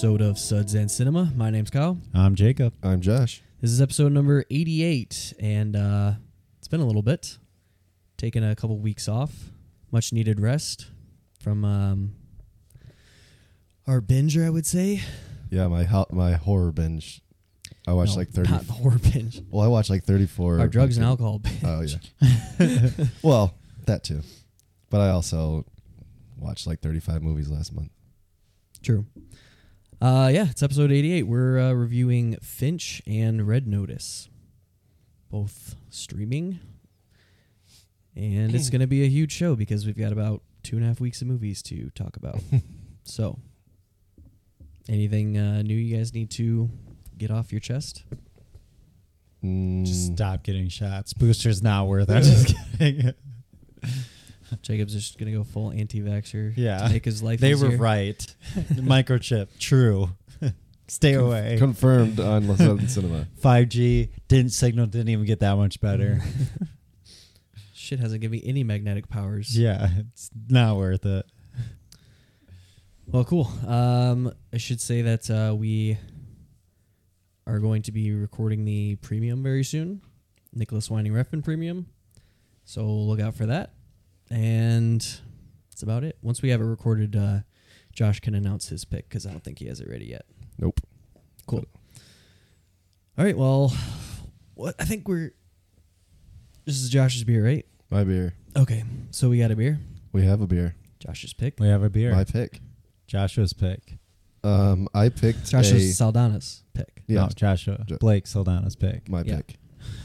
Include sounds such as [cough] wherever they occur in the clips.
to another episode of Suds and Cinema. My name's Kyle. I'm Jacob. I'm Josh. This is episode number 88, and uh, it's been a little bit. Taking a couple weeks off, much needed rest from um, our binger, I would say. Yeah, my ho- my horror binge. I watched No, like thirty. Not the horror binge. well, I watched like thirty-four. Our drugs and alcohol binge. Oh yeah. [laughs] well, that too, but I also watched like thirty-five movies last month. True. Uh, yeah, it's episode 88. We're uh, reviewing Finch and Red Notice, both streaming. And it's going to be a huge show because we've got about two and a half weeks of movies to talk about. [laughs] so, anything uh, new you guys need to get off your chest? Mm, Just stop getting shots. Booster's not worth it. [laughs] Just [laughs] kidding. [laughs] Jacob's just going to go full anti vaxxer Yeah. to make his life they were right. [laughs] Microchip, true. [laughs] Stay away. confirmed on La Suds and Cinema. 5G didn't signal didn't even get that much better. Shit hasn't given me any magnetic powers. yeah, it's not worth it. Well, cool. Um, I should say that uh, we are going to be recording the premium very soon, Nicolas Winding Refn premium. So look out for that. And that's about it. Once we have it recorded, uh, Josh can announce his pick because I don't think he has it ready yet. Nope. Cool. All right. Well, what I think we're. This is Josh's beer, right? My beer. Okay. So we got a beer. We have a beer. Josh's pick. We have a beer. My pick. Joshua's pick. Um, I picked Josh's a Saldana's pick. yeah, No, Joshua. Jo- Blake Saldana's pick. my yeah. pick,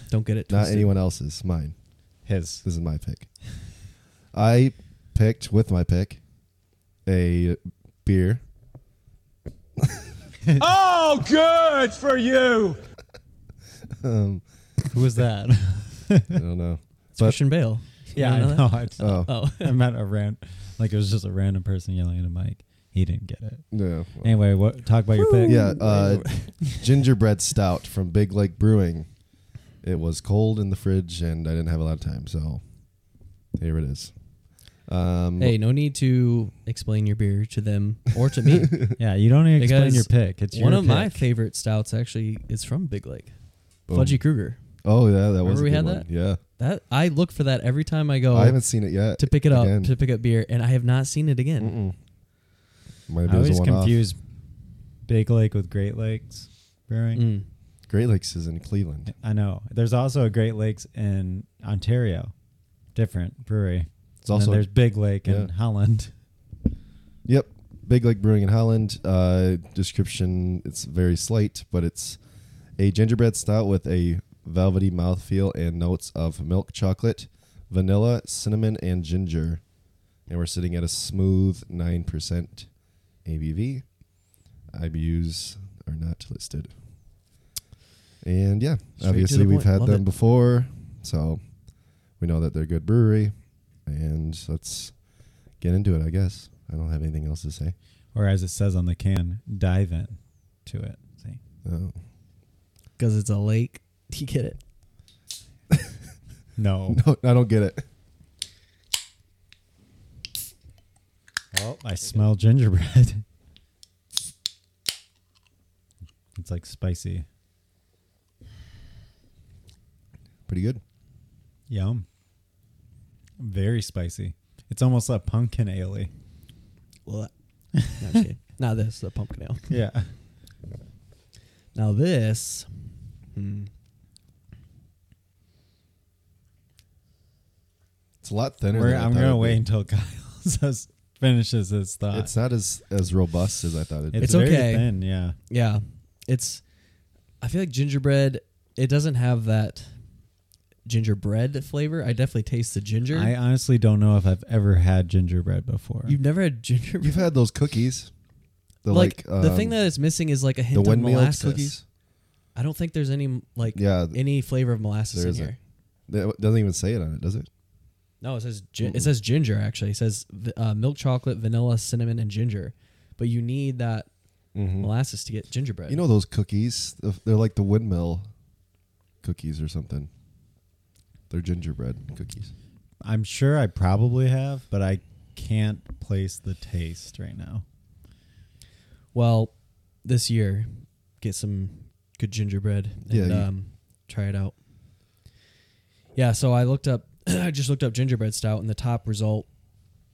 Don't get it. Twisted. not anyone else's. Mine. His. This is my pick. I picked with my pick a beer. [laughs] Oh, good for you. Um, Who was that? I don't know. It's But- Christian Bale. You yeah, I don't know know. I, [laughs] Oh Oh. [laughs] I meant a ran like it was just a random person yelling at a mic. He didn't get it. no. Anyway, what talk about your pick? Yeah, uh, gingerbread stout from Big Lake Brewing. It was cold in the fridge, and I didn't have a lot of time, so here it is. Um, Hey, no need to explain your beer to them or to me. [laughs] Yeah, you don't need to explain Because your pick. It's One your of my pick. favorite stouts actually is from Big Lake. boom. Fudgy Kruger. Oh yeah, that was. Remember a we good had one. that? Yeah, That I look for that every time I go I haven't seen it yet. to pick it up again. to pick up beer, and I have not seen it again. Mm-mm. Might I be always a one-off. confuse Big Lake with Great Lakes Brewing. Mm. Great Lakes is in Cleveland. I know. There's also a Great Lakes in Ontario, different brewery. It's And also there's Big Lake in yeah. Holland. [laughs] Yep. Big Lake Brewing in Holland. Uh, description it's very slight, but it's a gingerbread stout with a velvety mouthfeel and notes of milk chocolate, vanilla, cinnamon, and ginger. And we're sitting at a smooth 9% ABV. IBUs are not listed. And yeah, Straight obviously we've point. had Love them it. before, so we know that they're good brewery. And let's get into it, I guess. I don't have anything else to say. Or as it says on the can, dive in to it. See? Oh. Because it's a lake. Do you get it? [laughs] No. No, I don't get it. Oh, I smell gingerbread. [laughs] it's like spicy. Pretty good. Yum. Very spicy. It's almost [laughs] a pumpkin ale. Well, no, just kidding. Not this, the pumpkin ale. Yeah. Now this. Hmm. It's a lot thinner. We're, than I I'm thought gonna it'd wait be. until [laughs] Kyle says finishes his thought. It's not as as robust as I thought it'd be. It's, It's very okay. thin, yeah. Yeah, it's. I feel like gingerbread. It doesn't have that gingerbread flavor. I definitely taste the ginger. I honestly don't know if I've ever had gingerbread before. You've never had gingerbread. You've had those cookies. The like, like, the thing um, that it's missing is like a the hint of windmill molasses. cookies. I don't think there's any like Yeah, any flavor of molasses there in isn't. here. It doesn't even say it on it, does it? No, it says gin- it says ginger. Actually, it says v- uh, milk chocolate, vanilla, cinnamon, and ginger. But you need that Mm-hmm. molasses to get gingerbread. You know those cookies? They're like the windmill cookies or something. They're gingerbread cookies. I'm sure I probably have, but I can't place the taste right now. well, this year, get some good gingerbread and Yeah, um, try it out. Yeah, so I looked up, [clears throat] I just looked up gingerbread stout, and the top result.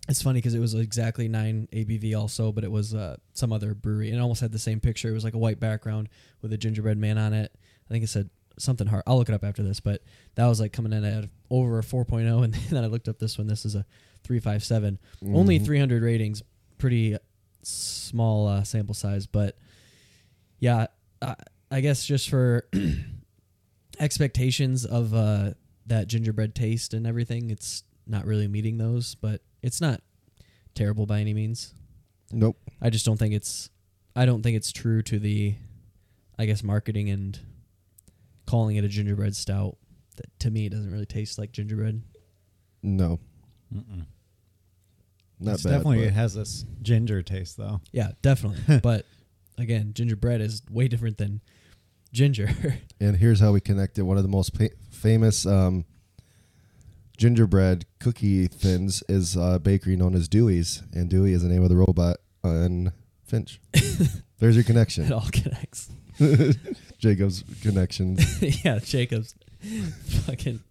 It's funny because it was exactly nine ABV also, but it was uh, some other brewery, and it almost had the same picture. It was like a white background with a gingerbread man on it. I think it said something hard. I'll look it up after this, but that was like coming in at over a 4.0, [laughs] and then I looked up this one. This is a 357. Only Mhm. 300 ratings, pretty small uh, sample size, but yeah, I, I guess just for [clears throat] expectations of uh, that gingerbread taste and everything, it's not really meeting those, but it's not terrible by any means. Nope. I just don't think it's I don't think it's true to the I guess marketing and calling it a gingerbread stout. That to me it doesn't really taste like gingerbread. No. Mm-mm. Not It's bad. definitely but- it has this ginger taste though. Yeah, definitely. [laughs] but again, gingerbread is way different than ginger. [laughs] And here's how we connect it. One of the most pa- famous um, gingerbread cookie thins is a bakery known as Dewey's, and Dewey is the name of the robot on Finch. [laughs] There's your connection. it all connects. Jacob's connections. [laughs] yeah, Jacob's fucking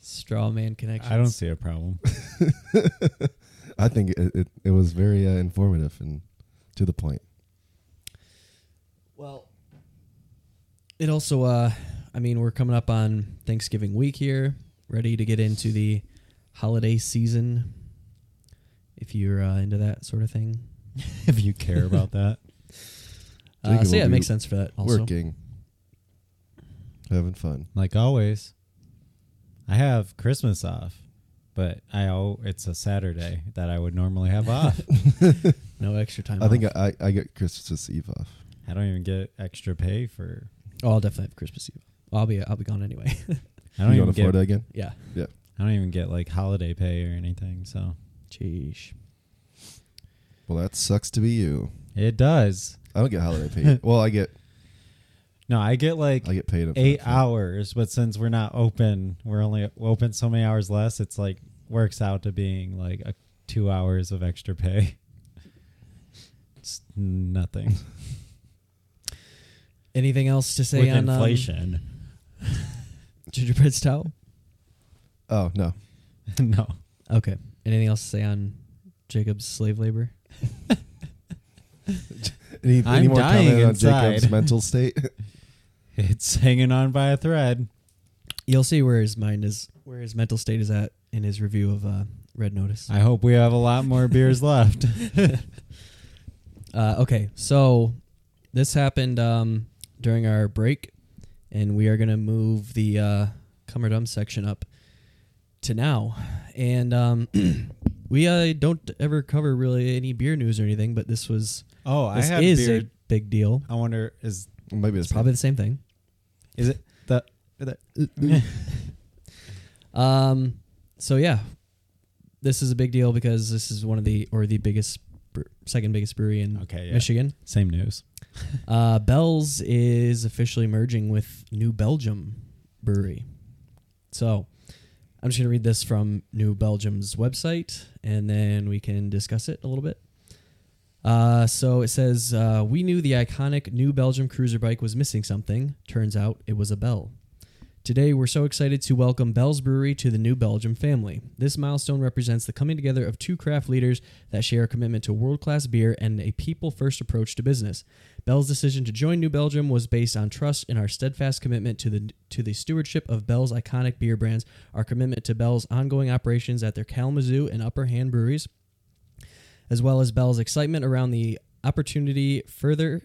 straw man connection. I don't see a problem. [laughs] I think it, it, it was very uh, informative and to the point. Well, it also, uh, I mean, we're coming up on Thanksgiving week here, ready to get into the holiday season. If you're uh, into that sort of thing, [laughs] if you care about that. Uh, so yeah, it makes sense for that. Also, Working. Having fun. Like always, I have Christmas off, but I oh, it's a Saturday that I would normally have [laughs] off. no extra time. I think off. I, I get Christmas Eve off. I don't even get extra pay for. oh, I'll definitely have Christmas Eve. I'll be I'll be gone anyway. [laughs] I [laughs] don't you even going to get. Florida again? Yeah. Yeah. I don't even get like holiday pay or anything. So Jeez. Well, that sucks to be you. it does. I don't get holiday pay. [laughs] well, I get No, I get like I get paid up eight hours, but since we're not open, we're only open so many hours less. It's like works out to being like a, two hours of extra pay. It's nothing. [laughs] Anything else to say With on um, inflation, [laughs] gingerbread stout? Oh no. no. Okay. Anything else to say on Jacob's slave labor? Any, I'm any more dying comment on inside. Jacob's mental state? [laughs] It's hanging on by a thread. You'll see where his mind is, where his mental state is at in his review of uh, Red Notice. I hope we have a lot more beers [laughs] left. [laughs] Uh, okay, so this happened um, during our break, and we are gonna move the uh, Come or Dumb section up to now, and um, [clears throat] we uh, don't ever cover really any beer news or anything, but this was Oh, I this had is beer. a big deal. I wonder is Maybe It's it's probably the same thing. is it the [laughs] Um, so yeah, this is a big deal because this is one of the or the biggest, bre- second biggest brewery in Okay, yeah. Michigan. same news? [laughs] Uh, Bell's is officially merging with New Belgium Brewery. So I'm just going to read this from New Belgium's website and then we can discuss it a little bit. Uh, so it says, uh, We knew the iconic New Belgium cruiser bike was missing something. Turns out it was a Bell. Today, we're so excited to welcome Bell's Brewery to the New Belgium family. This milestone represents the coming together of two craft leaders that share a commitment to world class beer and a people first approach to business. Bell's decision to join New Belgium was based on trust in our steadfast commitment to the to the stewardship of Bell's iconic beer brands, our commitment to Bell's ongoing operations at their Kalamazoo and Upper Hand breweries, as well as Bell's excitement around the opportunity further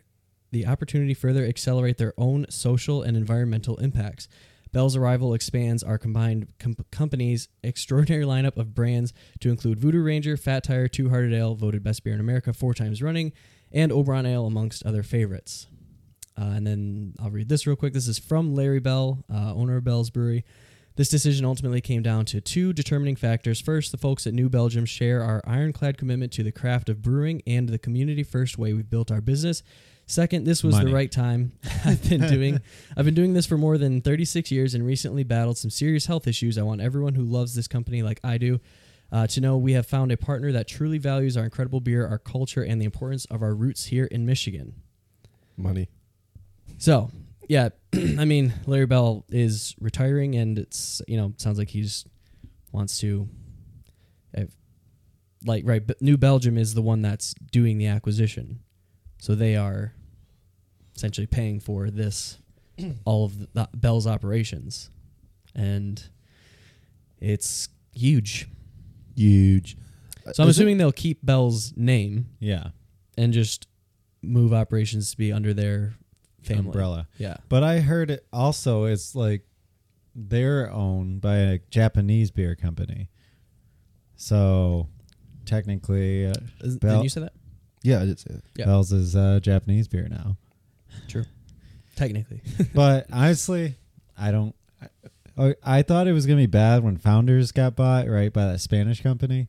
the opportunity further accelerate their own social and environmental impacts. Bell's arrival expands our combined com- company's extraordinary lineup of brands to include Voodoo Ranger, Fat Tire, Two Hearted Ale, voted best beer in America four times running, and Oberon Ale, amongst other favorites. Uh, and then I'll read this real quick. This is from Larry Bell, uh, owner of Bell's Brewery. This decision ultimately came down to two determining factors. First, the folks at New Belgium share our ironclad commitment to the craft of brewing and the community first way we've built our business. Second, this was Money. the right time. [laughs] I've been doing I've been doing this for more than 36 years and recently battled some serious health issues. I want everyone who loves this company like I do Uh, to know we have found a partner that truly values our incredible beer, our culture, and the importance of our roots here in Michigan. Money. So, yeah, [clears throat] I mean, Larry Bell is retiring, and it's you know sounds like he just wants to, uh, like right. But New Belgium is the one that's doing the acquisition, so they are essentially paying for this, [clears throat] all of the, Bell's operations, and it's huge. Huge. So I'm Is it- assuming they'll keep Bell's name Yeah. and just move operations to be under their family Umbrella. Yeah. But I heard it also it's like they're owned by a Japanese beer company. So technically, uh, Isn't- Bell- Didn't you say that? Yeah, I did say that. Yeah. Bell's is uh, Japanese beer now. True. Technically. [laughs] but honestly, I don't. I, I thought it was gonna be bad when Founders got bought right by that Spanish company.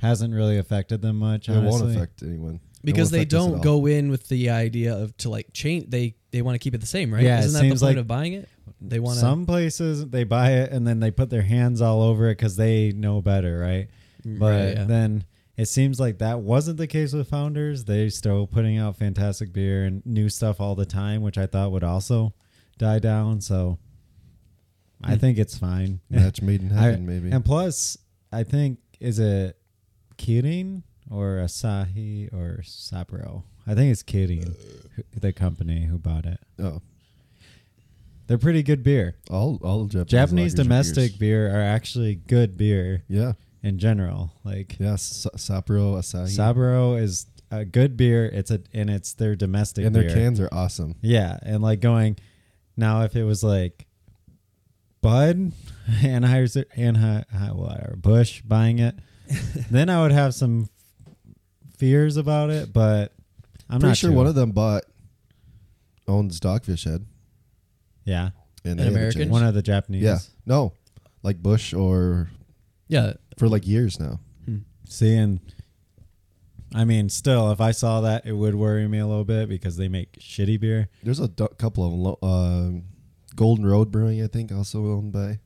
Hasn't really affected them much. It won't affect anyone. It because they affect us at don't go in with the idea of to like change they they want to keep it the same right Yeah, it isn't that the seems point like of buying it they want to Some places they buy it and then they put their hands all over it because they know better, right? But yeah. then it seems like that wasn't the case with Founders. They still putting out fantastic beer and new stuff all the time, which I thought would also die down. So I Hmm. think it's fine. Match made in [laughs] I- heaven, maybe. And plus, I think is it Kirin or Asahi or Sapporo? I think it's Kirin, the company who bought it. oh, They're pretty good beer. all all Japanese, Japanese domestic beers. beer are actually good beer Yeah, in general. Like yeah. Sa- Sapporo, Asahi, Sapporo is a good beer. It's a and it's their domestic and their beer. cans are awesome. Yeah, and like going now if it was like Bud [laughs] Anheuser Anheuser whatever Bush buying it, [laughs] then I would have some fears about it. But I'm Pretty not sure too. one of them bought owns Dogfish Head. yeah And An they haven't American? changed. one of the Japanese. Yeah, no, like Bush or yeah for like years now. See, and I mean, still, if I saw that, it would worry me a little bit because they make shitty beer. There's a du- couple of them. lo- Um, Golden Road Brewing, I think, also owned by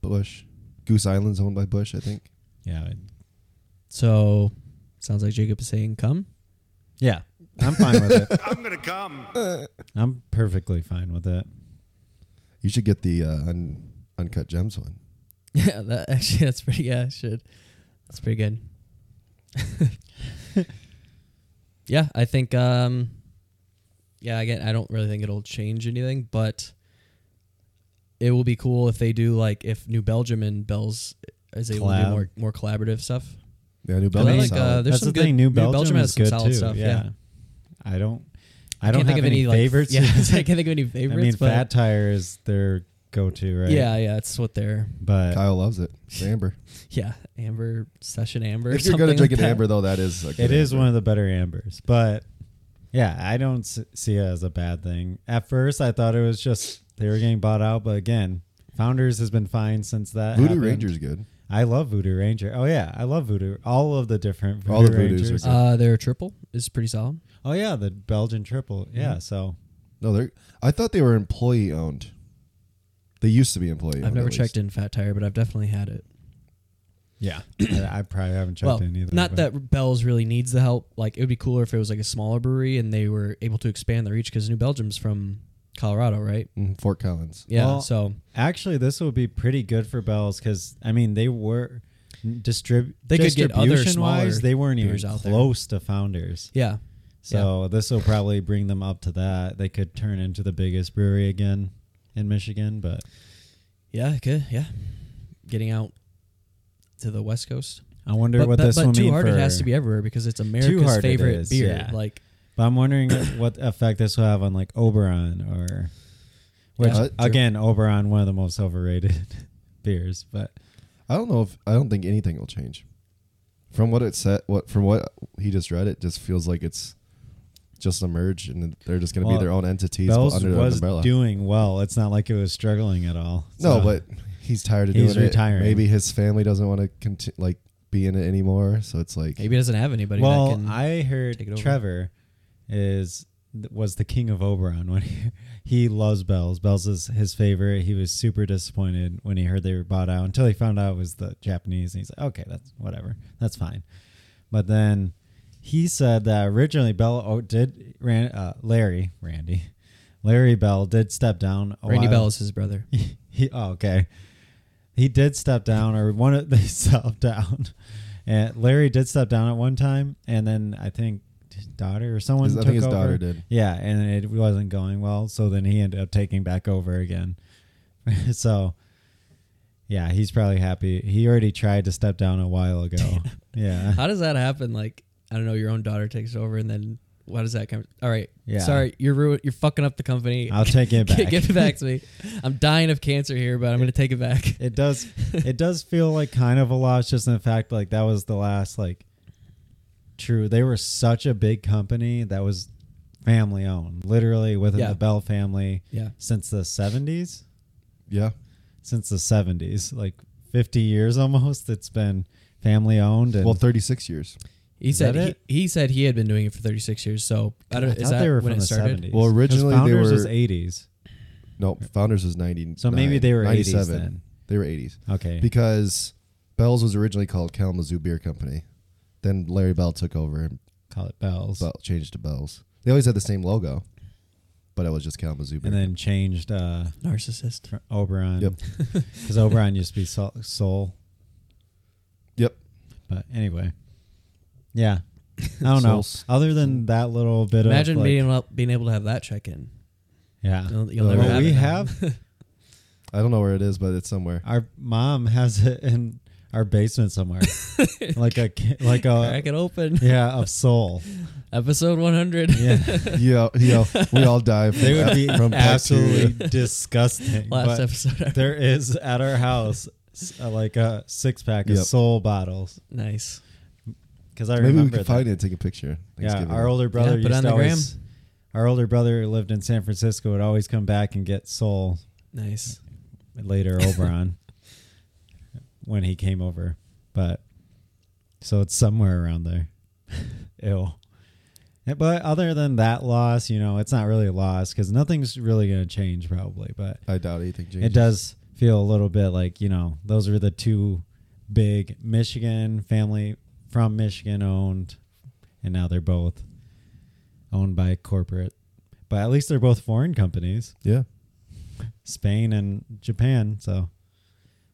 Bush. Goose Island's owned by Bush, I think. Yeah, so sounds like jacob is saying come yeah, I'm fine with it. [laughs] I'm gonna come. I'm perfectly fine with it. You should get the uh, un- Uncut Gems one. [laughs] yeah that actually that's pretty yeah I should that's pretty good [laughs] yeah i think um yeah again i don't really think it'll change anything but it will be cool if they do like if new belgium and bells is able to do more more collaborative stuff Yeah, New I Belgium's like, uh, there's That's some the thing. good- New New Belgium, Belgium has is some good solid too. stuff, yeah. yeah. I don't. I, I don't think have of any, like, favorites. Yeah, [laughs] I can't think of any [laughs] favorites. I favorites. mean, but Fat Tire is their go-to, right? Yeah, yeah, it's what they're. but Kyle loves it. It's Amber. [laughs] Yeah, Amber session Amber. if you're gonna drink like an. Amber, though, that is a good it is Amber. one of the better ambers. But yeah, I don't see it as a bad thing. At first, I thought it was just they were getting bought out, but again, Founders has been fine since that. Voodoo happened. Ranger's good. I love Voodoo Ranger. Oh yeah, I love Voodoo. All of the different Voodoo All the Voodoos are Rangers. good. Uh, their triple is pretty solid. Oh yeah, the Belgian triple. Yeah, so No, they're. I thought they were employee owned. They used to be employee. I've owned, never checked least. in Fat Tire, but I've definitely had it. yeah, [coughs] I, I probably haven't checked well, in either. not but- that Bell's really needs the help. Like it would be cooler if it was like a smaller brewery and they were able to expand their reach because New Belgium's from Colorado, right? Mm, Fort Collins. Yeah. Well, so Actually, this would be pretty good for Bell's because I mean they were distrib- They could get other distribution wise smaller they weren't even beers out there. close to Founders. yeah, So this will probably bring them up to that. They could turn into the biggest brewery again in Michigan, but yeah, it could yeah, getting out to the West Coast. I wonder But, what but, this but will Too mean Hard for. it has to be everywhere because it's America's Hard favorite is, beer. yeah. Like But I'm wondering [coughs] what effect this will have on like Oberon or, which uh, Yeah. again, Oberon one of the most overrated [laughs] beers. But I don't know if I don't think anything will change. From what it said, what from what he just read, it just feels like it's just a merge, and they're just going to Well, be their own entities but Bell's under the was umbrella. doing well. It's not like it was struggling at all. no, So- but he's tired of He's doing retiring. it. Maybe his family doesn't want to conti- like be in it anymore. So it's like maybe it doesn't have anybody. well, that can, I heard take it over. Trevor is was the king of Oberon when he, [laughs] he loves Bells. Bells is his favorite. He was super disappointed when he heard they were bought out until he found out it was the Japanese. And he's like, okay, that's whatever. That's fine. But then he said that originally Bell oh, did ran uh, Larry Randy Larry Bell did step down. Randy while- Bell is his brother. [laughs] he, oh, okay. He did step down, or one of [laughs] they stepped down, and Larry did step down at one time, and then I think daughter or someone. I took think his over. daughter did. Yeah, and it wasn't going well, so then he ended up taking back over again. [laughs] so, yeah, he's probably happy. He already tried to step down a while ago. [laughs] yeah, How does that happen? Like, I don't know, your own daughter takes over and then why does that come? All right. Yeah. Sorry, you're ru- you're fucking up the company. I'll take it back. [laughs] Get, get it back to me. I'm dying of cancer here, but I'm going to take it back. it does it does feel like kind of a loss just in the fact like that was the last like true they were such a big company that was family owned literally within Yeah. the bell family Yeah. since the 70s Yeah. since the 70s like 50 years [laughs] almost it's been family owned and Well, 36 years. He Is said that he, he said he had been doing it for 36 years. So I don't. I is thought that they were when from it the started? 70s Well, 'Cause originally they Founders was were- 80s No, Founders was 90. so maybe they were 80s then They were 80s. okay Because Bell's was originally called Kalamazoo Beer Company. Then Larry Bell took over and call it bells Bell changed to Bell's. They always had the same logo, but it was just Kalamazoo Beer. and then changed uh Narcissist. for Oberon Yep. [laughs] because Oberon used to be Sol- Soul Yep. But anyway, yeah, I don't know. Souls. Other than that little bit Imagine of like, being able, being able to have that check in. yeah, You'll, you'll Uh, never well, have we it now. have [laughs] I don't know where it is, but it's somewhere. our mom has it in our basement somewhere, [laughs] like a ki- like Crack a it open. yeah of soul. [laughs] Episode 100. Yeah, [laughs] yeah, yeah. We all die. From, they would be from absolutely disgusting. Last but episode. there is at our house uh, like a six pack of soul bottles nice. because I Maybe we remember could that. find it take a picture. Yeah, our older brother Yeah, put used on to the gram. always. Our older brother lived in San Francisco. Would always come back and get soul Nice. later Oberon when he came over. But so it's somewhere around there. [laughs] Ew. But other than that loss, you know, it's not really a loss because nothing's really going to change probably. But I doubt anything changes. it does feel a little bit like, you know, those are the two big Michigan family from Michigan owned, and now they're both owned by corporate. But at least they're both foreign companies. Yeah. Spain and Japan. So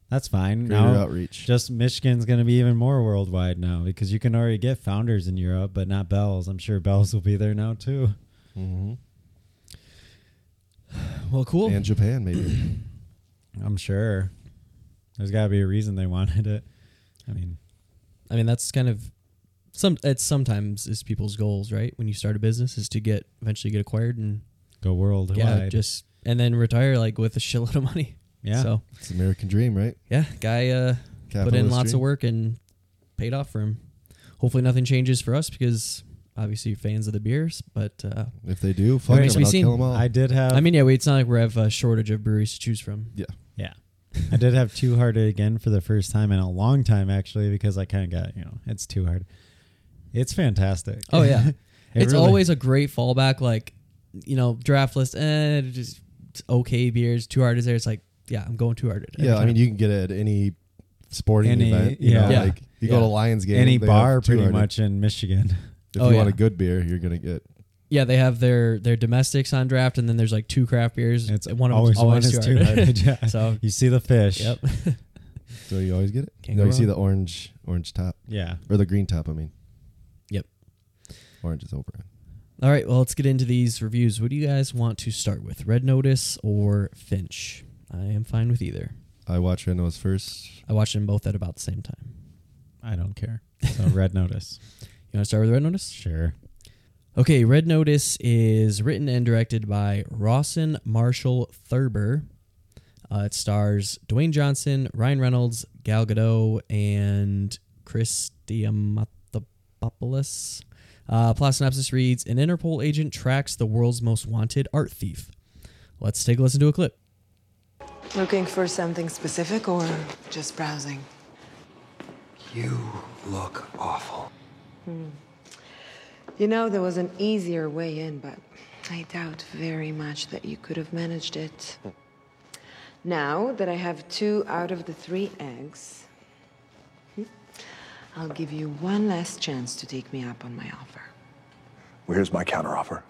that's fine. Greater now, outreach. just Michigan's going to be even more worldwide now because you can already get founders in Europe, but not Bells. I'm sure Bells will be there now too. hmm [sighs] Well, cool. And Japan, maybe. [clears throat] I'm sure. There's got to be a reason they wanted it. I mean, I mean, that's kind of some. It's sometimes is people's goals, right? When you start a business, is to get eventually get acquired and go worldwide. yeah, just and then retire like with a shitload of money. Yeah. So it's American dream, right? yeah, guy uh, put in Capitalist lots of work and paid off for him. Hopefully, nothing changes for us because obviously you're fans of the beers. But uh, If they do, fuck them. I'll seen. kill them all. I did have. I mean, yeah, we, it's not like we have a shortage of breweries to choose from. yeah. yeah. I did have Too Hard again for the first time in a long time, actually, because I kind of got, you know, it's Too Hard. It's fantastic. Oh yeah, [laughs] It it's really- always a great fallback. Like you know, draft list, eh, just okay beers. Too hard is there. It's like yeah, I'm going too hard. every Yeah, I mean, you can get it at any sporting Any- event. You yeah. know, Yeah. like you Yeah. go to Lions game. any they have bar pretty Hearted. much in Michigan. [laughs] If Oh, you want yeah. a good beer, you're gonna get. yeah, they have their their domestics on draft, and then there's like two craft beers. It's one of always them's always one is too Too hard. Hard. Yeah. [laughs] so [laughs] You see the fish. yep, So you always get it. Can't no, go you see wrong. the orange orange top Yeah. or the green top. I mean. Yep. Orange is over. All right, well, let's get into these reviews. What do you guys want to start with? Red Notice or Finch? I am fine with either. I watched Red Nose first. I watched them both at about the same time. I don't care. [laughs] So Red Notice. You want to start with Red Notice? Sure. Okay, Red Notice is written and directed by Rawson Marshall Thurber. Uh, it stars Dwayne Johnson, Ryan Reynolds, Gal Gadot, and Chris Diamantopoulos. Uh, plot synopsis reads: An Interpol agent tracks the world's most wanted art thief. Let's take a listen to a clip. Looking for something specific or just browsing? You look awful. You know, there was an easier way in, but I doubt very much that you could have managed it. Now that I have two out of the three eggs, hmm, I'll give you one last chance to take me up on my offer. Well, here's my counteroffer.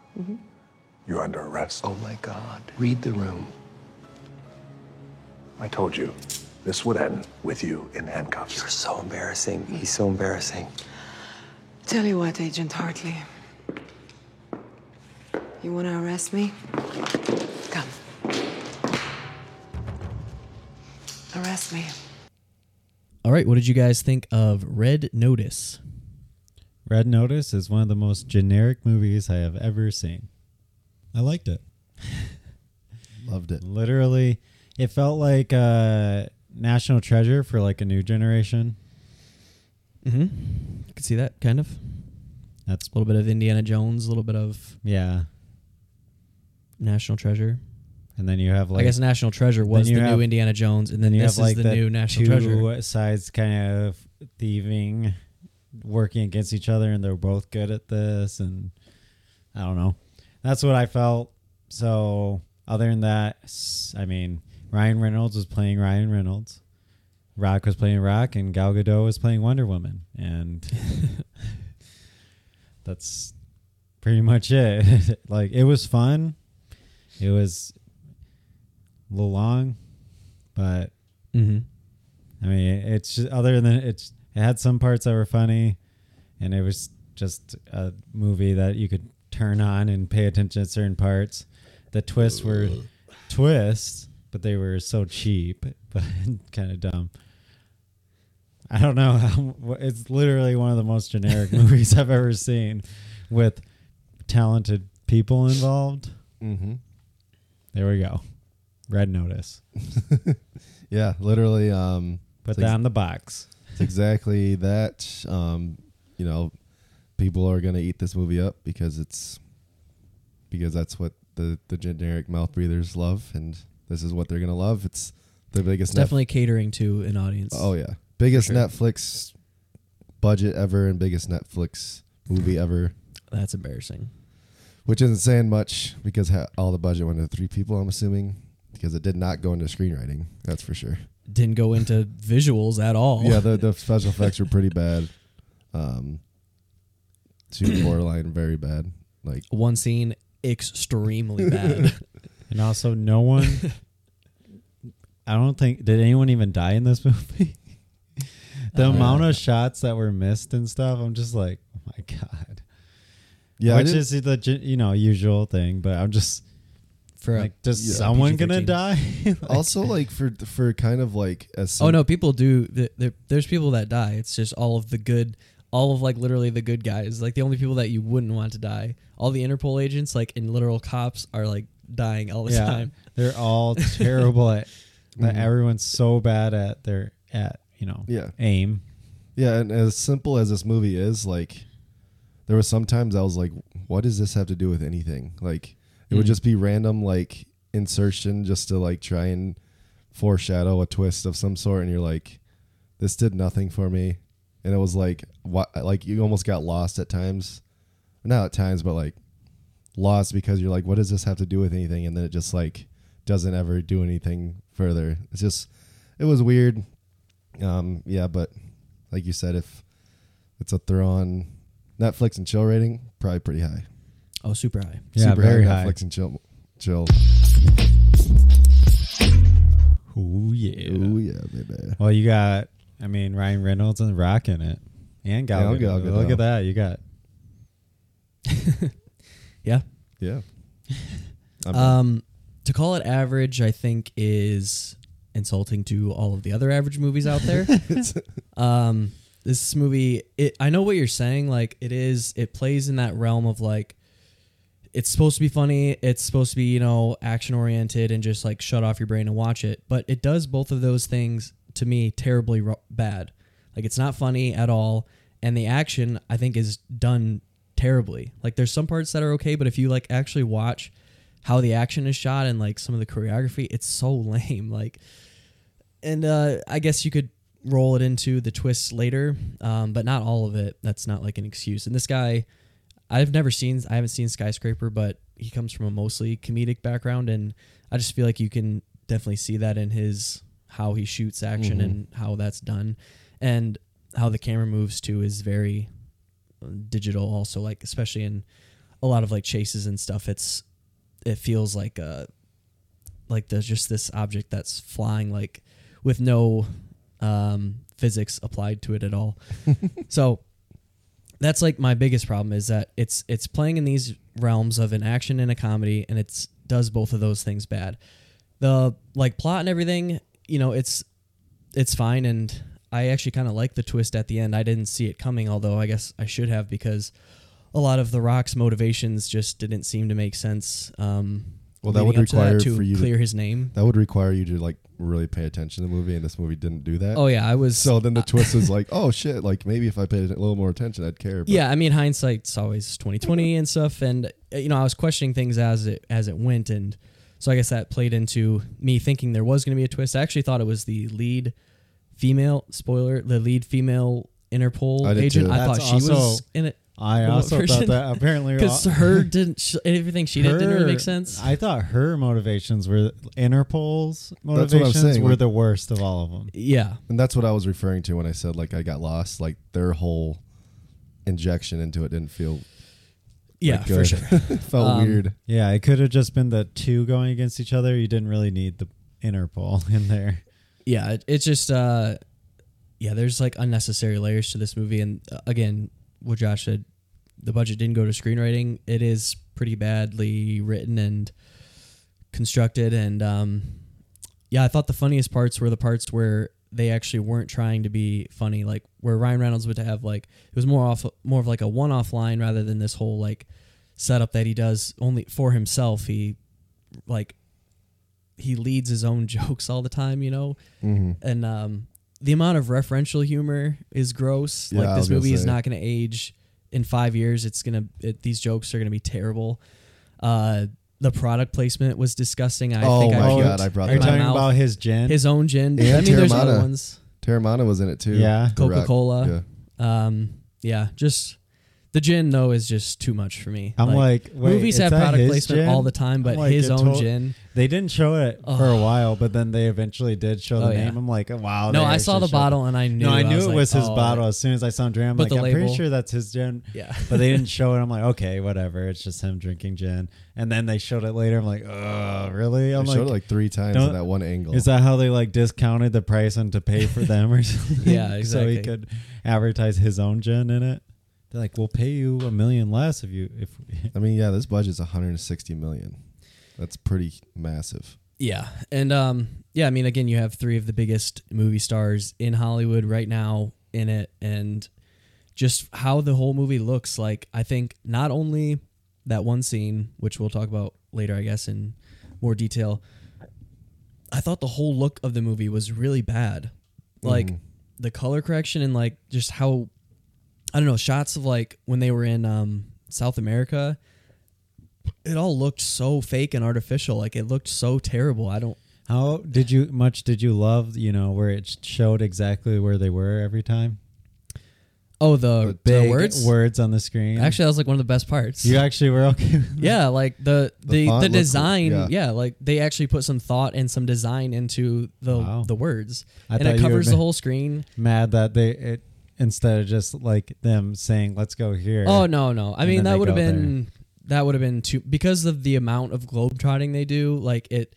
You're under arrest. Oh my God. Read the room. I told you, this would end with you in handcuffs. You're so embarrassing. He's so embarrassing. Tell you what, Agent Hartley. You want to arrest me? Come. Arrest me. All right, what did you guys think of Red Notice? Red Notice is one of the most generic movies I have ever seen. I liked it. [laughs] Loved it. Literally, it felt like uh, National Treasure for like a new generation. Mm-hmm. I could see that kind of. That's A little bit of Indiana Jones, a little bit of yeah. National Treasure. And then you have like I guess National Treasure was the have- new Indiana Jones, and then you this have like is the, new National Treasure. two sides kind of thieving, working against each other, and they're both good at this. And I don't know. That's what I felt. So other than that, I mean, Ryan Reynolds was playing Ryan Reynolds. Rock was playing Rock, and Gal Gadot was playing Wonder Woman, and [laughs] that's pretty much it. [laughs] like it was fun. It was a little long, but Mm-hmm. I mean, it's just, other than it's it had some parts that were funny, and it was just a movie that you could turn on and pay attention to certain parts. The twists were twists, but they were so cheap, [laughs] but kind of dumb. I don't know how. It's literally one of the most generic [laughs] movies I've ever seen, with talented people involved. Mm-hmm. There we go. Red Notice. [laughs] Yeah, literally. Um, Put that ex- on the box. it's exactly that. Um, you know, people are gonna eat this movie up because it's because that's what the the generic mouth breathers love, and this is what they're gonna love. It's the biggest. It's Netf- definitely catering to an audience. Oh yeah, biggest sure. Netflix budget ever and biggest Netflix movie [sighs] ever. That's embarrassing. Which isn't saying much because ha- all the budget went to three people. I'm assuming because it did not go into screenwriting. That's for sure. Didn't go into [laughs] visuals at all. Yeah, the the special effects were pretty bad. [laughs] Um, too borderline, very bad. Like One scene extremely bad. [laughs] And also, no one. [laughs] I don't think did anyone even die in this [laughs] movie. the Uh, amount of shots that were missed and stuff, I'm just like, oh my god. yeah, which is the you know usual thing, but I'm just For like, just yeah, someone gonna die? [laughs] Like, also like for for kind of like as oh no, people do. there- There's people that die. It's just all of the good, all of like literally the good guys. Like the only people that you wouldn't want to die. All the Interpol agents, like in literal cops, are like dying all the yeah, time. they're all terrible at. [laughs] That Mhm. everyone's so bad at their at you know Yeah. aim. Yeah, and as simple as this movie is, like there was sometimes I was like, what does this have to do with anything? Like it would Mhm. just be random like insertion just to like try and foreshadow a twist of some sort and you're like this did nothing for me. And it was like what like you almost got lost at times. Not at times, but like lost because you're like, what does this have to do with anything? And then it just like doesn't ever do anything further. It's just it was weird. Um, yeah, but like you said, if it's a throw on Netflix and chill rating, probably pretty high. Oh, super high. Yeah, Super very high high. Netflix and chill. Chill. Oh yeah. Oh yeah, baby. Well, you got, I mean, Ryan Reynolds and Rock in it, and Gal Yeah, Gal Gadot. Gadot. Look at that, you got. Yeah. Yeah. [laughs] I'm Um, to call it average, I think is insulting to all of the other average movies out there. [laughs] um, this movie, it, I know what you're saying. Like it is, it plays in that realm of like, it's supposed to be funny. It's supposed to be you know action oriented and just like shut off your brain and watch it. But it does both of those things to me terribly ro- bad. Like it's not funny at all, and the action I think is done terribly. Like there's some parts that are okay, but if you like actually watch how the action is shot and like some of the choreography, it's so [laughs] lame. Like, and uh, I guess you could roll it into the twists later, um, but not all of it. That's not like an excuse. And this guy, I've never seen, I haven't seen Skyscraper, but he comes from a mostly comedic background, and I just feel like you can definitely see that in his how he shoots action Mhm. and how that's done, and how the camera moves too is very digital. Also, like especially in a lot of like chases and stuff, it's it feels like uh like there's just this object that's flying like with no um physics applied to it at all. [laughs] so that's like my biggest problem is that it's it's playing in these realms of an action and a comedy and it's does both of those things bad. The like plot and everything, you know, it's it's fine and I actually kind of like the twist at the end. I didn't see it coming, although I guess I should have because a lot of the Rock's motivations just didn't seem to make sense. Um, Well, that would up to require to for you to- clear his name. That would require you to like really pay attention to the movie, and this movie didn't do that. Oh yeah, I was So then the twist was like, [laughs] oh shit! Like maybe if I paid a little more attention, I'd care. But yeah, I mean hindsight's always twenty twenty and stuff, and uh, you know I was questioning things as it as it went, and so I guess that played into me thinking there was going to be a twist. I actually thought it was the lead female spoiler, the lead female Interpol I did agent. too. I That's thought she was also- in it I Remote also version. thought that apparently [laughs] because her [laughs] didn't sh- everything she did didn't really make sense. I thought her motivations were Interpol's what I'm motivations saying, were like- the worst of all of them. yeah, and that's what I was referring to when I said like I got lost. Like their whole injection into it didn't feel yeah, like, for good. sure. [laughs] felt Um, weird. Yeah, it could have just been the two going against each other. You didn't really need the Interpol in there. Yeah, it, it's just uh, yeah, there's like unnecessary layers to this movie, and uh, again, what Josh said, the budget didn't go to screenwriting. It is pretty badly written and constructed, and um, yeah, I thought the funniest parts were the parts where they actually weren't trying to be funny, like where Ryan Reynolds would have like it was more off more of like a one-off line rather than this whole like setup that he does only for himself. He like he leads his own [laughs] jokes all the time, you know, hmm and um, the amount of referential humor is gross. Yeah, like this gonna movie is not going to age in five years. It's gonna it, these jokes are going to be terrible. Uh, the product placement was disgusting. I Oh think I my puked God, I brought Are you in talking mouth. about his gin? his own gin. And I mean, there's Teremana. other ones. Teremana was in it too. Yeah. Coca-Cola. Yeah. Um, yeah, just the gin though is just too much for me. I'm like, wait, movies is have that product his placement gin? all the time, but I'm like, his it own to- gin. They didn't show it for a Oh. while, but then they eventually did show Oh, the yeah. name. I'm like, oh, wow. No, they I saw actually the showed bottle and I knew. No, I knew it like, was his oh, bottle as soon as I saw him drink. I'm But like, the I'm pretty label- sure that's his gin. Yeah. But they didn't [laughs] show it. I'm like, okay, whatever. It's just him drinking gin. And then they showed it later. I'm like, oh, really? I'm showed like, it like three times don't- in that one angle. is that how they like discounted the price and to pay for them or [laughs] something? Yeah, so exactly. he could advertise his own gin in it. They're like, we'll pay you a million less if you if. [laughs] I mean, yeah, this budget's 160 million. That's pretty massive. Yeah, and um, yeah, I mean, again, you have three of the biggest movie stars in Hollywood right now in it, and just how the whole movie looks. Like, I think not only that one scene, which we'll talk about later, I guess, in more detail. I thought the whole look of the movie was really bad, like Mhm. the color correction and like just how I don't know shots of like when they were in um, South America it all looked so fake and artificial. Like it looked so terrible. I don't. How did you much did you love you know where it showed exactly where they were every time? Oh, the, the Big words. words on the screen. Actually, that was like one of the best parts. you actually were okay. With [laughs] yeah, like the The the the, design. yeah. yeah. like they actually put some thought and some design into the Wow. the words, I and it covers the whole screen. mad that they it instead of just like them saying let's go here. Oh no, no. I mean that would have been that would have been too because of the amount of globe trotting they do. Like it,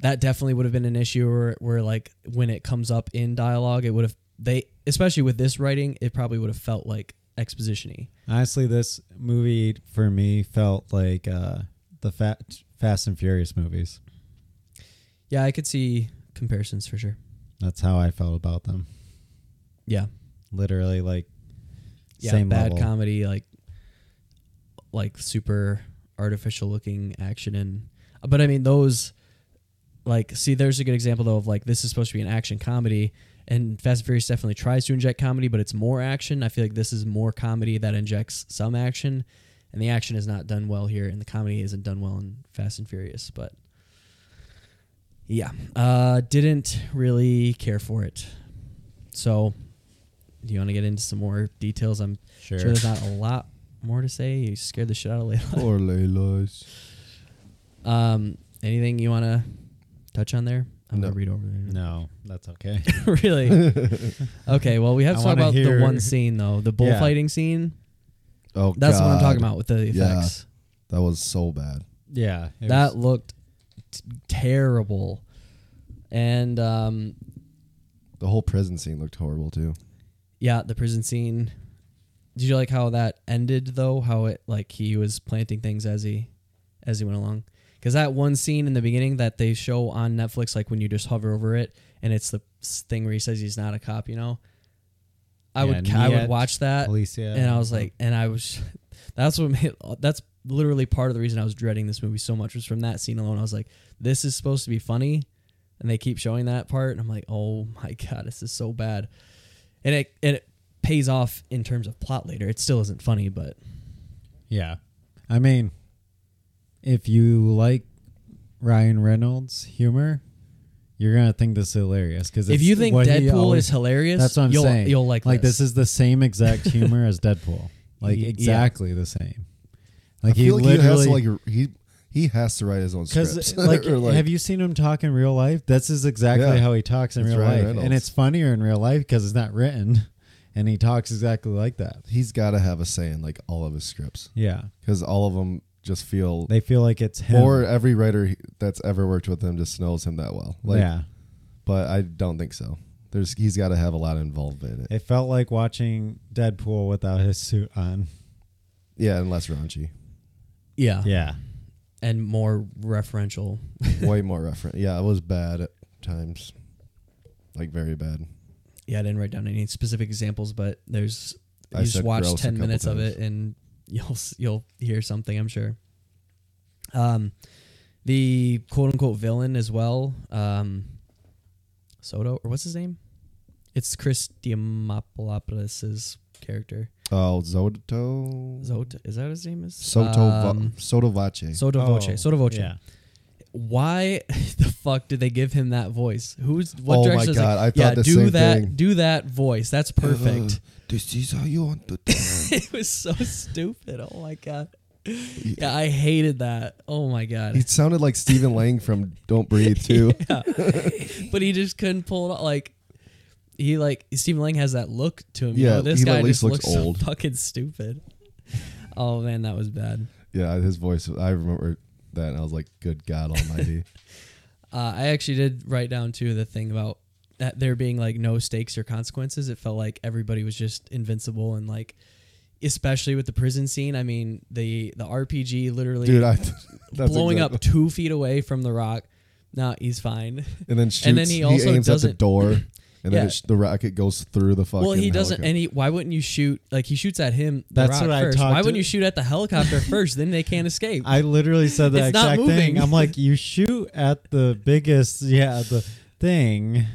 that definitely would have been an issue where, where like when it comes up in dialogue, it would have they especially with this writing, it probably would have felt like expositiony. Honestly, this movie for me felt like uh, the Fat, Fast and Furious movies. Yeah, I could see comparisons for sure. That's how I felt about them. Yeah, Literally, like yeah, same bad level. comedy, like like super artificial looking action and but I mean those like see there's a good example though of like this is supposed to be an action comedy and Fast and Furious definitely tries to inject comedy but it's more action. I feel like this is more comedy that injects some action and the action is not done well here and the comedy isn't done well in Fast and Furious but yeah, uh didn't really care for it. So do you want to get into some more details? I'm Sure. Sure, there's not a lot more to say? You scared the shit out of Layla. [laughs] Or Layla's. Um, anything you want to touch on there? I'm No. gonna read over there. No, that's okay. [laughs] really? [laughs] okay. Well, we have I to talk about the one scene though, the Yeah. bullfighting scene. Oh, That's what I'm talking about with the Yeah. effects. That was so bad. Yeah, That looked t- terrible, and um, The whole prison scene looked horrible too. Yeah, the prison scene. Did you like how that ended though? How it like he was planting things as he as he went along. Because that one scene in the beginning that they show on Netflix, like when you just hover over it, and it's the thing where he says he's not a cop. You know, I Yeah, would I would watch that, police, yeah. and I was like, and I was, [laughs] that's what made [laughs] that's literally part of the reason I was dreading this movie so much was from that scene alone. I was like, this is supposed to be funny, and they keep showing that part, and I'm like, oh my [laughs] god, this is so bad, and it and it pays off in terms of plot later. It still isn't funny, but Yeah. I mean, if you like Ryan Reynolds' humor, you're gonna think this is hilarious. Because if you think Deadpool is hilarious, that's what I'm you'll, saying. You'll like like this. this is the same exact humor as Deadpool, like [laughs] Yeah. exactly the same. Like I feel he like he has literally to like he he has to write his own scripts. because like, [laughs] Or, have you seen him talk in real life? This is exactly Yeah. how he talks in real Ryan life, Reynolds. and it's funnier in real life because it's not written, [laughs] and he talks exactly like that. He's got to have a say in like all of his scripts Yeah, because all of them just feel. they feel like it's him. or every writer that's ever worked with him just knows him that well. Like, yeah, but I don't think so. There's he's got to have a lot of involvement in it. it felt like watching Deadpool without his suit on. Yeah, and less raunchy, yeah, Yeah, and more referential. [laughs] way more referent. Yeah, it was bad at times, like very bad. Yeah, I didn't write down any specific examples, but there's you I just watch ten minutes of it and you'll you'll hear something. I'm sure. Um, the quote unquote villain as well. Um, Sotto or what's his name? It's Chris Diamantopoulos' character. Oh, Zoto. Zot is that his name is? Soto. Um, Soto Vace. Sotto Voce. Oh, Sotto Voce. Yeah, Why [laughs] the fuck did they give him that voice? Who's what Oh my direction is God, like, I thought yeah, the do same that thing. do that voice. That's perfect. this is how you want to. [laughs] it was so stupid. Oh my god. Yeah, I hated that. Oh my god. he sounded like Stephen Lang from Don't Breathe too. [laughs] yeah. but he just couldn't pull it off. Like he like Stephen Lang has that look to him. you Yeah, know? this he guy at least just looks looks old. so fucking stupid. [laughs] Oh man, that was bad. Yeah, his voice. I remember that, and I was like, "Good God Almighty!" [laughs] Uh, I actually did write down too the thing about that there being like no stakes or consequences. It felt like everybody was just invincible and like, especially with the prison scene. I mean, the the RPG literally Dude, I [laughs] blowing exactly- up two feet away from the rock. Nah, he's fine. and then shoots. and then he also aims at the doesn't- door, and then Yeah. it sh- the rocket goes through the fucking. well, he doesn't. helicopter. And he, why wouldn't you shoot? Like he shoots at him. The That's rock what I talked Why to- wouldn't you shoot at the helicopter [laughs] first? Then they can't escape. I literally said the It's exact moving. thing. I'm like, you shoot at the biggest, yeah, the thing.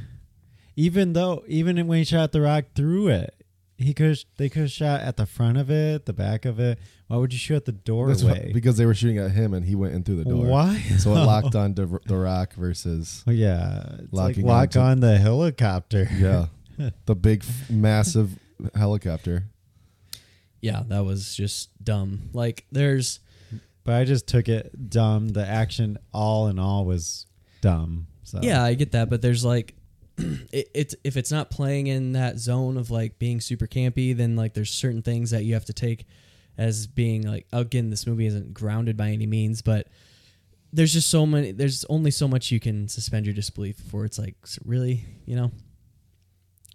Even though, even when he shot the rock through it, he could they could have shot at the front of it, the back of it. Why would you shoot at the That's why- doorway? because they were shooting at him, and he went in through the door. Why? So it [laughs] locked on the, the rock versus Well, yeah, it's like lock onto- on the helicopter. yeah, [laughs] the big massive helicopter. yeah, that was just dumb. Like there's But I just took it dumb. The action, all in all, was dumb. So Yeah, I get that, but there's like, [clears throat] it, it's if it's not playing in that zone of like being super campy, then like there's certain things that you have to take as being like again, this movie isn't grounded by any means, but there's just so many. There's only so much you can suspend your disbelief before it's like really, you know.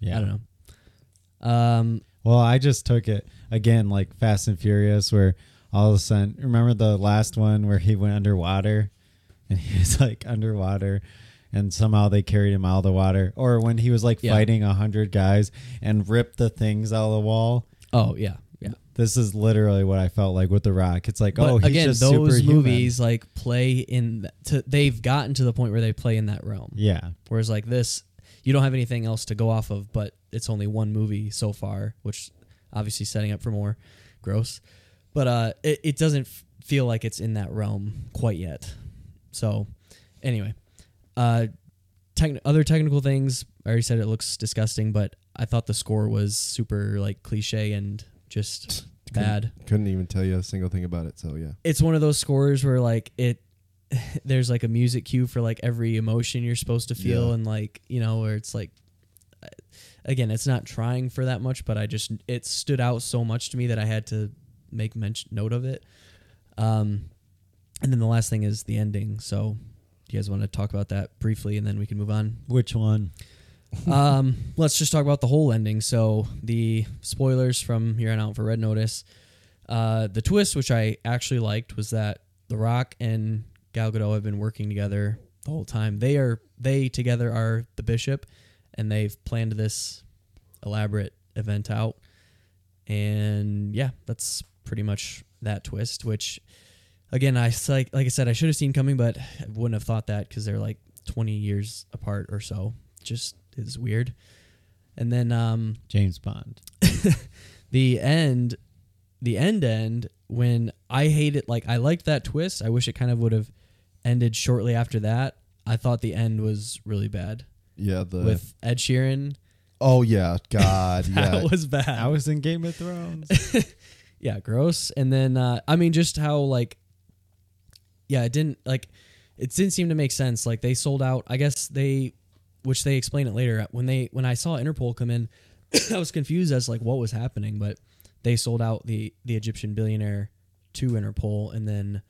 yeah. I don't know. Um, Well, I just took it again, like Fast and Furious, where all of a sudden, remember the last one where he went underwater and he was like underwater and somehow they carried him out of the water, or when he was like Yeah. fighting a hundred guys and ripped the things out of the wall. oh yeah, yeah. This is literally what I felt like with The Rock. It's like, But oh, he's again, just those superhuman. movies like play in. To, they've gotten to the point where they play in that realm. Yeah, Whereas like this, you don't have anything else to go off of, but it's only one movie so far, which obviously setting up for more gross. But uh, it, it doesn't f- feel like it's in that realm quite yet. So anyway, uh, techn- other technical things. I already said it looks disgusting, but I thought the score was super like cliche and just [laughs] bad. Couldn't even tell you a single thing about it. So yeah. It's one of those scores where like it [laughs] there's like a music cue for like every emotion you're supposed to feel Yeah. and like, you know, where it's like again, it's not trying for that much, but I just it stood out so much to me that I had to make mention note of it. Um and then the last thing is the ending. So you guys want to talk about that briefly and then we can move on? Which one? um, let's just talk about the whole ending. So the spoilers from here on out for Red Notice. Uh, the twist, which I actually liked, was that The Rock and Gal Gadot have been working together the whole time. They are they together are the Bishop, and they've planned this elaborate event out. And yeah, that's pretty much that twist. Which, again, I s- like like I said, I should have seen coming, but I wouldn't have thought that because they're like twenty years apart or so. Just is weird. And then um, James Bond. [laughs] the end the end end when i hate it like i liked that twist i wish it kind of would have ended shortly after that i thought the end was really bad Yeah. The with ed sheeran oh yeah, God, [laughs] that yeah. was bad I was in Game of Thrones. [laughs] yeah gross and then uh i mean just how like yeah it didn't like it didn't seem to make sense like they sold out i guess they which they explain it later when they when i saw interpol come in [coughs] i was confused as like what was happening but they sold out the the egyptian billionaire to interpol and then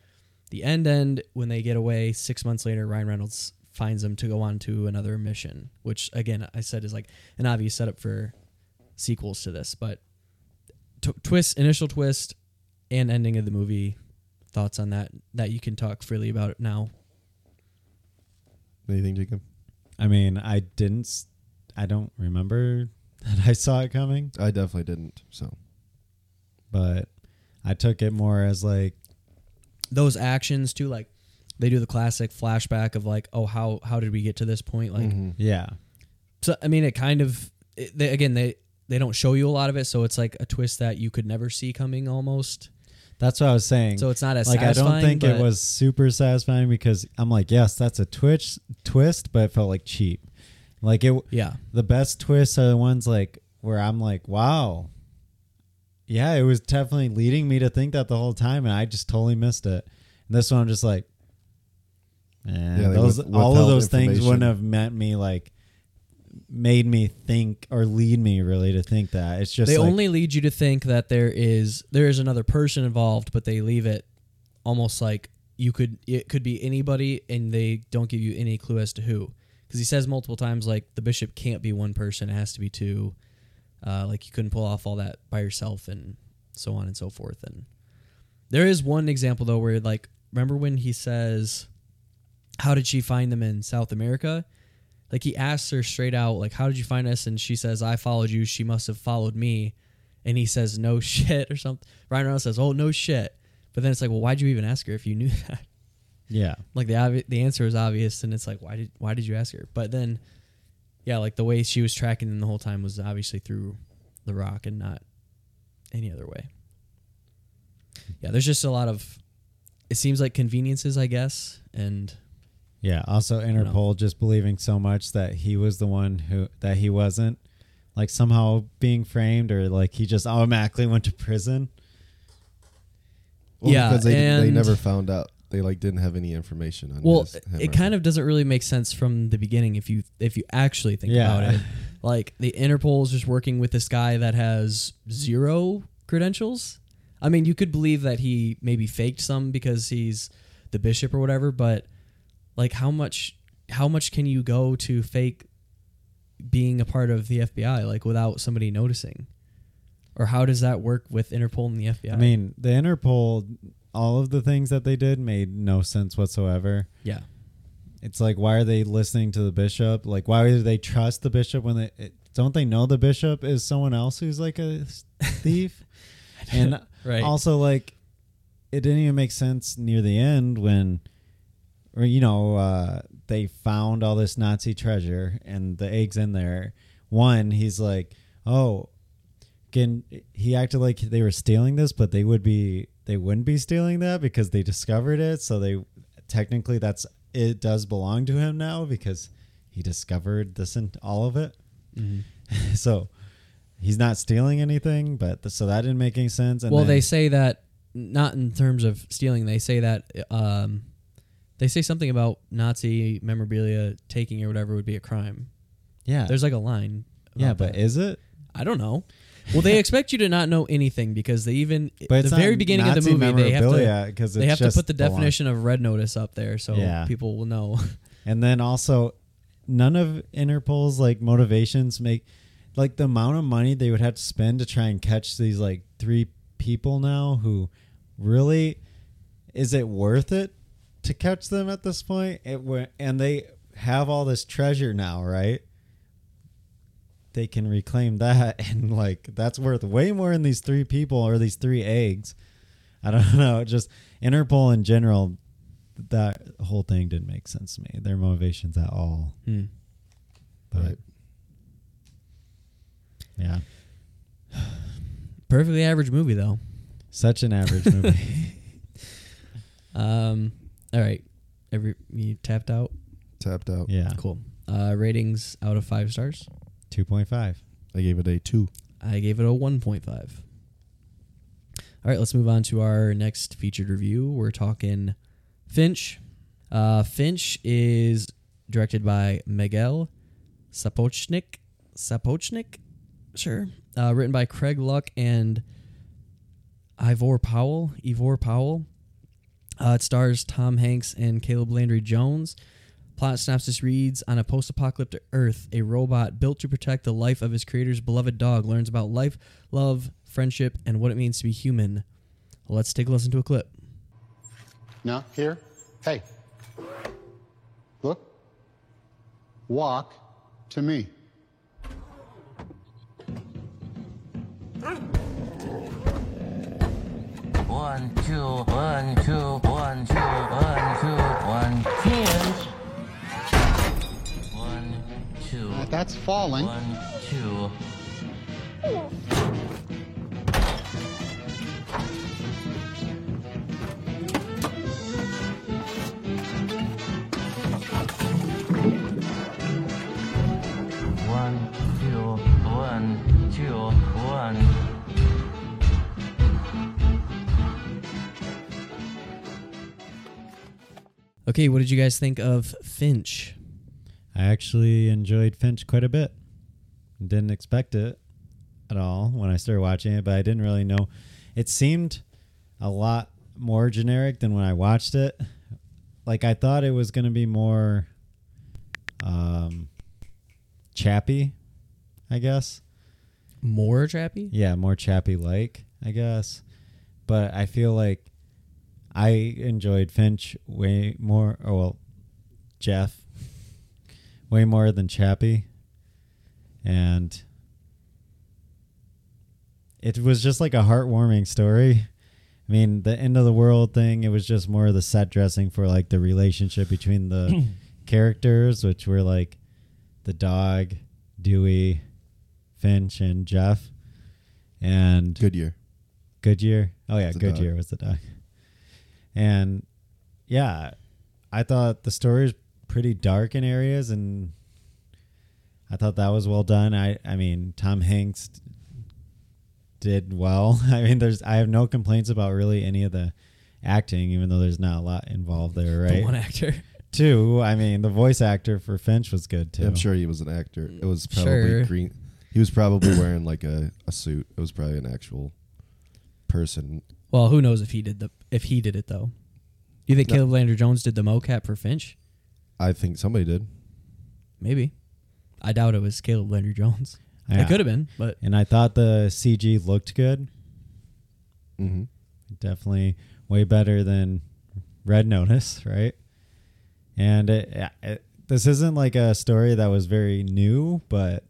the end end when they get away six months later ryan reynolds finds them to go on to another mission which again i said is like an obvious setup for sequels to this but t- twist, initial twist, and ending of the movie. Thoughts on that? That you can talk freely about it now. Anything, Jacob? I mean, I didn't. I don't remember [laughs] that I saw it coming, I definitely didn't. So but I took it more as like, Those actions too, like they do the classic flashback of like, oh, how how did we get to this point? Like, Mhm. yeah, so I mean, it kind of it, they, again they they don't show you a lot of it, so it's like a twist that you could never see coming almost. That's what I was saying. So it's not as like I don't think it was super satisfying because I'm like, yes, that's a twitch twist, but it felt like cheap. Like it, Yeah, the best twists are the ones like where I'm like, wow, yeah, it was definitely leading me to think that the whole time, and I just totally missed it. And this one, I'm just like, man, Yeah, those all of those things wouldn't have meant me like made me think or lead me really to think that it's just they like, only lead you to think that there is there is another person involved, but they leave it almost like you could it could be anybody, and they don't give you any clue as to who. Because he says multiple times like the bishop can't be one person; it has to be two. Uh, like you couldn't pull off all that by yourself, and so on and so forth. And there is one example though where like remember when he says, "How did she find them in South America?" Like he asks her straight out, like, "How did you find us?" And she says, "I followed you. She must have followed me." And he says, "No [laughs] shit" or something. Ryan Reynolds says, "Oh no shit." But then it's like, well, why'd you even ask her if you knew [laughs] that? yeah, Like the obvi- the answer is obvious, and it's like, why did why did you ask her? But then, yeah, like the way she was tracking them the whole time was obviously through the rock and not any other way. Yeah, there's just a lot of. It seems like conveniences, I guess, and yeah. Also, Interpol just believing so much that he was the one who that he wasn't, like somehow being framed or like he just automatically went to prison. Well, Yeah, because they, they and- never found out. They like didn't have any information on. well, his, him it or kind of doesn't really make sense from the beginning if you if you actually think Yeah. about it. [laughs] Like the Interpol is just working with this guy that has zero credentials. I mean, you could believe that he maybe faked some because he's the bishop or whatever, but like how much how much can you go to fake being a part of the FBI like without somebody noticing? Or how does that work with Interpol and the FBI? I mean, the Interpol, all of the things that they did made no sense whatsoever. yeah. It's like, why are they listening to the bishop? Like, why do they trust the bishop when they it, don't they know the bishop is someone else who's like a [laughs] thief? and Right. also, like, it didn't even make sense near the end when, or you know, uh, they found all this Nazi treasure and the eggs in there. One, he's like, oh, can he acted like they were stealing this, but they would be they wouldn't be stealing that because they discovered it. So they technically that's it does belong to him now because he discovered this and all of it. Mm-hmm. [laughs] so he's not stealing anything, but th- so that didn't make any sense. And well, then- they say that not in terms of stealing. They say that um, they say something about Nazi memorabilia taking or whatever would be a crime. yeah, There's like a line. yeah, but that. is it? I don't know. Well, they [laughs] expect you to not know anything because they even But the very beginning Nazi of the movie they have to they have to put the belong- definition of red notice up there so Yeah. people will know. [laughs] And then also, none of Interpol's like motivations make like the amount of money they would have to spend to try and catch these like three people now who really is it worth it to catch them at this point? It wa- and they have all this treasure now, right? They can reclaim that, [laughs] and like that's worth way more than these three people or these three eggs. I don't [laughs] know. Just Interpol in general, that whole thing didn't make sense to me. Their motivations at all. Hmm. But Right. yeah, [sighs] Perfectly average movie though. such an average movie. [laughs] Um, all right, every you tapped out. Tapped out. yeah, Cool. Uh, ratings out of five stars. two point five. I gave it a two. I gave it a 1.5. All right, let's move on to our next featured review. We're talking Finch. Uh, Finch is directed by Miguel Sapochnik. Sapochnik? Sure. Uh, written by Craig Luck and Ivor Powell. Ivor Powell. Uh, it stars Tom Hanks and Caleb Landry Jones. Plot synopsis reads On a post apocalyptic Earth, a robot built to protect the life of his creator's beloved dog learns about life, love, friendship, and what it means to be human. Let's take a listen to a clip. Now, here. Hey. Look. Walk to me. One, two, one, two, one, two, one, two, one, two. One, two, Uh, That's falling. one, two. One, two, one, two, one. Okay, what did you guys think of Finch? I actually enjoyed Finch quite a bit. Didn't expect it at all when I started watching it, but I didn't really know. It seemed a lot more generic than when I watched it. Like I thought it was going to be more um Chappie, I guess. More trappy? Yeah, more Chappie like, I guess. But I feel like I enjoyed Finch way more or well Jeff way more than Chappie. And it was just like a heartwarming story. I mean, the end of the world thing, it was just more of the set dressing for like the relationship between the [coughs] characters, which were like the dog, Dewey, Finch, and Jeff. And Goodyear. Goodyear. Oh yeah, The Goodyear dog. was the dog. And yeah, I thought the story was pretty dark in areas, and I thought that was well done. I I mean, Tom Hanks did well. [laughs] I mean, there's I have no complaints about really any of the acting, even though there's not a lot involved there, The right? one actor. [laughs] Two, I mean, the voice actor for Finch was good too. I'm sure he was an actor. It was probably Sure. green. He was probably wearing like a, a suit. It was probably an actual person. Well, who knows if he did the if he did it though? You think No. Caleb Landry Jones did the mocap for Finch? I think somebody did. Maybe. I doubt it was Caleb Landry Jones. Yeah. It could have been, but And I thought the CG looked good. Mm-hmm. definitely way better than Red Notice, right? And it, it, this isn't like a story that was very new, but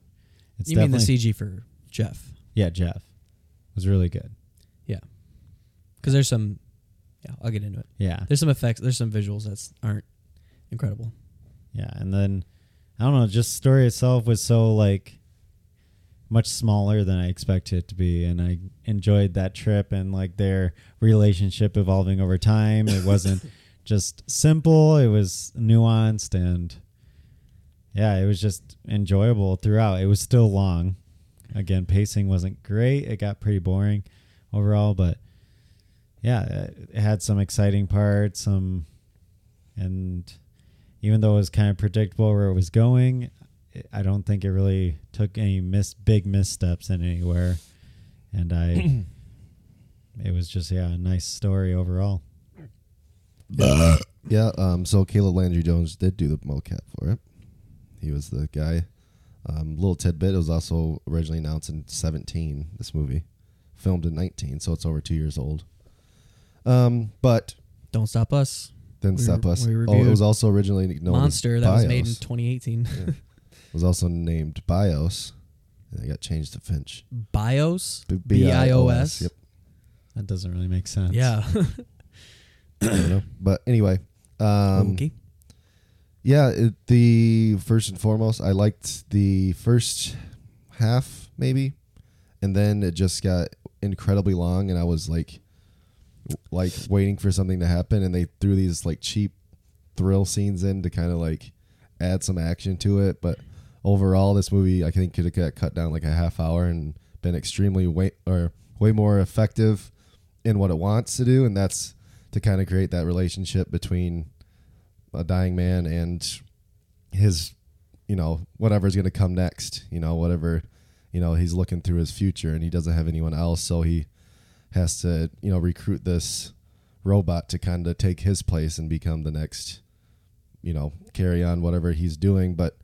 it's you mean the CG for Jeff? yeah, Jeff was really good. Because there's some. Yeah, I'll get into it. Yeah, There's some effects. There's some visuals that aren't incredible. yeah, and then I don't know, just story itself was so like much smaller than I expected it to be, and I enjoyed that trip and like their relationship evolving over time. It wasn't [laughs] just simple; it was nuanced and yeah, it was just enjoyable throughout. It was still long, again, pacing wasn't great. It got pretty boring overall, but yeah, it it had some exciting parts. Some, and even though it was kind of predictable where it was going, I don't think it really took any miss big missteps in anywhere. And I, [clears throat] it was just yeah, a nice story overall. [coughs] Yeah, um, so Caleb Landry Jones did do the mocap for it. He was the guy. Um, little tidbit, it was also originally announced in 17, this movie. Filmed in 19, so it's over two years old. Um, but Don't stop us. didn't We stop re- us. we Oh, it reviewed was also originally known as Monster that was made in Bios. 2018. Yeah. [laughs] It was also named Bios. And it got changed to Finch. BIOS. B- B I O S. Yep. That doesn't really make sense. Yeah. [laughs] [laughs] I don't know. But anyway, um, okay. Yeah, it, the first and foremost, I liked the first half maybe, and then it just got incredibly long, and I was like, w- like waiting for something to happen, and they threw these like cheap thrill scenes in to kind of like add some action to it. But overall, this movie I think could have got cut down like a half hour and been extremely way or way more effective in what it wants to do, and that's to kind of create that relationship between a dying man and his you know whatever's going to come next you know whatever you know he's looking through his future and he doesn't have anyone else so he has to you know recruit this robot to kind of take his place and become the next you know carry on whatever he's doing. But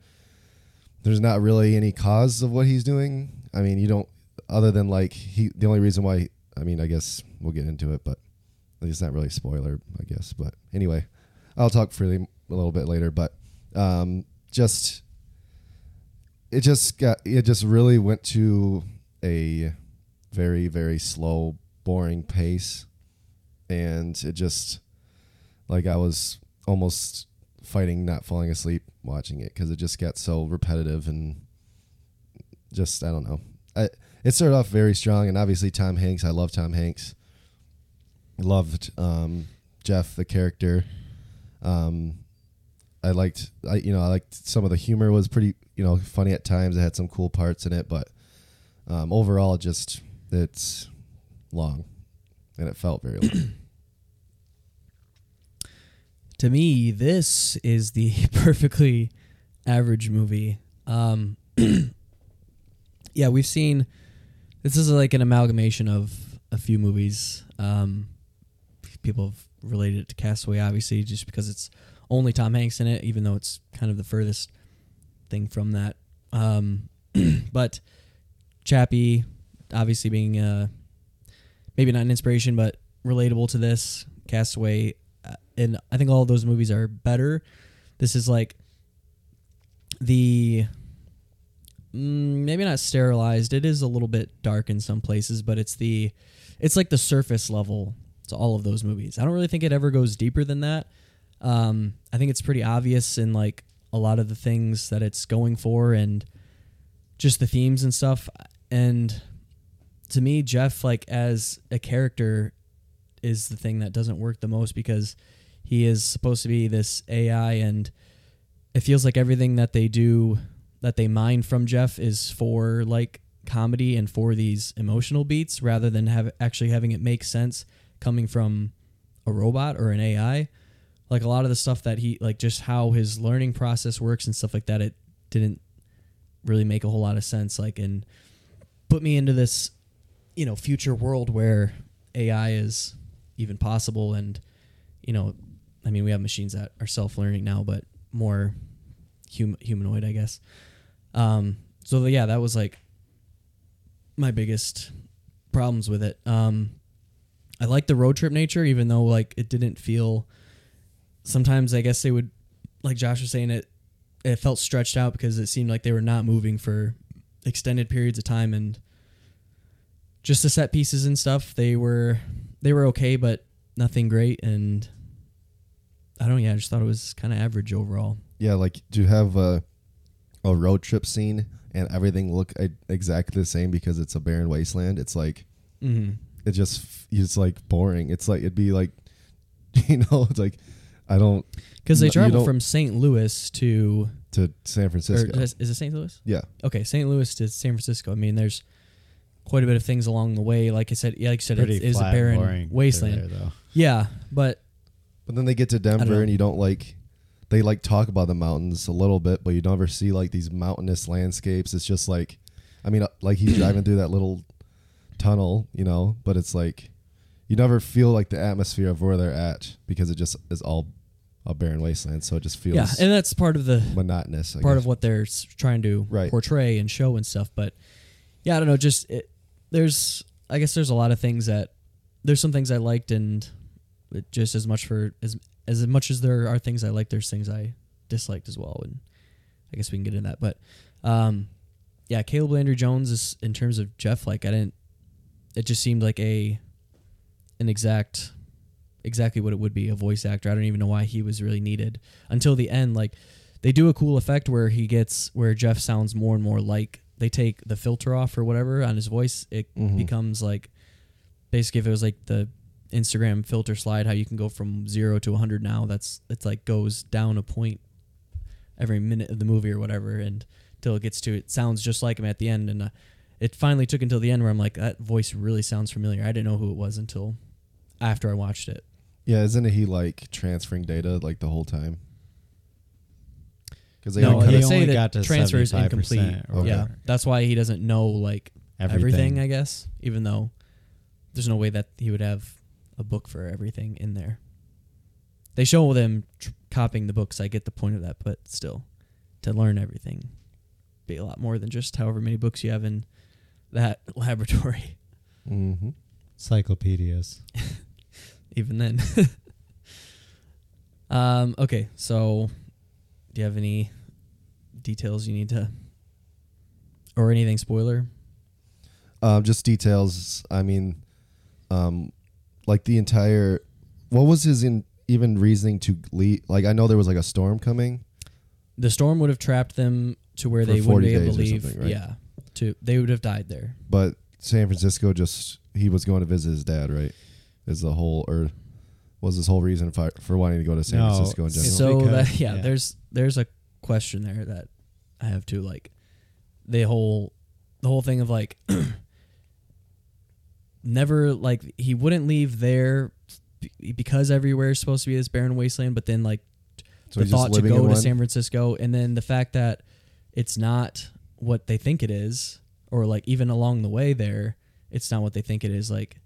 there's not really any cause of what he's doing. I mean you don't other than like he the only reason why i mean i guess we'll get into it but it's not really spoiler i guess. But anyway I'll talk freely a little bit later, but um, just it just got it just really went to a very very slow, boring pace, and it just like I was almost fighting not falling asleep watching it because it just got so repetitive and just I don't know. I, it started off very strong, and obviously Tom Hanks. I love Tom Hanks. Loved um, Jeff the character. Um, I liked, I you know, I liked some of the humor was pretty, you know, funny at times. It had some cool parts in it, but um, overall, just it's long, and it felt very long. [clears throat] to me, this is the [laughs] perfectly average movie. Um, [clears throat] yeah, we've seen. This is like an amalgamation of a few movies. Um, people have related it to Castaway, obviously, just because it's only Tom Hanks in it, even though it's kind of the furthest thing from that. Um, [clears throat] but Chappie, obviously being uh, maybe not an inspiration, but relatable to this Castaway, uh, and I think all those movies are better. This is like the mm, maybe not sterilized. It is a little bit dark in some places, but it's the it's like the surface level to all of those movies. I don't really think it ever goes deeper than that. Um, I think it's pretty obvious in like a lot of the things that it's going for and just the themes and stuff. And to me, Jeff, like as a character, is the thing that doesn't work the most because he is supposed to be this AI and it feels like everything that they do that they mine from Jeff is for like comedy and for these emotional beats rather than have actually having it make sense coming from a robot or an AI. Like a lot of the stuff that he like just how his learning process works and stuff like that it didn't really make a whole lot of sense like and put me into this you know future world where AI is even possible and you know I mean we have machines that are self-learning now but more hum- humanoid I guess. Um so yeah that was like my biggest problems with it. Um I like the road trip nature even though like it didn't feel sometimes I guess they would like Josh was saying it it felt stretched out because it seemed like they were not moving for extended periods of time and just the set pieces and stuff they were they were okay but nothing great and I don't yeah I just thought it was kind of average overall yeah, like to have a a road trip scene and everything look exactly the same because it's a barren wasteland. It's like mm-hmm. it just it's like boring. It's like it'd be like [laughs] you know, it's like I don't because they travel from St. Louis to to San Francisco. is is it St. Louis? yeah. Okay, St. Louis to San Francisco. I mean, there's quite a bit of things along the way. Like I said, like I said, Pretty it is a flat, barren boring wasteland. there, though. Yeah, but But then they get to don't know. Denver and you don't like they like talk about the mountains a little bit, but you don't ever see like these mountainous landscapes. It's just like I mean uh, like he's [clears throat] driving through that little tunnel, you know, but it's like you never feel like the atmosphere of where they're at because it just is all a barren wasteland, so it just feels yeah, and that's part of the monotonous. I part guess. of what they're s- trying to Right. portray and show and stuff. But yeah, I don't know. Just it, there's, I guess there's a lot of things that there's some things I liked, and just as much for as as much as there are things I like, there's things I disliked as well. And I guess we can get into that. But um, yeah, Caleb Landry Jones is in terms of Jeff. Like I didn't. It just seemed like a an exact exactly what it would be a voice actor. I don't even know why he was really needed until the end. Like they do a cool effect where he gets where Jeff sounds more and more like they take the filter off or whatever on his voice. It Mhm. becomes like basically if it was like the Instagram filter slide, how you can go from zero to 100 now. That's it's like goes down a point every minute of the movie or whatever, and till it gets to it sounds just like him at the end. And uh, it finally took until the end where I'm like that voice really sounds familiar. I didn't know who it was until after I watched it. Yeah, isn't he like transferring data like the whole time? Because they no, like, he they only say that got to transfer is incomplete. or Yeah, whatever. that's why he doesn't know like everything. Everything. I guess, even though there's no way that he would have a book for everything in there. They show them tr- copying the books. I get the point of that, but still, to learn everything, be a lot more than just however many books you have in that [laughs] laboratory. hmm Encyclopedias. [laughs] even then. [laughs] um. Okay. So, do you have any details you need to, or anything spoiler? Um, just details. I mean, um, like the entire. What was his in even reasoning to leave? Like I know there was like a storm coming. The storm would have trapped them to where For they wouldn't be able to leave. right? Yeah. To they would have died there. but San Francisco just he was going to visit his dad, right? Is the whole or was his whole reason for for wanting to go to San No, Francisco in general? It's so because- that yeah, yeah. there's there's a question there that I have to like the whole the whole thing of like [clears throat] never like he wouldn't leave there be- because everywhere is supposed to be this barren wasteland, but then like So the he's just thought to living in go to one? San Francisco, and then the fact that it's not what they think it is, or like even along the way there, it's not what they think it is. Like,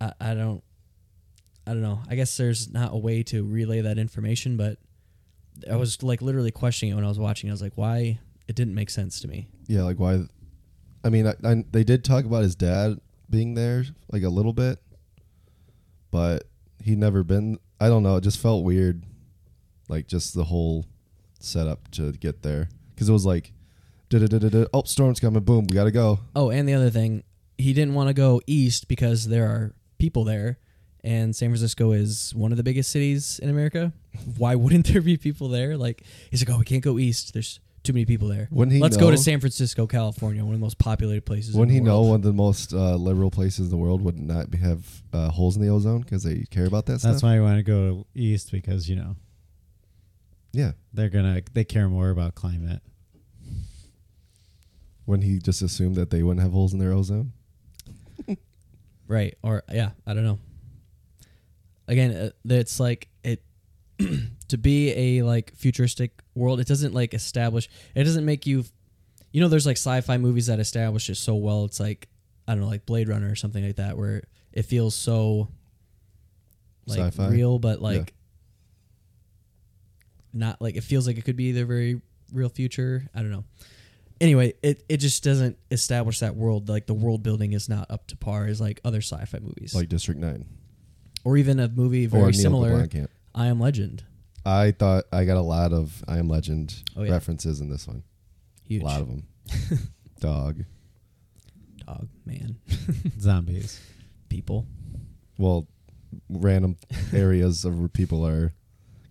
I, I don't, I don't know. I guess there's not a way to relay that information, but I was like literally questioning it when I was watching. I was like, why? It didn't make sense to me. Yeah, like why? I mean, I, I, they did talk about his dad being there like a little bit, but he'd never been. I don't know. It just felt weird, like just the whole setup to get there because it was like, oh, storm's coming, boom, we gotta go. Oh, and the other thing, he didn't want to go east because there are people there, and San Francisco is one of the biggest cities in America. Why wouldn't [laughs] there be people there? Like he's like, oh, we can't go east. There's too many people there. Wouldn't he Let's go to San Francisco, California, one of the most populated places. Wouldn't he in the know world. one of the most uh, liberal places in the world would not be, have uh, holes in the ozone because they care about that That's stuff? why I want to go east because you know yeah. they're gonna they care more about climate. When he just assumed that they wouldn't have holes in their ozone. [laughs] Right. Or yeah, I don't know. Again, uh, it's like it [clears throat] to be a like futuristic world. It doesn't like establish. It doesn't make you. You know, there's like sci-fi movies that establish it so well. It's like I don't know, like Blade Runner or something like that, where it feels so like Sci-fi? real, but Yeah. like not like it feels like it could be the very real future. I don't know. Anyway, it, it just doesn't establish that world. Like the world building is not up to par as like other sci-fi movies, Like District 9. Or even a movie very or Neil similar. Blomkamp. I Am Legend. I thought I got a lot of I Am Legend Oh, yeah. references in this one. Huge A lot of them. [laughs] Dog. dog man [laughs] Zombies. people. Well, random areas of where people are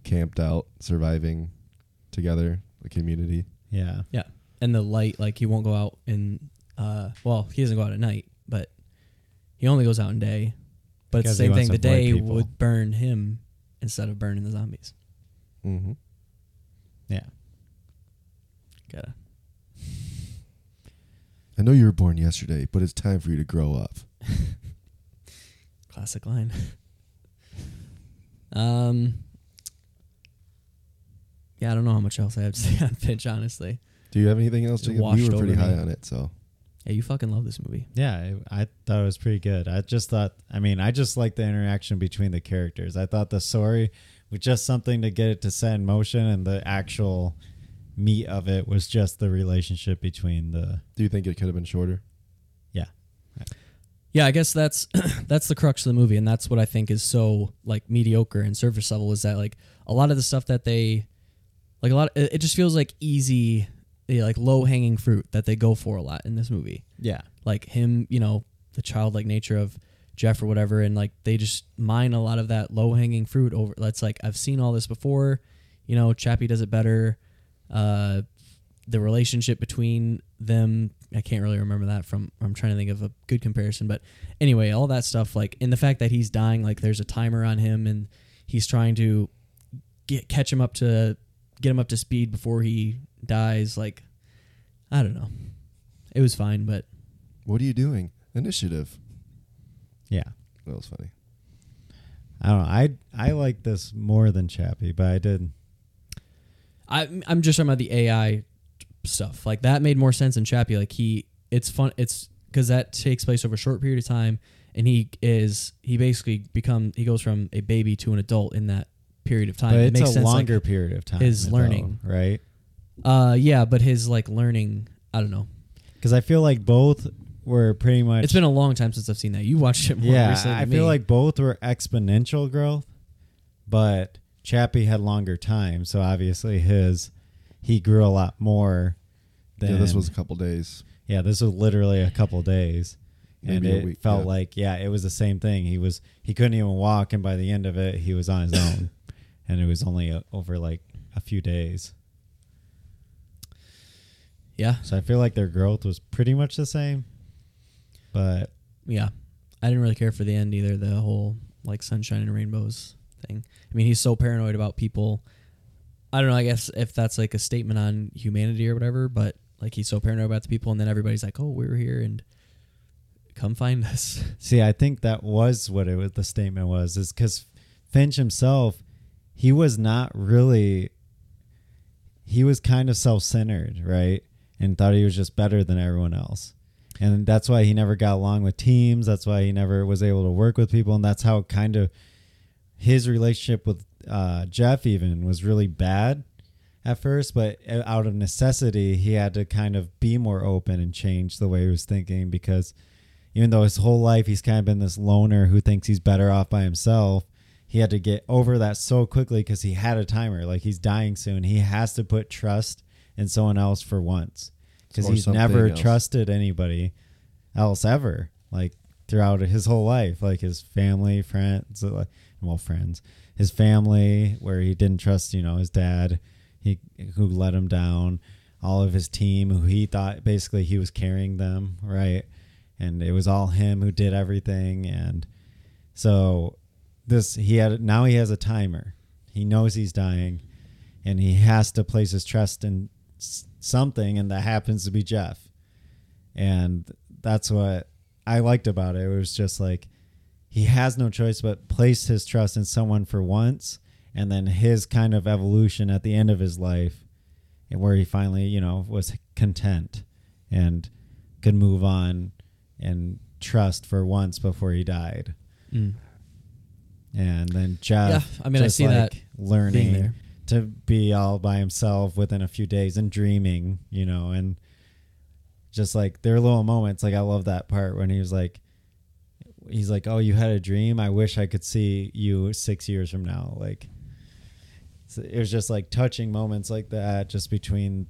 camped out, surviving together, a community. Yeah. Yeah, and the light like he won't go out in. Uh, well, he doesn't go out at night, but he only goes out in day. But it's the same thing. The day people. would burn him instead of burning the zombies. Mm-hmm. Yeah. Gotta. I know you were born yesterday, but it's time for you to grow up. [laughs] Classic line. [laughs] um. Yeah, I don't know how much else I have to say on Finch. Honestly, Do you have anything else? It Jacob? washed We were pretty over me. high on it, so yeah, you fucking love this movie. Yeah, I I thought it was pretty good. I just thought, I mean, I just like the interaction between the characters. I thought the story was just something to get it to set in motion, and the actual meat of it was just the relationship between the. do you think it could have been shorter? Yeah. Yeah, I guess that's [coughs] that's the crux of the movie, and that's what I think is so like mediocre and surface level is that like a lot of the stuff that they like a lot it it just feels like easy like low hanging fruit that they go for a lot in this movie. Yeah. Like him, you know, the childlike nature of Jeff or whatever, and like they just mine a lot of that low hanging fruit over. That's like I've seen all this before. You know, Chappie does it better. Uh, the relationship between them, I can't really remember that from. I'm trying to think of a good comparison, but anyway, all that stuff like, and the fact that he's dying, like there's a timer on him, and he's trying to get catch him up to get him up to speed before he dies. Like, I don't know. It was fine, but What are you doing? Initiative. Yeah. That was funny. I don't know. I I like this more than Chappie, but I did. I, I'm just talking about the AI stuff. Like that made more sense in Chappie. Like he, it's fun. It's because that takes place over a short period of time, and he is he basically become he goes from a baby to an adult in that period of time. But It it's makes a sense, like, longer period of time. His though, learning, right? Uh, yeah, but his like learning. I don't know. Because I feel like both were pretty much. It's been a long time since I've seen that. You watched it more yeah, recently. I feel me. like both were exponential growth, but Chappie had longer time, so obviously his he grew a lot more. Than, yeah, this was a couple days. yeah, this was literally a couple days, and Maybe a it week, felt yeah. like yeah, it was the same thing. He was he couldn't even walk, and by the end of it, he was on his own, [laughs] and it was only uh over like a few days. Yeah, So I feel like their growth was pretty much the same, but yeah. I didn't really care for the end either. The whole like sunshine and rainbows thing. I mean, he's so paranoid about people. I don't know. I guess if that's like a statement on humanity or whatever, but like he's so paranoid about the people, and then everybody's like, "Oh, we're here and come find us." [laughs] See, I think that was what it was. The statement was is because Finch himself, he was not really. He was kind of self-centered, right, and thought he was just better than everyone else, and that's why he never got along with teams. That's why he never was able to work with people, and that's how kind of his relationship with uh, Jeff even was really bad at first, but out of necessity, he had to kind of be more open and change the way he was thinking because even though his whole life he's kind of been this loner who thinks he's better off by himself, he had to get over that so quickly because he had a timer. Like he's dying soon. He has to put trust in someone else for once because he's never else. trusted anybody else ever. Like throughout his whole life, like his family, friends, uh, well, friends, his family, where he didn't trust, you know, his dad, he who let him down, all of his team, who he thought basically he was carrying them, right? And it was all him who did everything, and so this he had now he has a timer. He knows he's dying, and he has to place his trust in something, and that happens to be Jeff. And that's what I liked about it. It was just like he has no choice but place his trust in someone for once, and then his kind of evolution at the end of his life, and where he finally, you know, was content and could move on and trust for once before he died. Mm. And then Jeff, Yeah, I mean, I see that like learning there. To be all by himself within a few days and dreaming, you know, and just like there are little moments. Like I love that part when he was like, he's like, "Oh, you had a dream. I wish I could see you six years from now." Like it was just like touching moments like that, just between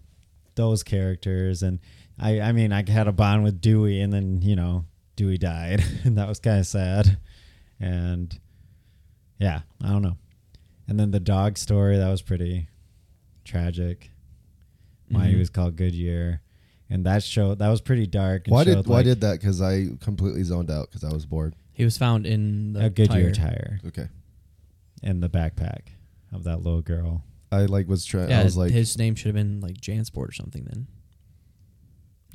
those characters. And I, I mean, I had a bond with Dewey, and then you know, Dewey died, [laughs] and that was kind of sad. And yeah, I don't know. And then the dog story that was pretty tragic. Why he Mhm. was called Goodyear, and that show that was pretty dark. and Why did why like, did that? Because I completely zoned out because I was bored. He was found in the a Goodyear tire. tire? Okay. in the backpack of that little girl. I like was trying. Yeah, I was like, his name should have been like Jansport or something then.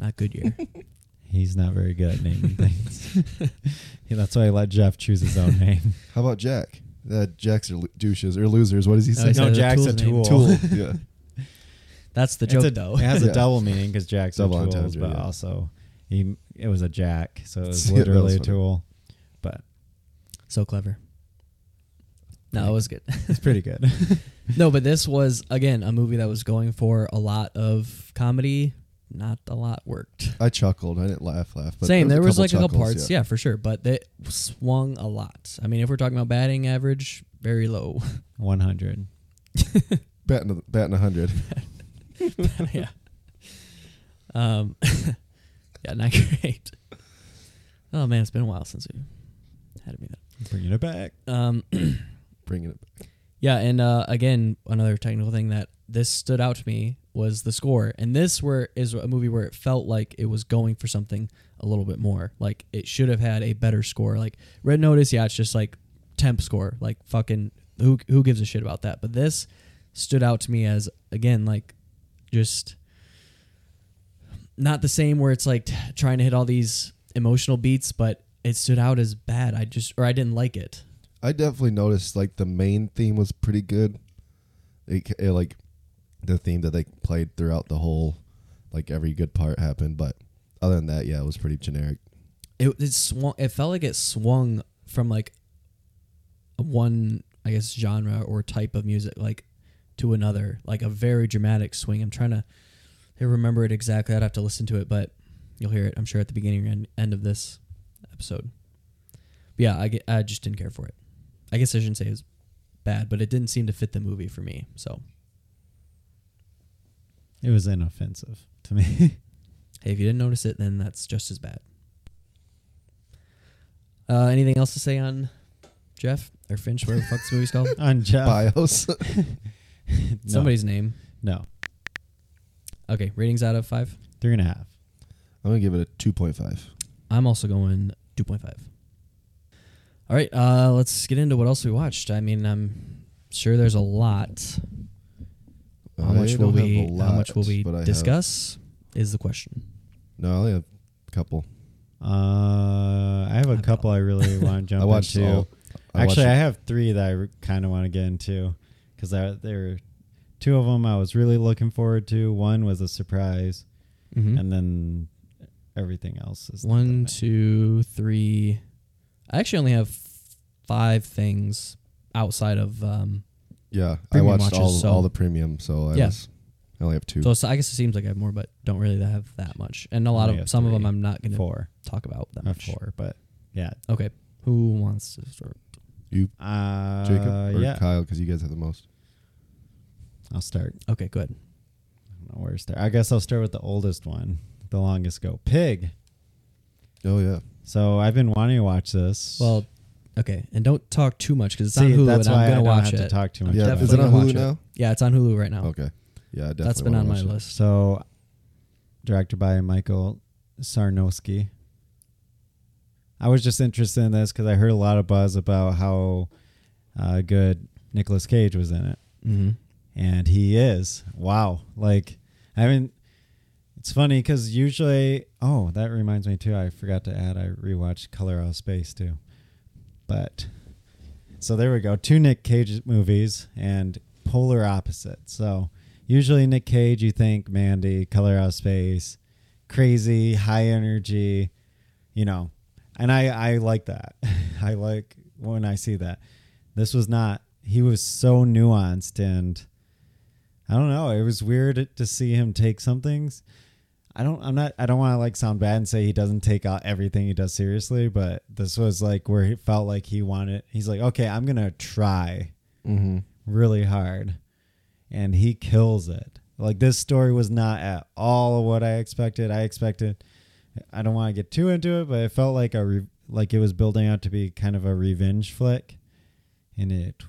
Not Goodyear. [laughs] He's not very good at naming [laughs] things. [laughs] Yeah, That's why I let Jeff choose his own name. how about Jack? Uh, Jacks are lo- douches or losers. What does he No, say? he said no, the Jack's a tool's name. tool. Tool. [laughs] yeah. [laughs] That's the It's joke a- though. It has [laughs] Yeah. a double meaning because Jack's Double a tools, entendre, but yeah. also he it was a jack, so it was Yeah, that was literally a funny. tool. But so clever. No, it was good. it's pretty good. no, but this was again a movie that was going for a lot of comedy. Not a lot worked. I chuckled. I didn't laugh. Laugh. But Same. There was, couple like a couple parts, yeah. for sure, but they swung a lot. I mean, if we're talking about batting average, very low. [laughs] One hundred. [laughs] Batting, a- batting a hundred. [laughs] yeah. Um. yeah, not great. Oh man, it's been a while since we had me that. Bringing it back. Um. Bringing it. Back. [clears throat] Yeah, and uh, again, another technical thing that this stood out to me was the score, and this where is a movie where it felt like it was going for something a little bit more. Like it should have had a better score. Like Red Notice, yeah, it's just like temp score. Like fucking who who gives a shit about that? But this stood out to me as again like just not the same where it's like t- trying to hit all these emotional beats, but it stood out as bad. I just or I didn't like it. I definitely noticed like the main theme was pretty good. It, it, like the theme that they played throughout the whole, like every good part happened. But other than that, yeah, it was pretty generic. it it swung it felt like it swung from like one I guess genre or type of music like to another like a very dramatic swing. I'm trying to remember it exactly. I'd have to listen to it, but you'll hear it I'm sure at the beginning and end, of this episode. But yeah, I get, I just didn't care for it. I guess I shouldn't say it was bad, but it didn't seem to fit the movie for me. So It was inoffensive to me. [laughs] hey, if you didn't notice it, then that's just as bad. Uh, anything else to say on Jeff or Finch? Whatever the fuck this movie's called. [laughs] On Jeff. Bios. [laughs] No. Somebody's name. No. Okay, ratings out of five. Three and a half. I'm gonna give it a two point five. I'm also going two point five. All right, uh, let's get into what else we watched. I mean, I'm sure there's a lot. How much will we? a how much will we but I have- discuss? Is the question. No, I only have a couple. Uh, I have a I've couple I really [laughs] want to jump I watched into. all. I Actually, watched I have three that I kind of want to get into because there were two of them I was really looking forward to. One was a surprise, Mm-hmm. and then everything else is not that One, bad. two, three. I actually only have five things outside of. Um, Yeah, I watched watches, all so- all the premium, so I Yeah. was. I only have two. so, so I guess it seems like I have more, but don't really have that much. And a lot Only of have some of them. I'm not going to four, talk about that uh, much. four, but yeah. Okay, who wants to start? you, Uh, Jacob, or yeah, Kyle, because you guys have the most. I'll start. Okay, good. I don't know where to start. I guess I'll start with the oldest one, the longest go. Pig. Oh yeah, So I've been wanting to watch this. Well, okay, and don't talk too much because it's See, on Hulu, that's and why I'm I gonna don't watch have it. to talk too much. Yeah. about Is definitely it on gonna Hulu watch now? Yeah, it's on Hulu right now. Okay. Yeah, definitely. That's been wanna on my watch it. list. So, directed by Michael Sarnoski. I was just interested in this because I heard a lot of buzz about how uh, good Nicolas Cage was in it, Mm-hmm. and he is. Wow! Like I haven't. It's funny because usually, oh, that reminds me too. I forgot to add. I rewatched Color Out of Space too, but so there we go. Two Nick Cage movies and polar opposites. So usually Nick Cage, you think Mandy, Color Out of Space, crazy, high energy, you know, and I I like that. [laughs] I like when I see that. This was not. He was so nuanced and I don't know. It was weird to see him take some things. I don't. I'm not. I don't want to like sound bad and say he doesn't take out everything he does seriously, but this was like where he felt like he wanted. He's like, okay, I'm gonna try Mm-hmm. really hard, and he kills it. Like this story was not at all what I expected. I expected. I don't want to get too into it, but it felt like a re, like it was building out to be kind of a revenge flick, and it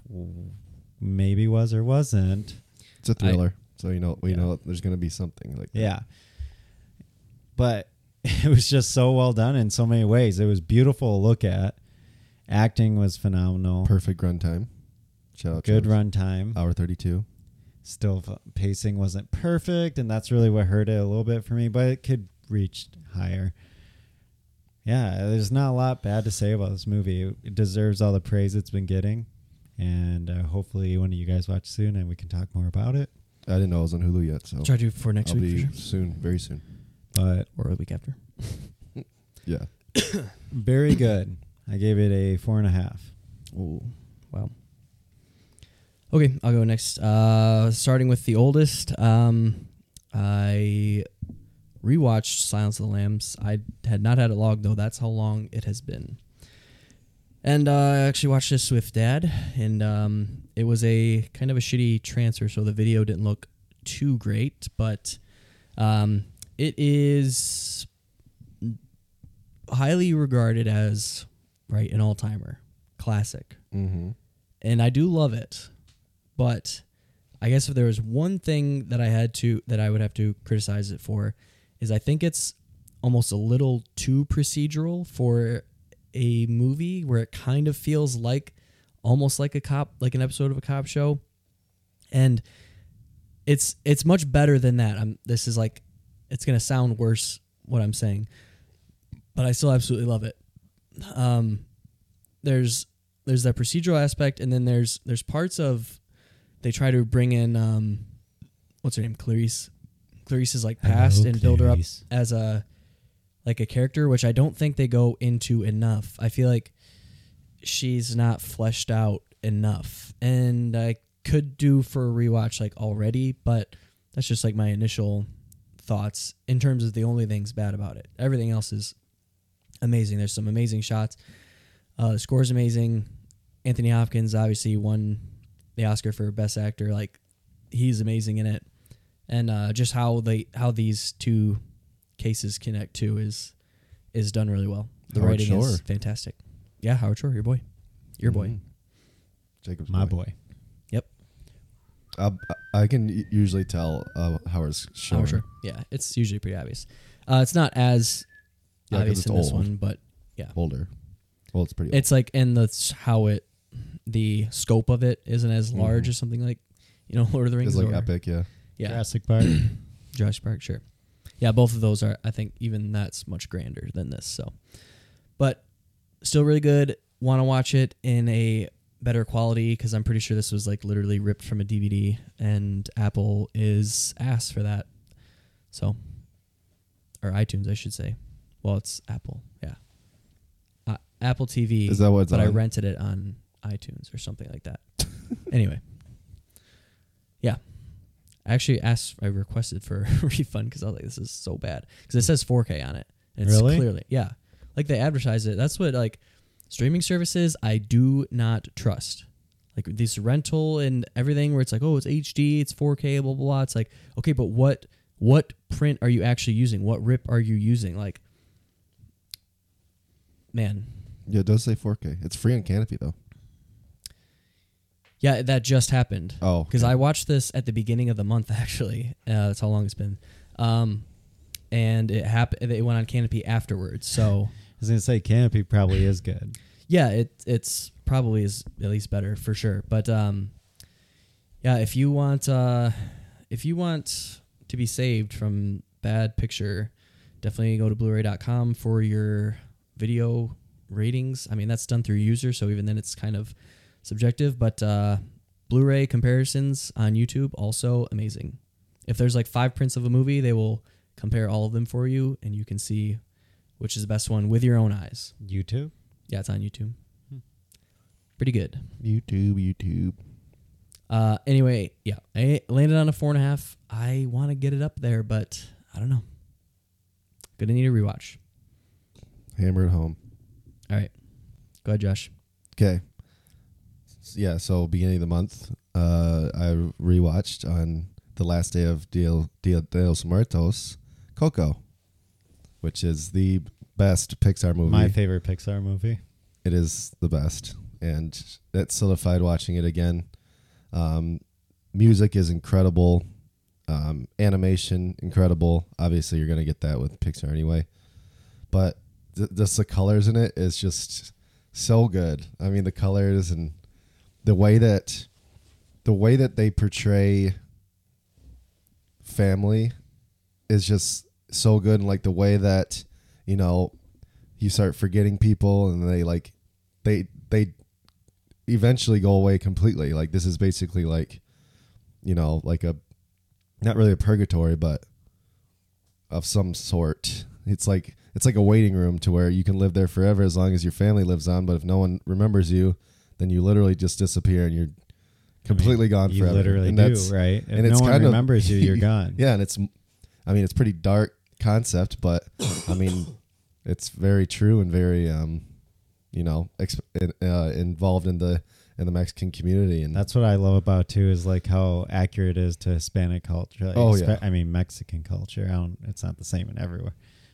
maybe was or wasn't. It's a thriller, so you know we Yeah. know there's gonna be something like that. Yeah. But [laughs] it was just so well done in so many ways. It was beautiful to look at. Acting was phenomenal. Perfect run time. Shout out Good Chubbs. run time. Hour 32. Still, f- pacing wasn't perfect, and that's really what hurt it a little bit for me. But it could reach higher. Yeah, there's not a lot bad to say about this movie. It, it deserves all the praise it's been getting, and uh, hopefully one of you guys watch soon, and we can talk more about it. I didn't know I was on Hulu yet, so Try to do for next I'll week be for sure. soon, very soon. But or the week after. [laughs] Yeah. [coughs] very good. I gave it a four and a half. Oh, wow. Okay, I'll go next. Uh, starting with the oldest, um, I rewatched Silence of the Lambs. I had not had it logged though. That's how long it has been. And uh, I actually watched this with Dad, and um, it was a kind of a shitty transfer, so the video didn't look too great. But um, it is highly regarded as right an all timer, classic Mm-hmm. and I do love it. But I guess if there was one thing that I had to that I would have to criticize it for is I think it's almost a little too procedural for a movie where it kind of feels like almost like a cop like an episode of a cop show. And it's it's much better than that. I'm this is like it's going to sound worse what I'm saying. But I still absolutely love it. Um there's there's that procedural aspect and then there's there's parts of they try to bring in um what's her name clarice clarice's like past and build her up as a like a character which i don't think they go into enough i feel like she's not fleshed out enough and i could do for a rewatch like already but that's just like my initial thoughts in terms of the only things bad about it everything else is amazing there's some amazing shots uh, the score's amazing. Anthony Hopkins obviously won the Oscar for Best Actor. Like he's amazing in it, and uh, just how they how these two cases connect too is is done really well. The Howard writing is fantastic. Yeah, Howard Shore, your boy, your boy. Mhm. Jacob's My boy. Yep, I, I can usually tell uh, Howard's show. Howard Shore. Yeah, it's usually pretty obvious. Uh, it's not as Yeah, 'cause obvious it's in this old. one, but yeah, Older. Well, it's pretty. Old. it's like in the how it the scope of it isn't as large Mhm. as something like you know [laughs] Lord of the Rings. It's like or- epic. Yeah. Yeah, Jurassic Park. [clears throat] Jurassic Park, sure. Yeah, both of those are. I think even that's much grander than this. So, but still really good. Want to watch it in a better quality because I'm pretty sure this was like literally ripped from a DVD, and Apple is ass for that. So, or iTunes, I should say. Well, it's Apple. Yeah, uh, Apple TV. Is that what But I rented it on iTunes or something like that. [laughs] anyway, yeah. I actually asked, I requested for [laughs] a refund because I was like, this is so bad because it says 4K on it. And it's Really? clearly, yeah, like they advertise it. That's what like streaming services I do not trust. Like this rental and everything, where it's like, oh, it's HD, it's 4K, blah blah blah. It's like, okay, but what what print are you actually using? What rip are you using? Like, man, Yeah, it does say 4K. It's free on Kanopy though. Yeah, that just happened. Oh, because okay. I watched this at the beginning of the month. [laughs] Actually, uh, that's how long it's been. Um, and it happened. It went on Kanopy afterwards. So [laughs] was gonna say Kanopy probably is good. yeah, it it's probably is at least better for sure. But um, yeah, if you want uh, if you want to be saved from bad picture, definitely go to Blu-ray.com for your video ratings. I mean, that's done through user, so even then it's kind of subjective. But uh, Blu-ray comparisons on YouTube also amazing. If there's like five prints of a movie, they will compare all of them for you, and you can see which is the best one with your own eyes. YouTube. Yeah, it's on YouTube. Pretty good. YouTube, YouTube. Uh, anyway, yeah, I landed on a four and a half. I want to get it up there, but I don't know. Gonna need a rewatch. Hammer it home. All right, go ahead, Josh. Okay. Yeah, so beginning of the month, uh, I rewatched on the last day of Dia, Dia de los Muertos, Coco, which is the best Pixar movie. My favorite Pixar movie. it is the best, and that solidified watching it again. Um, music is incredible, um, animation incredible. Obviously, you're gonna get that with Pixar anyway, but th- just the colors in it is just so good. I mean, the colors and the way that the way that they portray family is just so good and like the way that you know you start forgetting people and they like they they eventually go away completely like this is basically like you know like a not really a purgatory but of some sort it's like it's like a waiting room to where you can live there forever as long as your family lives on but if no one remembers you then you literally just disappear and you're completely gone you forever literally and do, right? If and no it's one kind of- remembers you, you're [laughs] gone. yeah and it's i mean it's pretty dark concept but i mean it's very true and very um you know exp- uh, involved in the in the mexican community and That's what I love about it, too is like how accurate it is to Hispanic culture. Like, Oh, yeah. I mean Mexican culture. I don't. It's not the same in everywhere,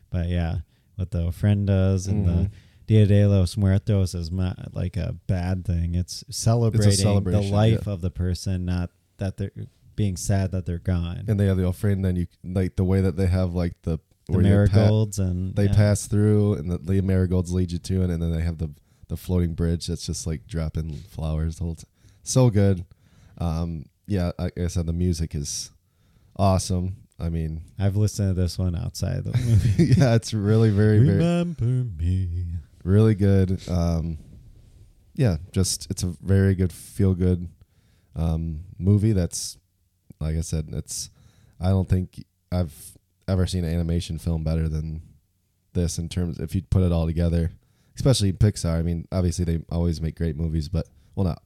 but yeah, what the ofrendas and Mhm. the Dia de los Muertos is not like a bad thing. It's celebrating the life yeah. of the person, not that they're being sad that they're gone. and they have the offering then you like the way that they have like the the where pa- marigolds and they yeah. pass through and the, the marigolds lead you to it and then they have the the floating bridge that's just like dropping flowers the whole time so good um yeah like i said the music is awesome i mean I've listened to this one outside the [laughs] movie. yeah it's really very very me. really good um yeah just it's a very good feel good um movie that's like i said it's i don't think i've ever seen an animation film better than this in terms if you put it all together especially pixar i mean obviously they always make great movies but well not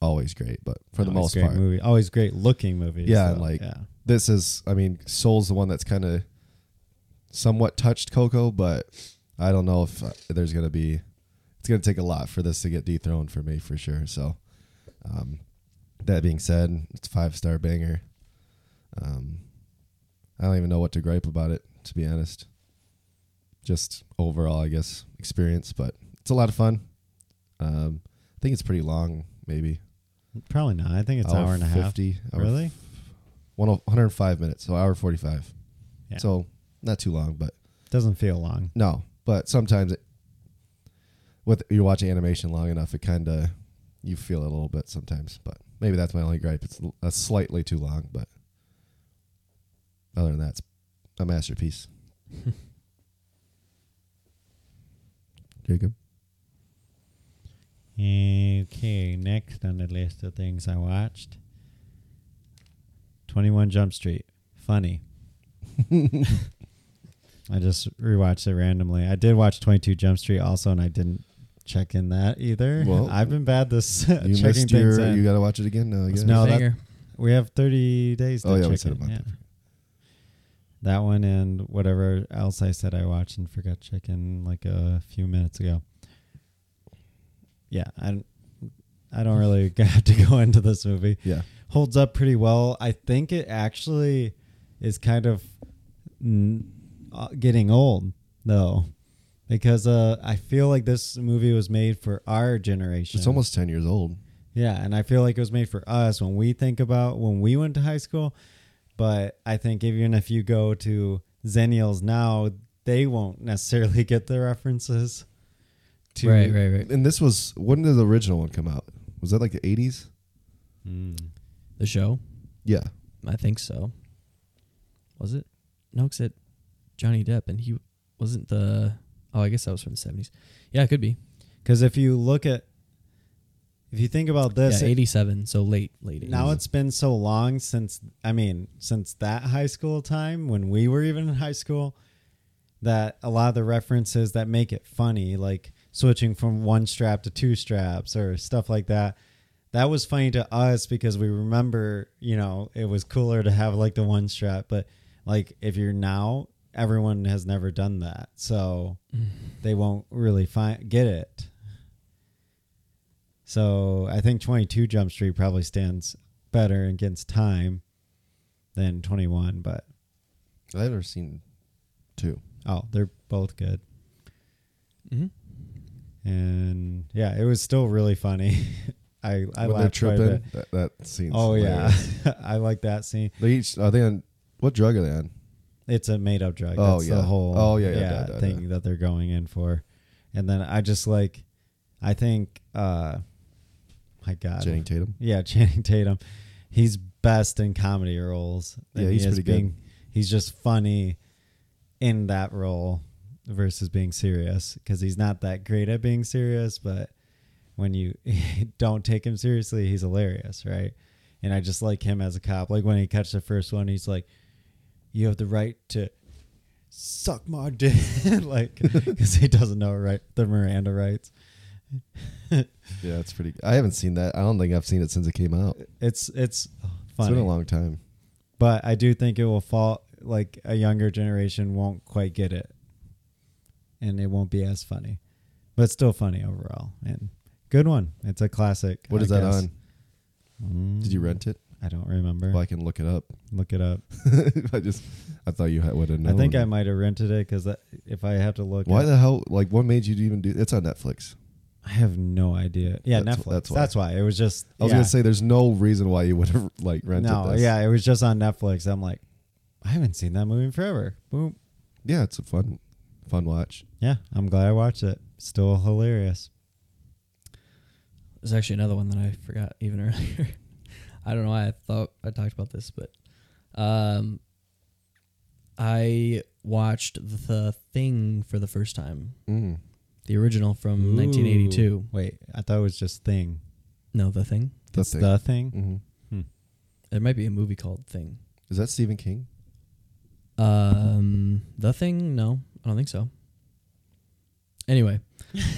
always great but for the most great part movie. Always great looking movies. yeah so, like yeah. this is i mean soul's the one that's kind of somewhat touched coco but i don't know if uh, there's gonna be it's gonna take a lot for this to get dethroned for me for sure so um that being said it's a five star banger um i don't even know what to gripe about it to be honest just overall i guess experience but it's a lot of fun um i think it's pretty long maybe Probably not. I think it's an hour and a half. 50 hour Really? one, 105 minutes, so hour 45. Yeah. So not too long, but Doesn't feel long. no. But sometimes it, with you watch animation long enough, it kind of you feel it a little bit sometimes. But maybe that's my only gripe. It's l- uh, slightly too long, but other than that, it's a masterpiece. [laughs] Jacob, Okay, next on the list of things I watched 21 Jump Street. Funny. [laughs] [laughs] I just rewatched it randomly. I did watch 22 Jump Street also, and I didn't check in that either. [laughs] Well, I've been bad this [laughs] you checking missed things your. in. You got to watch it again now. I guess. No, that- we have 30 days to Oh, yeah, we said about yeah. that. That one and whatever else I said I watched and forgot checking like a few minutes ago. Yeah, I don't, I don't really [laughs] have to go into this movie. Yeah. Holds up pretty well. I think it actually is kind of uh, getting old though. Because uh, I feel like this movie was made for our generation. It's almost ten years old. Yeah, and I feel like it was made for us when we think about when we went to high school. But I think even if you go to Zennials now, they won't necessarily [laughs] get the references. To Right, right, right. And this was when did the original one come out? Was that like the eighties? Mm. The show? Yeah. I think so. Was it? No, because it Johnny Depp, and he wasn't the. Oh, I guess that was from the seventies. Yeah, it could be. Because if you look at, if you think about this, yeah, it- eighty-seven. So late, late. 80s. now it's been so long since I mean since that high school time when we were even in high school that a lot of the references that make it funny like switching from one strap to two straps or stuff like that that was funny to us because we remember you know it was cooler to have like the one strap but like if you're now everyone has never done that so they won't really find get it so I think 22 Jump Street probably stands better against time than 21, but I've never seen two. oh, they're both good. Mhm. And yeah, it was still really funny. [laughs] I I when they're laughed tripping, that, that scene. Oh yeah, [laughs] I like that scene. they each are they on what drug are they on? It's a made up drug. Oh, That's yeah. the whole Oh, yeah, yeah, da, da, thing da. that they're going in for. And then I just like I think uh my god, Channing Tatum. Yeah, [laughs] Channing Tatum. He's best in comedy roles. Yeah, he's he pretty good. He's just funny in that role versus being serious because he's not that great at being serious. But when you [laughs] don't take him seriously, he's hilarious, right? And I just like him as a cop. Like when he catches the first one, he's like, "You have the right to." Suck my [laughs] dick, like because he doesn't know right the Miranda rights. [laughs] Yeah, it's pretty. I haven't seen that. I don't think I've seen it since it came out. It's it's It's been a long time. but I do think it will fall like a younger generation won't quite get it, and it won't be as funny, but still funny overall and good one. It's a classic. What I is that on? Mm, Did you rent it? I don't remember. Well, I can look it up. Look it up. [laughs] I just, I thought you would have known. I think I might have rented it because if I have to look, Why the hell? Like, what made you even do? It's on Netflix. I have no idea. Yeah, That's- Netflix. that's why. That's why. why. It was just. I was yeah. gonna say, there's no reason why you would have like rented no. this. Yeah, it was just on Netflix. I'm like, I haven't seen that movie in forever. Boom. yeah, it's a fun, fun watch. Yeah, I'm glad I watched it. Still hilarious. There's actually another one that I forgot even [laughs] earlier. I don't know why I thought I talked about this, but um, I watched The Thing for the first time. Mm. The original from 1982. Wait, I thought it was just Thing. No, The Thing. The it's Thing. the Thing. hmm There might be a movie called Thing. Is that Stephen King? Um, The Thing? No, I don't think so. Anyway,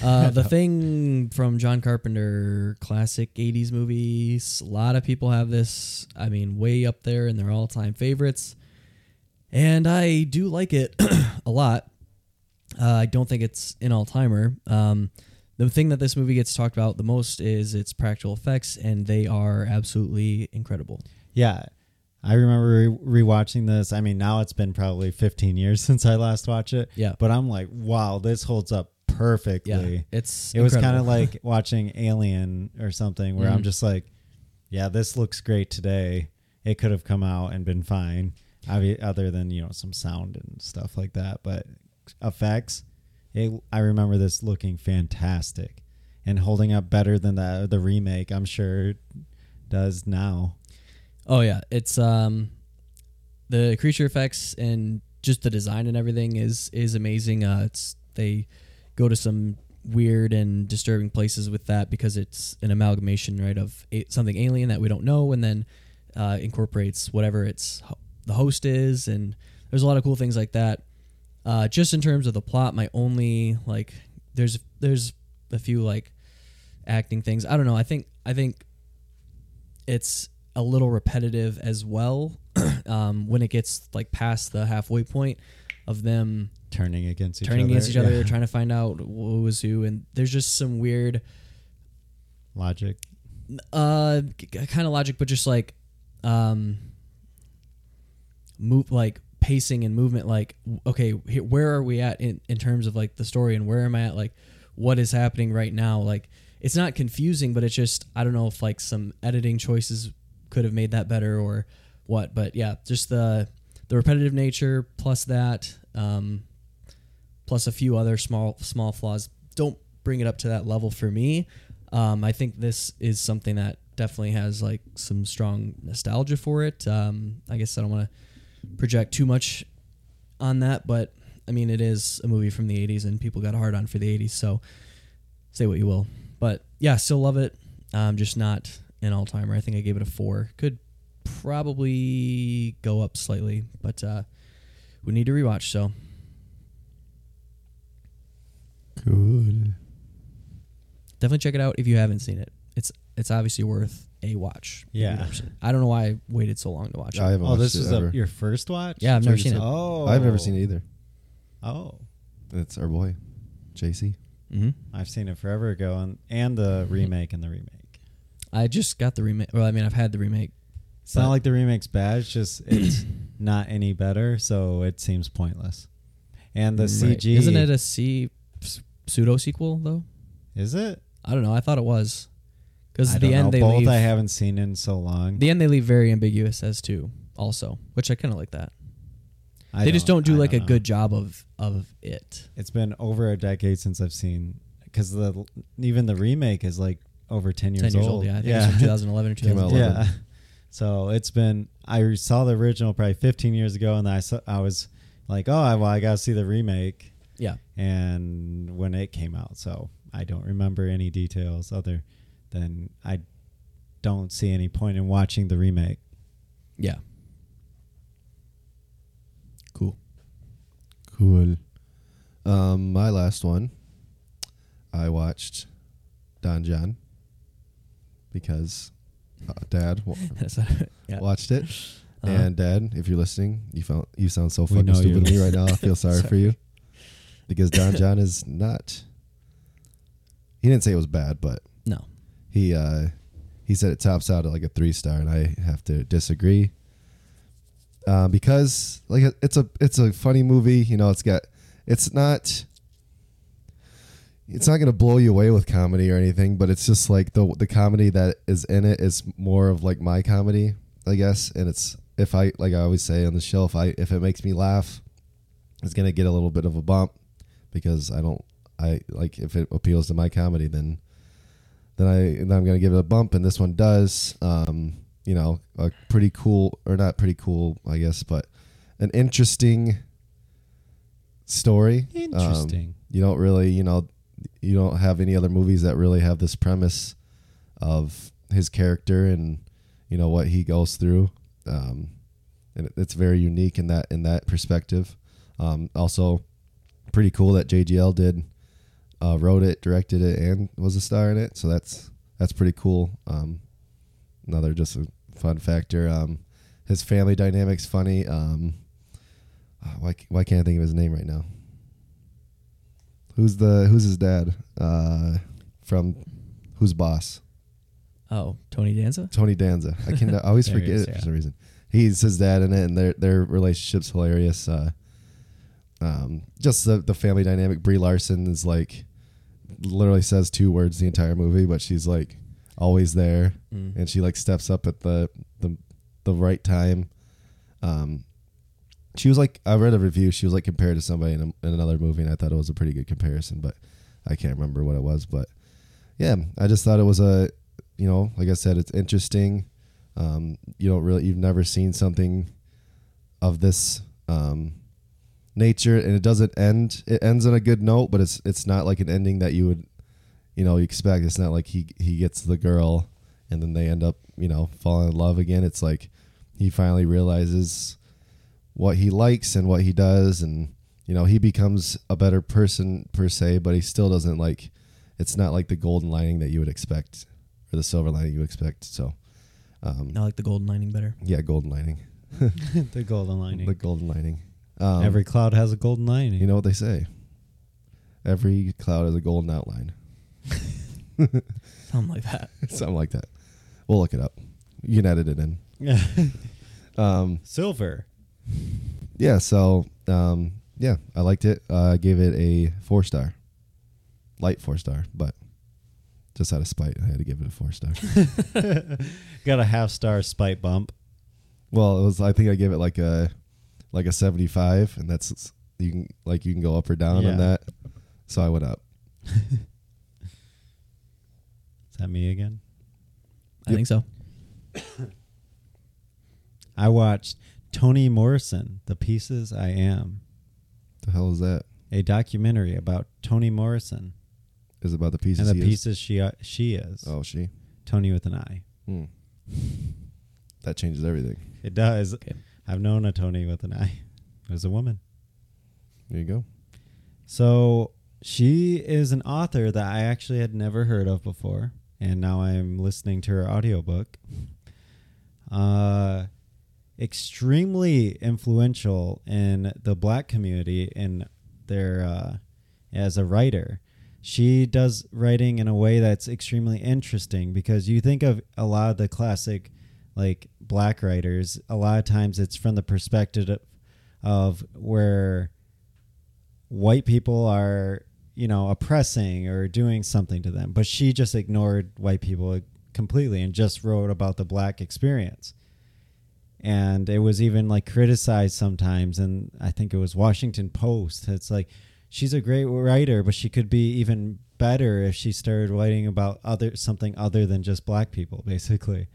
uh, [laughs] The Thing from John Carpenter, classic 80s movies. A lot of people have this, I mean, way up there in their all time favorites. And I do like it [clears throat] a lot. Uh, I don't think it's an all timer. Um, the thing that this movie gets talked about the most is its practical effects, and they are absolutely incredible. Yeah, I remember re- rewatching this. I mean, now it's been probably 15 years [laughs] since I last watched it. Yeah. but I'm like, wow, this holds up perfectly. Yeah, it's it was kind of like watching Alien or something, where I'm Mhm. just like, yeah, this looks great today. It could have come out and been fine, other than you know some sound and stuff like that. But effects, it, I remember this looking fantastic and holding up better than the the remake. I'm sure does now. Oh yeah, it's um the creature effects and just the design and everything is is amazing. Uh it's they go to some weird and disturbing places with that because it's an amalgamation, right, of a, something alien that we don't know and then uh, incorporates whatever its ho- the host is and there's a lot of cool things like that. Uh, just in terms of the plot, my only like there's there's a few like acting things. I don't know. I think I think it's a little repetitive as well [clears throat] um, when it gets like past the halfway point of them Turning against each turning other. against each other, Yeah. trying to [laughs] find out who was who, and there's just some weird, logic. uh, kind of logic, but just like, um, move like pacing and movement. Like, okay, where are we at in in terms of like the story, and where am I at? Like, what is happening right now? Like, it's not confusing, but it's just I don't know if like some editing choices could have made that better or what. But yeah, just the the repetitive nature plus that, um, plus a few other small small flaws don't bring it up to that level for me. Um, I think this is something that definitely has like some strong nostalgia for it. Um, I guess I don't want to project too much on that, but I mean it is a movie from the '80s and people got hard on for the '80s, so say what you will. But yeah, still love it. Um, just not an all timer. I think I gave it a four. Could probably go up slightly, but uh, we need to rewatch. So Good. definitely check it out if you haven't seen it. It's it's obviously worth a watch. Yeah. never seen it. I don't know why I waited so long to watch it. I haven't Oh, watched this it is ever. a, your first watch? Yeah, I've never seen it. Oh, I've never seen it either. Oh, It's our boy, JC. hmm I've seen it forever ago, and and the remake and the remake. I just got the remake. Well, I mean, I've had the remake. It's But- not like the remake's bad. It's just it's [clears throat] not any better, so it seems pointless. And the Right. CG Isn't it a C pseudo sequel though? Is it? I don't know. I thought it was because I the don't end know. they Both leave. I haven't seen in so long. the end they leave very ambiguous as to also, which I kind of like that. I they just don't do I like a know. good job of of it. It's been over a decade since I've seen because the even the remake is like over 10 years, 10 years old, yeah. I think it was from 2011 or Came out 2012. Yeah. So it's been I saw the original probably 15 years ago and I saw, I was like, "Oh, well, I got to see the remake." Yeah. And when it came out, so I don't remember any details other than I don't see any point in watching the remake. Yeah. Cool. Cool. Um, my last one, I watched Don Jon because uh, Dad wa- [laughs] yeah. watched it, Uh-huh. and Dad, if you're listening, you found you sound so fucking stupid to me right now. I feel [laughs] sorry, for you because Don [laughs] Jon is not. He didn't say it was bad, but No. he uh, he said it tops out at like a three star, and I have to disagree. Uh, because like it's a it's a funny movie, you know. It's got it's not it's not gonna blow you away with comedy or anything, but it's just like the the comedy that is in it is more of like my comedy, I guess. And it's if I like I always say on the show, if I if it makes me laugh, it's gonna get a little bit of a bump because I don't I like if it appeals to my comedy, then then I then I'm gonna give it a bump, and this one does. Um, you know, a pretty cool or not pretty cool, I guess, but an interesting story. Um, Interesting. you don't really, you know, you don't have any other movies that really have this premise of his character and you know what he goes through. Um, and it's very unique in that in that perspective. Um, also, pretty cool that JGL did uh, wrote it, directed it, and was a star in it. So that's that's pretty cool. Um, another just a fun factor. Um, his family dynamics funny. Um, uh, why why can't I think of his name right now? Who's the who's his dad? Uh, from who's boss? Oh, Tony Danza? Tony Danza. I can I always [laughs] forget is, it for yeah. some reason. He's his dad in it, and their their relationship's hilarious. Uh, um, just the the family dynamic. Brie Larson is like literally says two words the entire movie, but she's like always there, Mm. and she like steps up at the the the right time. Um, she was like I read a review. She was like compared to somebody in, a, in another movie, and I thought it was a pretty good comparison, but I can't remember what it was. But yeah, I just thought it was a you know, like I said, it's interesting. Um, you don't really, you've never seen something of this um, nature, and it doesn't end. It ends on a good note, but it's it's not like an ending that you would, you know, expect. It's not like he he gets the girl, and then they end up, you know, falling in love again. It's like he finally realizes what he likes and what he does, and you know, he becomes a better person per se, but he still doesn't like. It's not like the golden lining that you would expect or the silver lining you expect. So, um, I like the golden lining better. yeah, golden lining, [laughs] [laughs] the golden lining. the golden lining. Um, Every cloud has a golden lining. you know what they say. Every cloud has a golden outline, Something like that. [laughs] something like that. We'll look it up. You can edit it in. Yeah. Um, Silver. Yeah. So, um, yeah, I liked it. Uh, I gave it a four star, light four star, but just out of spite, I had to give it a four star. [laughs] Got a half star spite bump. Well, it was. I think I gave it like a like a seventy five, and that's you can like you can go up or down Yeah. on that. So I went up. [laughs] Is that me again? I think so. [coughs] I watched Toni Morrison, The Pieces I Am, The hell is that? a documentary about Toni Morrison Is it about the pieces? and the he is? pieces she uh, she is. Oh, she. Tony with an I. Hmm. [laughs] That changes everything. It does. Okay. I've known a Tony with an I. It was a woman. There you go. So she is an author that I actually had never heard of before, and now I'm listening to her audiobook. Uh, extremely influential in the black community in their uh, as a writer. She does writing in a way that's extremely interesting because you think of a lot of the classic like black writers, a lot of times it's from the perspective of, of where white people are, you know, oppressing or doing something to them. But she just ignored white people completely and just wrote about the black experience. And it was even like criticized sometimes. And I think it was Washington Post. It's like she's a great writer, but she could be even better if she started writing about other something other than just black people, basically.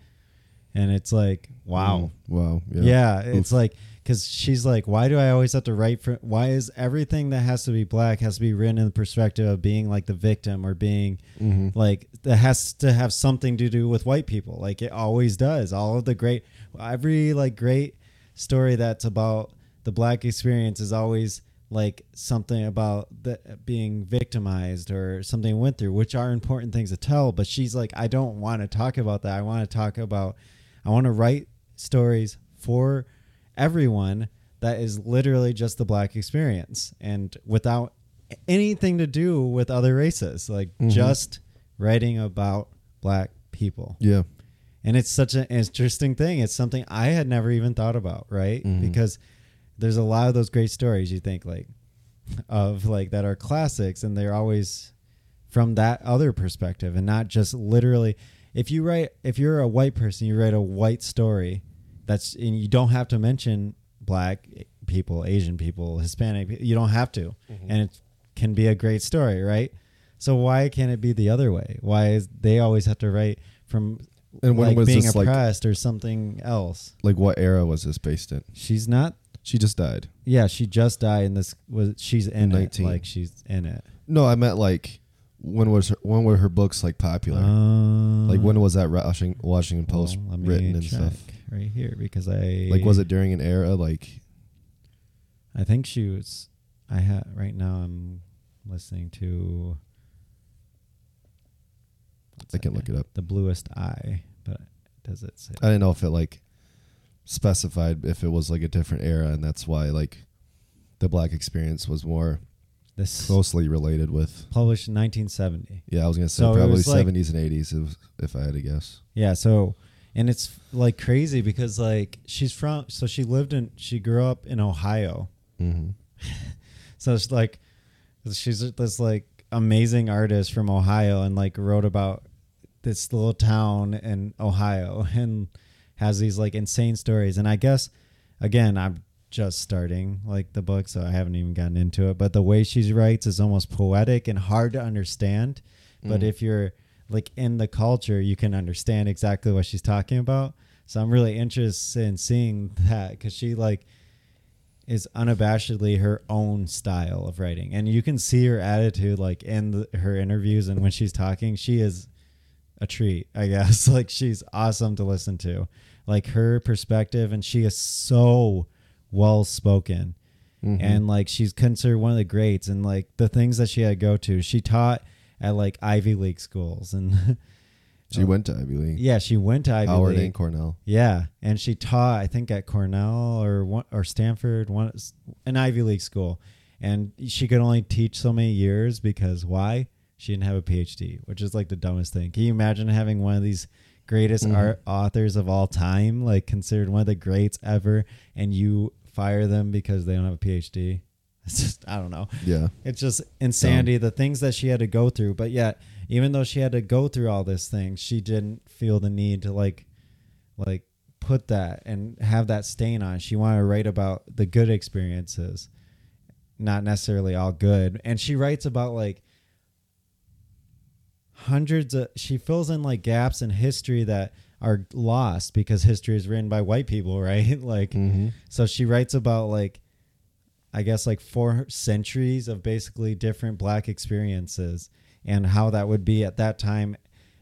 And it's like, wow, Mm, wow. yeah, it's Oof. like because she's like, why do I always have to write for? Why is everything that has to be black has to be written in the perspective of being like the victim or being Mhm. like that has to have something to do with white people? Like it always does. All of the great, every like great story that's about the black experience is always like something about the being victimized or something went through, which are important things to tell. But she's like, I don't want to talk about that. I want to talk about, I want to write stories for everyone that is literally just the black experience and without anything to do with other races, like Mhm. just writing about black people. Yeah. And it's such an interesting thing. It's something I had never even thought about, right? Mhm. Because there's a lot of those great stories you think like of like that are classics and they're always from that other perspective and not just literally if you write if you're a white person you write a white story that's and you don't have to mention black people asian people hispanic you don't have to and it can be a great story right so why can't it be the other way why is they always have to write from And when like was being this, like- oppressed or something else Like what era was this based in? she's not She just died. yeah she just died and this was she's in 19. it like she's in it No, I meant like when was her, when were her books like popular? Uh, like when was that Washington, Washington Post Well, written and stuff? right here because I Like was it during an era like I think she was. I had right now. I'm listening to. I can look it up. The bluest eye, but does it say? I didn't know if it like specified if it was like a different era and that's why like the black experience was more This closely related with published in 1970. yeah I was gonna say So probably was, like- 70s and 80s if, if I had to guess Yeah. So, and it's like crazy because like she's from. So she lived in. She grew up in Ohio. mm-hmm. [laughs] So it's like she's this like amazing artist from Ohio and like wrote about this little town in Ohio [laughs] and has these like insane stories. And I guess again, I'm just starting like the book, so I haven't even gotten into it. But the way she writes is almost poetic and hard to understand. But Mhm. if you're like in the culture, you can understand exactly what she's talking about. So I'm really interested in seeing that because she like is unabashedly her own style of writing and you can see her attitude like in the, her interviews and when she's talking she is a treat i guess. [laughs] Like she's awesome to listen to. Like her perspective and she is so well spoken. Mhm. and like she's considered one of the greats and like the things that she had to go to she taught at like ivy league schools and [laughs] she went to Ivy League. Yeah she went to ivy Howard league. And Cornell. Yeah, and she taught I think at Cornell or one, or Stanford, one an Ivy League school, and she could only teach so many years because why? She didn't have a PhD, which is like the dumbest thing. Can you imagine having one of these greatest Mhm. art authors of all time, like considered one of the greats ever, and you fire them because they don't have a PhD? [laughs] It's just I don't know. yeah It's just insanity, the things that she had to go through. But yet, even though she had to go through all this things, she didn't feel the need to like like put that and have that stain on. She wanted to write about the good experiences, not necessarily all good. And she writes about like hundreds of she fills in like gaps in history that are lost because history is written by white people, [laughs] right? like mm-hmm. so she writes about like I guess like four centuries of basically different black experiences and how that would be at that time.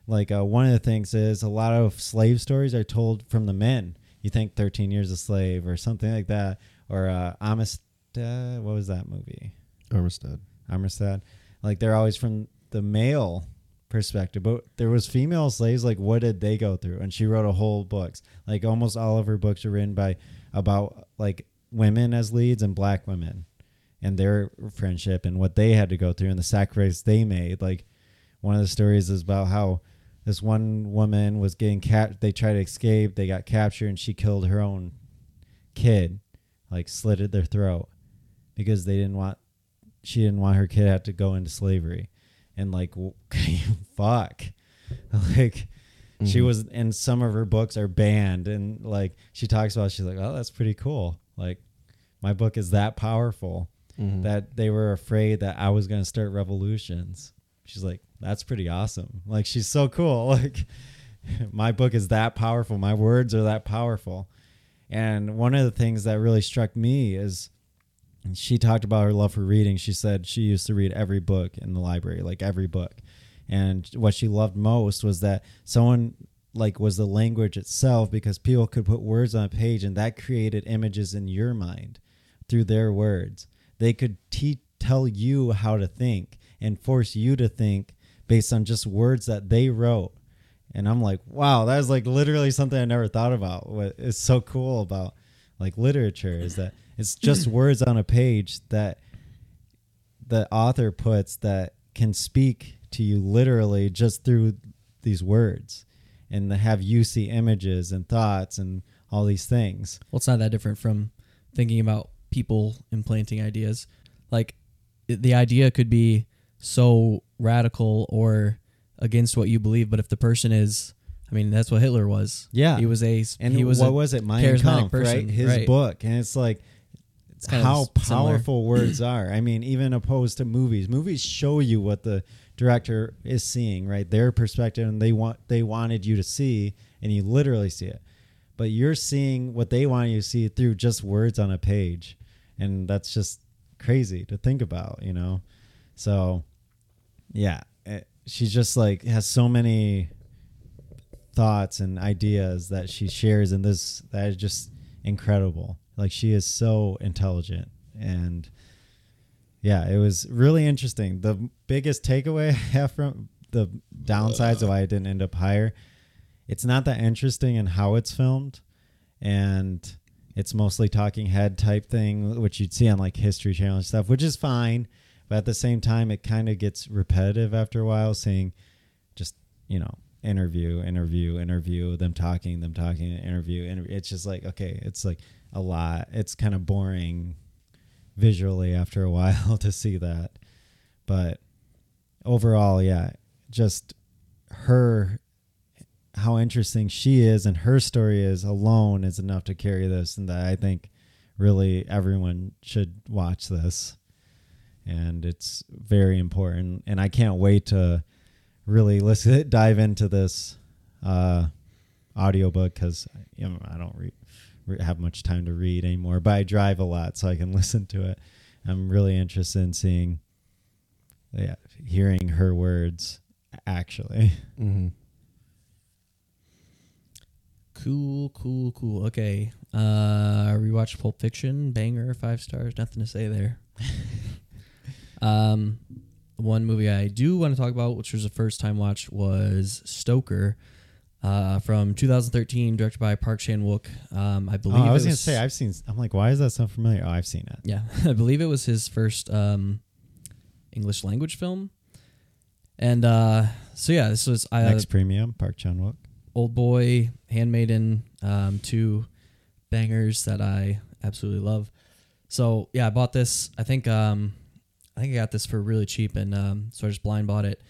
Like uh, one of the things is a lot of slave stories are told from the men. You think Thirteen Years a Slave or something like that, or uh, Amistad. What was that movie? Armistead Amistad. Like they're always from the male perspective, but there was female slaves. Like what did they go through? And she wrote a whole books. Like almost all of her books are written by about like women as leads and black women and their friendship and what they had to go through and the sacrifice they made. Like one of the stories is about how this one woman was getting cat. They tried to escape. They got captured, and she killed her own kid, like slitted their throat because they didn't want. She didn't want her kid to have to go into slavery, and like, [laughs] fuck, like. She Mhm. was, and some of her books are banned, and like she talks about, she's like, "Oh, that's pretty cool." Like, my book is that powerful Mhm. that they were afraid that I was going to start revolutions. she's like, "That's pretty awesome." Like she's so cool. [laughs] Like [laughs] my book is that powerful. My words are that powerful. And one of the things that really struck me is she talked about her love for reading. She said she used to read every book in the library, like every book. And what she loved most was that someone like was the language itself because people could put words on a page and that created images in your mind through their words. They could te- tell you how to think and force you to think based on just words that they wrote. And I'm like, wow, that is like literally something I never thought about. What is so cool about like literature is that it's just [clears throat] words on a page that the author puts that can speak to you literally just through these words and have you see images and thoughts and all these things. Well, it's not that different from thinking about people implanting ideas. Like the idea could be so radical or against what you believe, but if the person is, I mean, that's what Hitler was. Yeah. he was a And he was what a was it? Mein charismatic Kampf, person, right? His right. book, and it's like kind of how similar. powerful [clears throat] words are. I mean, even opposed to movies. Movies show you what the director is seeing, right? Their perspective, and they want they wanted you to see, and you literally see it. But you're seeing what they want you to see through just words on a page, and that's just crazy to think about, you know. So, yeah, eh, it, she's just like has so many thoughts and ideas that she shares in this that is just incredible. Like she is so intelligent and yeah, it was really interesting. The biggest takeaway [laughs] I have from the downsides of why I didn't end up higher, it's not that interesting in how it's filmed and it's mostly talking head type thing, which you'd see on like History Channel and stuff, which is fine. But at the same time, it kind of gets repetitive after a while, seeing just, you know, interview, interview, interview, them talking, them talking, interview, interview. It's just like, okay, it's like a lot. It's kind of boring visually after a [laughs] while to see that. But overall, yeah, just her how interesting she is and her story is alone is enough to carry this and that I think really everyone should watch this and it's very important and I can't wait to really [laughs] listen dive into this uh audiobook cuz you know, I don't re- re- have much time to read anymore but I drive a lot so I can [laughs] listen to it I'm really interested in seeing yeah hearing her words actually Mm-hmm. Cool, cool, cool. Okay. Uh rewatched Pulp Fiction, banger, five stars, nothing to say there. [laughs] um one movie I do want to talk about, which was a first time watch, was Stoker. Uh, from 2013, directed by Park Chan Wook. Um, I Oh, believe I was it gonna say I've seen. I'm like, why is that so familiar? Oh, I've seen it. Yeah, [laughs] I believe it was his first um, English language film. And uh, so yeah, this was uh, Next premium, Park Chan Wook. Old Boy, Handmaiden, um, two bangers that I absolutely love. So yeah, I bought this. I think um, I think I got this for really cheap, and um, so I just blind bought it.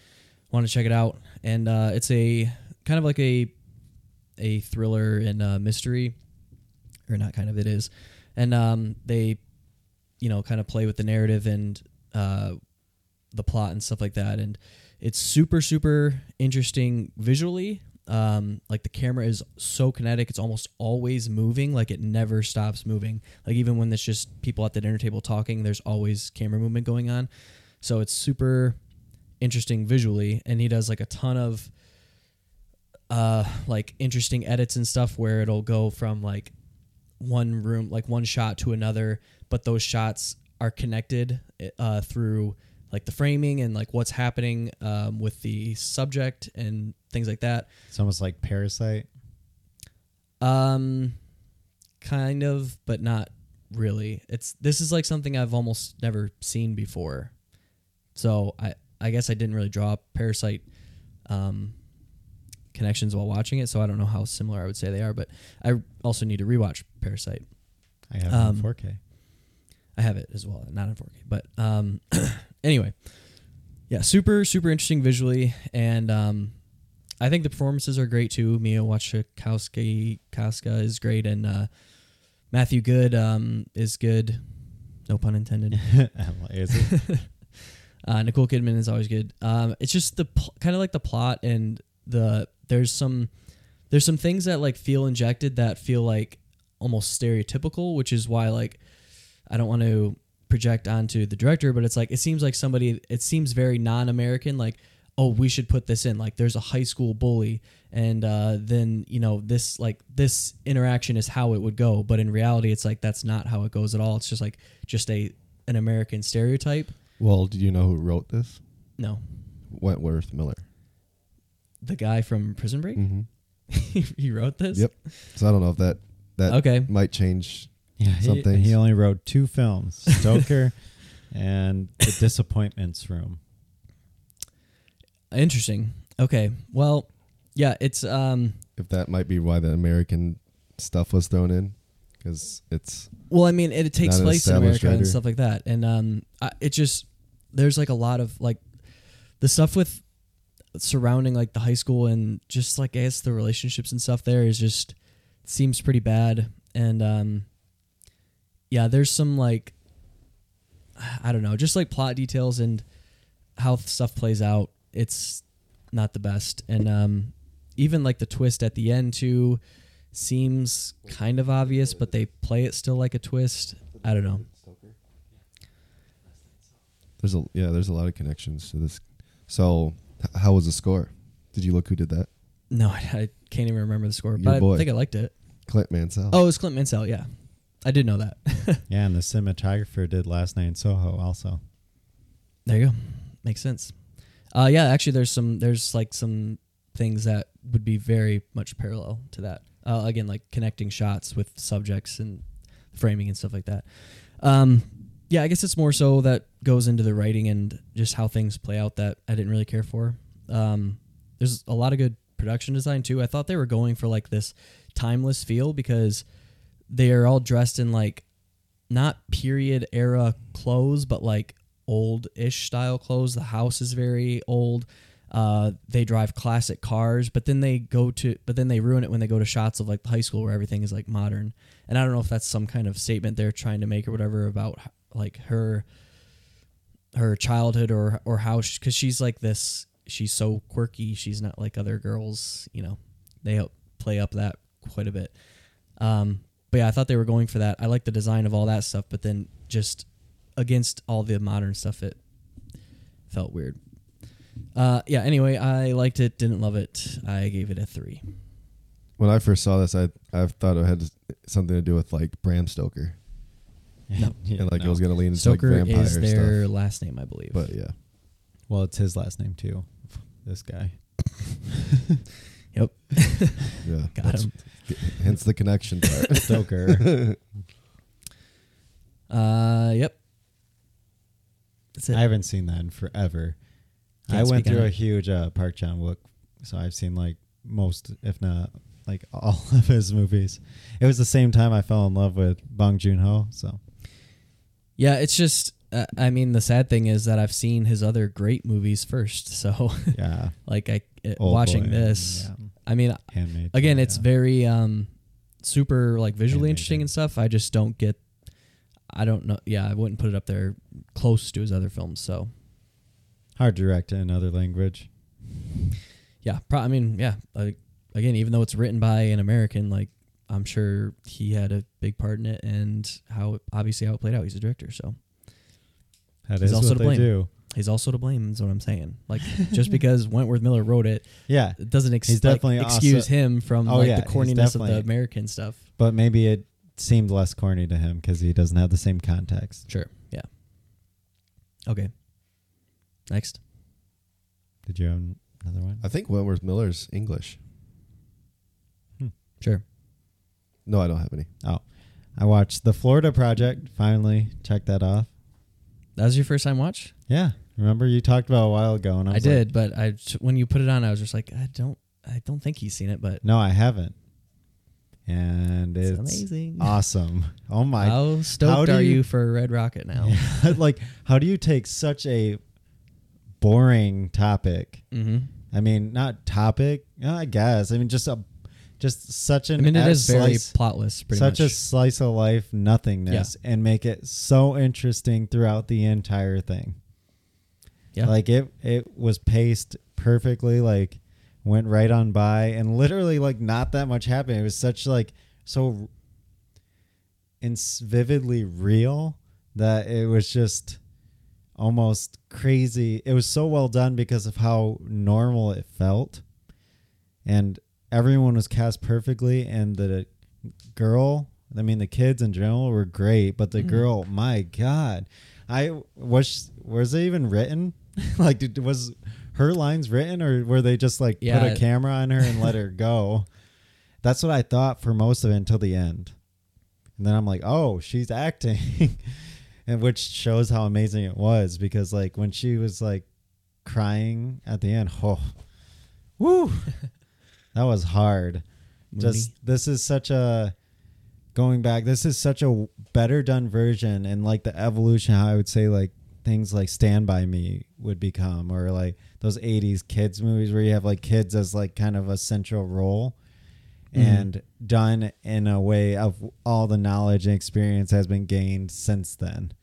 Wanted to check it out, and uh, it's a kind of like a a thriller and uh, mystery, or not kind of it is, and um, they you know kind of play with the narrative and uh, the plot and stuff like that, and it's super super interesting visually. Um, like the camera is so kinetic it's almost always moving like it never stops moving. Like even when it's just people at the dinner table talking there's always camera movement going on. So it's super interesting visually and he does like a ton of uh like interesting edits and stuff where it'll go from like one room like one shot to another but those shots are connected uh through like the framing and like what's happening um, with the subject and things like that It's almost like Parasite. um, kind of, but not really. It's this is like something I've almost never seen before. So I I guess I didn't really draw Parasite um, connections while watching it. So I don't know how similar I would say they are. But I also need to rewatch Parasite. I have Um, it in 4K. I have it as well, not in 4K. But um, [clears throat] anyway, yeah, super super interesting visually, and um, I think the performances are great too. Mia Wasikowska Kaska is great, and uh, Matthew Goode um, is good. No pun intended. [laughs] Is it? [laughs] Uh, Nicole Kidman is always good. Um, it's just the pl- kind of like the plot and the there's some there's some things that like feel injected that feel like almost stereotypical, which is why like I don't want to project onto the director, but it's like it seems like somebody it seems very non-American like oh we should put this in. Like there's a high school bully and uh, then you know this like this interaction is how it would go. But in reality it's like that's not how it goes at all. It's just like just a an American stereotype. Well, do you know who wrote this? no. Wentworth Miller. The guy from Prison Break Mm-hmm. [laughs] he wrote this Yep. So I don't know if that that Okay. might change. Yeah, he, he only wrote two films: [laughs] Stoker and The Disappointments Room. interesting okay well yeah it's um If that might be why the American stuff was thrown in, because it's Well, I mean, it, it takes place in established America and stuff like that, and um, I, it just there's like a lot of like the stuff with surrounding like the high school and just like I guess the relationships and stuff there is just seems pretty bad, and um, yeah, there's some like I don't know, just like plot details and how stuff plays out. It's not the best, and um, even like the twist at the end too seems kind of obvious, but they play it still like a twist. I don't know. there's a yeah there's a lot of connections to this. So h- how was the score? Did you look who did that? No, I, I can't even remember the score, Your but boy. I think I liked it. Clint Mansell. Oh, it was Clint Mansell. Yeah, I did know that. [laughs] Yeah, and the cinematographer did Last Night in Soho also. there you go. Makes sense. Uh, yeah, actually, there's some there's like some things that would be very much parallel to that. Uh, again, like connecting shots with subjects and framing and stuff like that. Um, yeah, I guess it's more so that goes into the writing and just how things play out that I didn't really care for. Um, there's a lot of good production design too. I thought they were going for like this timeless feel because they are all dressed in like not period era clothes, but like old ish style clothes. The house is very old. Uh, they drive classic cars, but then they go to, but then they ruin it when they go to shots of like the high school where everything is like modern. And I don't know if that's some kind of statement they're trying to make or whatever about like her, her childhood or or how because she's like this. She's so quirky. She's not like other girls. You know, they play up that quite a bit. Um, but yeah, I thought they were going for that. I like the design of all that stuff, but then just against all the modern stuff, it felt weird. Uh, yeah. Anyway, I liked it. Didn't love it. I gave it a three. When I first saw this, I I thought it had something to do with like Bram Stoker, No. [laughs] Yeah, and like it was gonna lean into Stoker like vampire is their stuff. last name, I believe. But yeah, Well, it's his last name too. [laughs] This guy. [laughs] yep. yeah, Got that's- him. Hence the connection part. Stoker. Uh, yep. That's it. I haven't seen that in forever. Can't I went through a it. huge uh, Park Chan Wook, so I've seen like most, if not like all of his movies. It was the same time I fell in love with Bong Joon Ho. So Yeah, it's just. Uh, I mean, the sad thing is that I've seen his other great movies first. [laughs] So, yeah, like, I it, Old watching Boy, this. yeah. I mean, Handmade. again, Tale, it's yeah. very um, super like visually interesting and stuff. I just don't get. I don't know. Yeah, I wouldn't put it up there close to his other films. So, hard to direct in another language. yeah, pro- I mean, yeah. Like, again, even though it's written by an American, like I'm sure he had a big part in it, and how obviously how it played out. He's a director, so That He's is also what to they blame. do. he's also to blame. Is what I'm saying. Like, [laughs] just because Wentworth Miller wrote it, Yeah, it doesn't ex- He's like, excuse also- him from Oh, like yeah, the corniness of the American stuff. but maybe it seemed less corny to him because he doesn't have the same context. Sure. Yeah. Okay. Next. Did you have another one? I think Wentworth Miller's English. Sure. No, I don't have any. Oh, I watched the Florida Project. Finally, check that off. That was your first time watch? Yeah, remember you talked about a while ago, and I, I, was did, but I when you put it on, I was just like, I don't, I don't think he's seen it, but no, I haven't. And it's, it's, amazing. awesome. [laughs] Oh my! How stoked how are you, you- for Red Rocket now? [laughs] like, how do you take such a boring topic? Mm-hmm. I mean, not topic. I guess. I mean, just a, just such an. I mean, it is very slice- plotless, pretty such much. a slice of life nothingness and make it so interesting throughout the entire thing. Yeah. Like it it was paced perfectly, like went right on by and literally like not that much happened. It was such like so and vividly real that it was just almost crazy. It was so well done because of how normal it felt. And everyone was cast perfectly and the girl, I mean the kids in general were great, but the mm-hmm. girl, my god. I was was it even written? [laughs] like did, was her lines written or were they just like put a camera on her and let her go? [laughs] That's what I thought for most of it until the end. And then I'm like, "Oh, she's acting." [laughs] and which shows how amazing it was because like when she was like crying at the end, oh. Woo. That was hard. Just this is such a going back this is such a better done version and like the evolution how i would say like things like stand by me would become or like those 80s kids movies where you have like kids as like kind of a central role mm-hmm. and done in a way of all the knowledge and experience has been gained since then.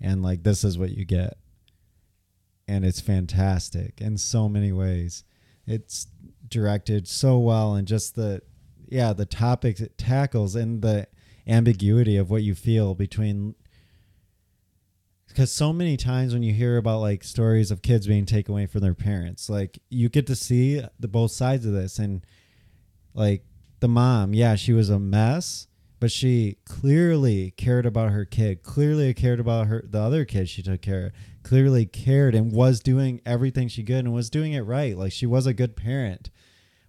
And like this is what you get. And it's fantastic in so many ways. It's directed so well and just the yeah the topics it tackles and the ambiguity of what you feel between because so many times when you hear about like stories of kids being taken away from their parents like you get to see the both sides of this and like the mom yeah she was a mess but she clearly cared about her kid clearly cared about her the other kid she took care of clearly cared and was doing everything she could and was doing it right. Like she was a good parent.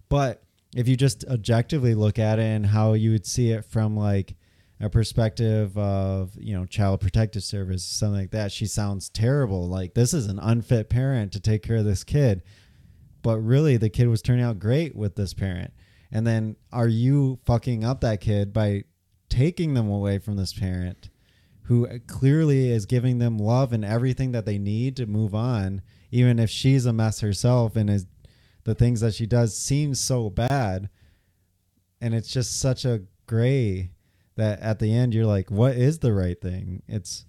But if you just objectively look at it and how you would see it from like a perspective of you know child protective service something like that she sounds terrible. Like this is an unfit parent to take care of this kid. But really the kid was turning out great with this parent. And then are you fucking up that kid by taking them away from this parent who clearly is giving them love and everything that they need to move on even if she's a mess herself and is the things that she does seem so bad. And it's just such a gray that at the end you're like what is the right thing? It's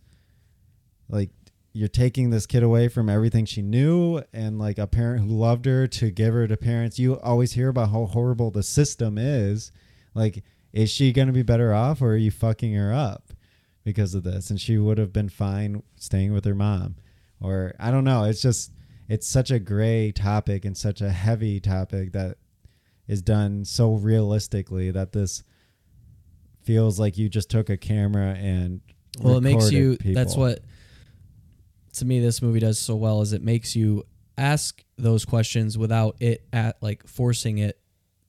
like you're taking this kid away from everything she knew and like a parent who loved her to give her to parents. You always hear about how horrible the system is. Like is she going to be better off or are you fucking her up because of this and she would have been fine staying with her mom or i don't know it's just it's such a gray topic and such a heavy topic that is done so realistically that this feels like you just took a camera and Well, it makes you. people. That's what to me this movie does so well is it makes you ask those questions without it at like forcing it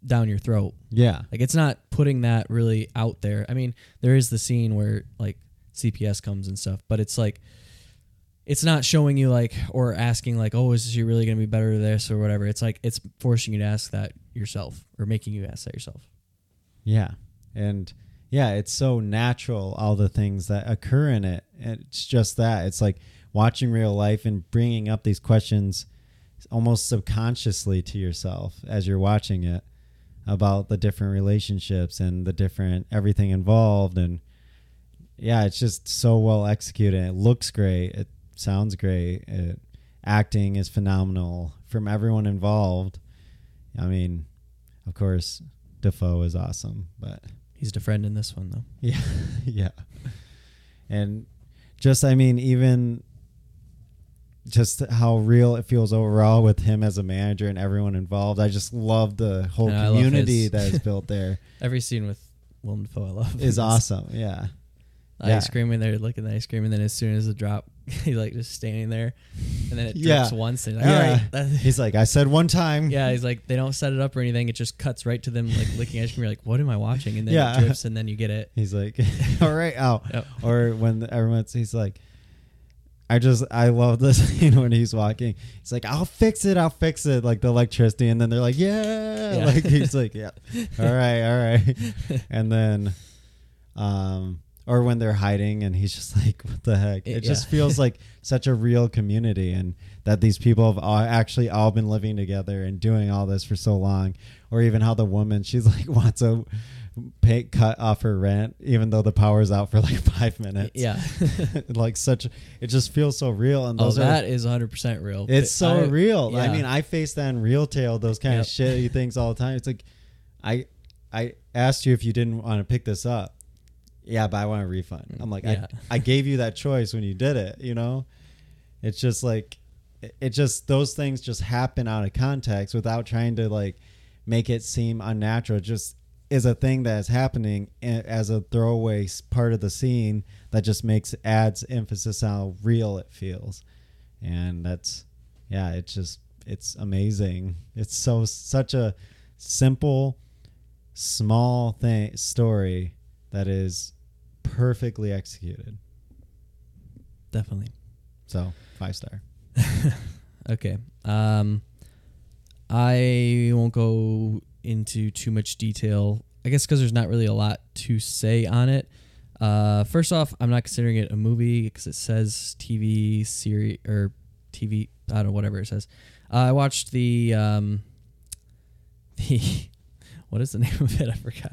down your throat. yeah Like it's not putting that really out there. I mean, there is the scene where like CPS comes and stuff, but it's like it's not showing you like or asking like, oh, is she really gonna be better this or whatever. It's like it's forcing you to ask that yourself or making you ask that yourself. Yeah. And yeah, it's so natural, all the things that occur in it. It's just that. It's like watching real life and bringing up these questions almost subconsciously to yourself as you're watching it about the different relationships and the different everything involved. And yeah, it's just so well executed. It looks great. It sounds great. It, acting is phenomenal from everyone involved. I mean, of course, Dafoe is awesome, but He's the friend in this one though. [laughs] yeah, yeah. And just, I mean, even just how real it feels overall with him as a manager and everyone involved. I just love the whole And community that is built there. [laughs] Every scene with Willem Dafoe I love. is awesome. Yeah. Yeah. ice cream and they're looking at the ice cream and then as soon as the drop [laughs] he's like just standing there and then it Yeah. drips once and like, Yeah. right. He's like, I said one time. yeah, he's like they don't set it up or anything. It just cuts right to them like licking ice cream. You're like, what am I watching? And then Yeah. it drips and then you get it. He's like, [laughs] all right, out. Yep. Or when everyone's, he's like, I just, I love this [laughs] scene when he's walking. He's like, I'll fix it, I'll fix it, like the electricity. And then they're like, yeah. Yeah. Like, he's like, yeah. All right, all right. And then, um, or when they're hiding and he's just [laughs] like, what the heck? It It- just yeah. feels like [laughs] such a real community and that these people have all, actually all been living together and doing all this for so long. Or even how the woman, she's [laughs] like, wants a pay cut off her rent, even though the power's out for like five minutes. Yeah. like such, it just feels so real. And oh, those are that is 100% real. It's so I- real. I mean, I face that in real tail, those kind Yep. of shitty things all the time. It's like, I, I asked you if you didn't want to pick this up. Yeah, but I want a refund. I'm like, Yeah. I, I gave you that choice when you did it. You know, it's just like, it, just those things just happen out of context without trying to like make it seem unnatural. It just is a thing that is happening as a throwaway part of the scene that just makes adds emphasis on how real it feels and that's yeah it's just it's amazing it's so such a simple small thing story that is perfectly executed Definitely. so five star [laughs] Okay. Um, I won't go into too much detail. I guess because there's not really a lot to say on it. Uh, first off, I'm not considering it a movie because it says TV series or TV. I don't know whatever it says. Uh, I watched the um, [laughs] the what is the name of it? I forgot.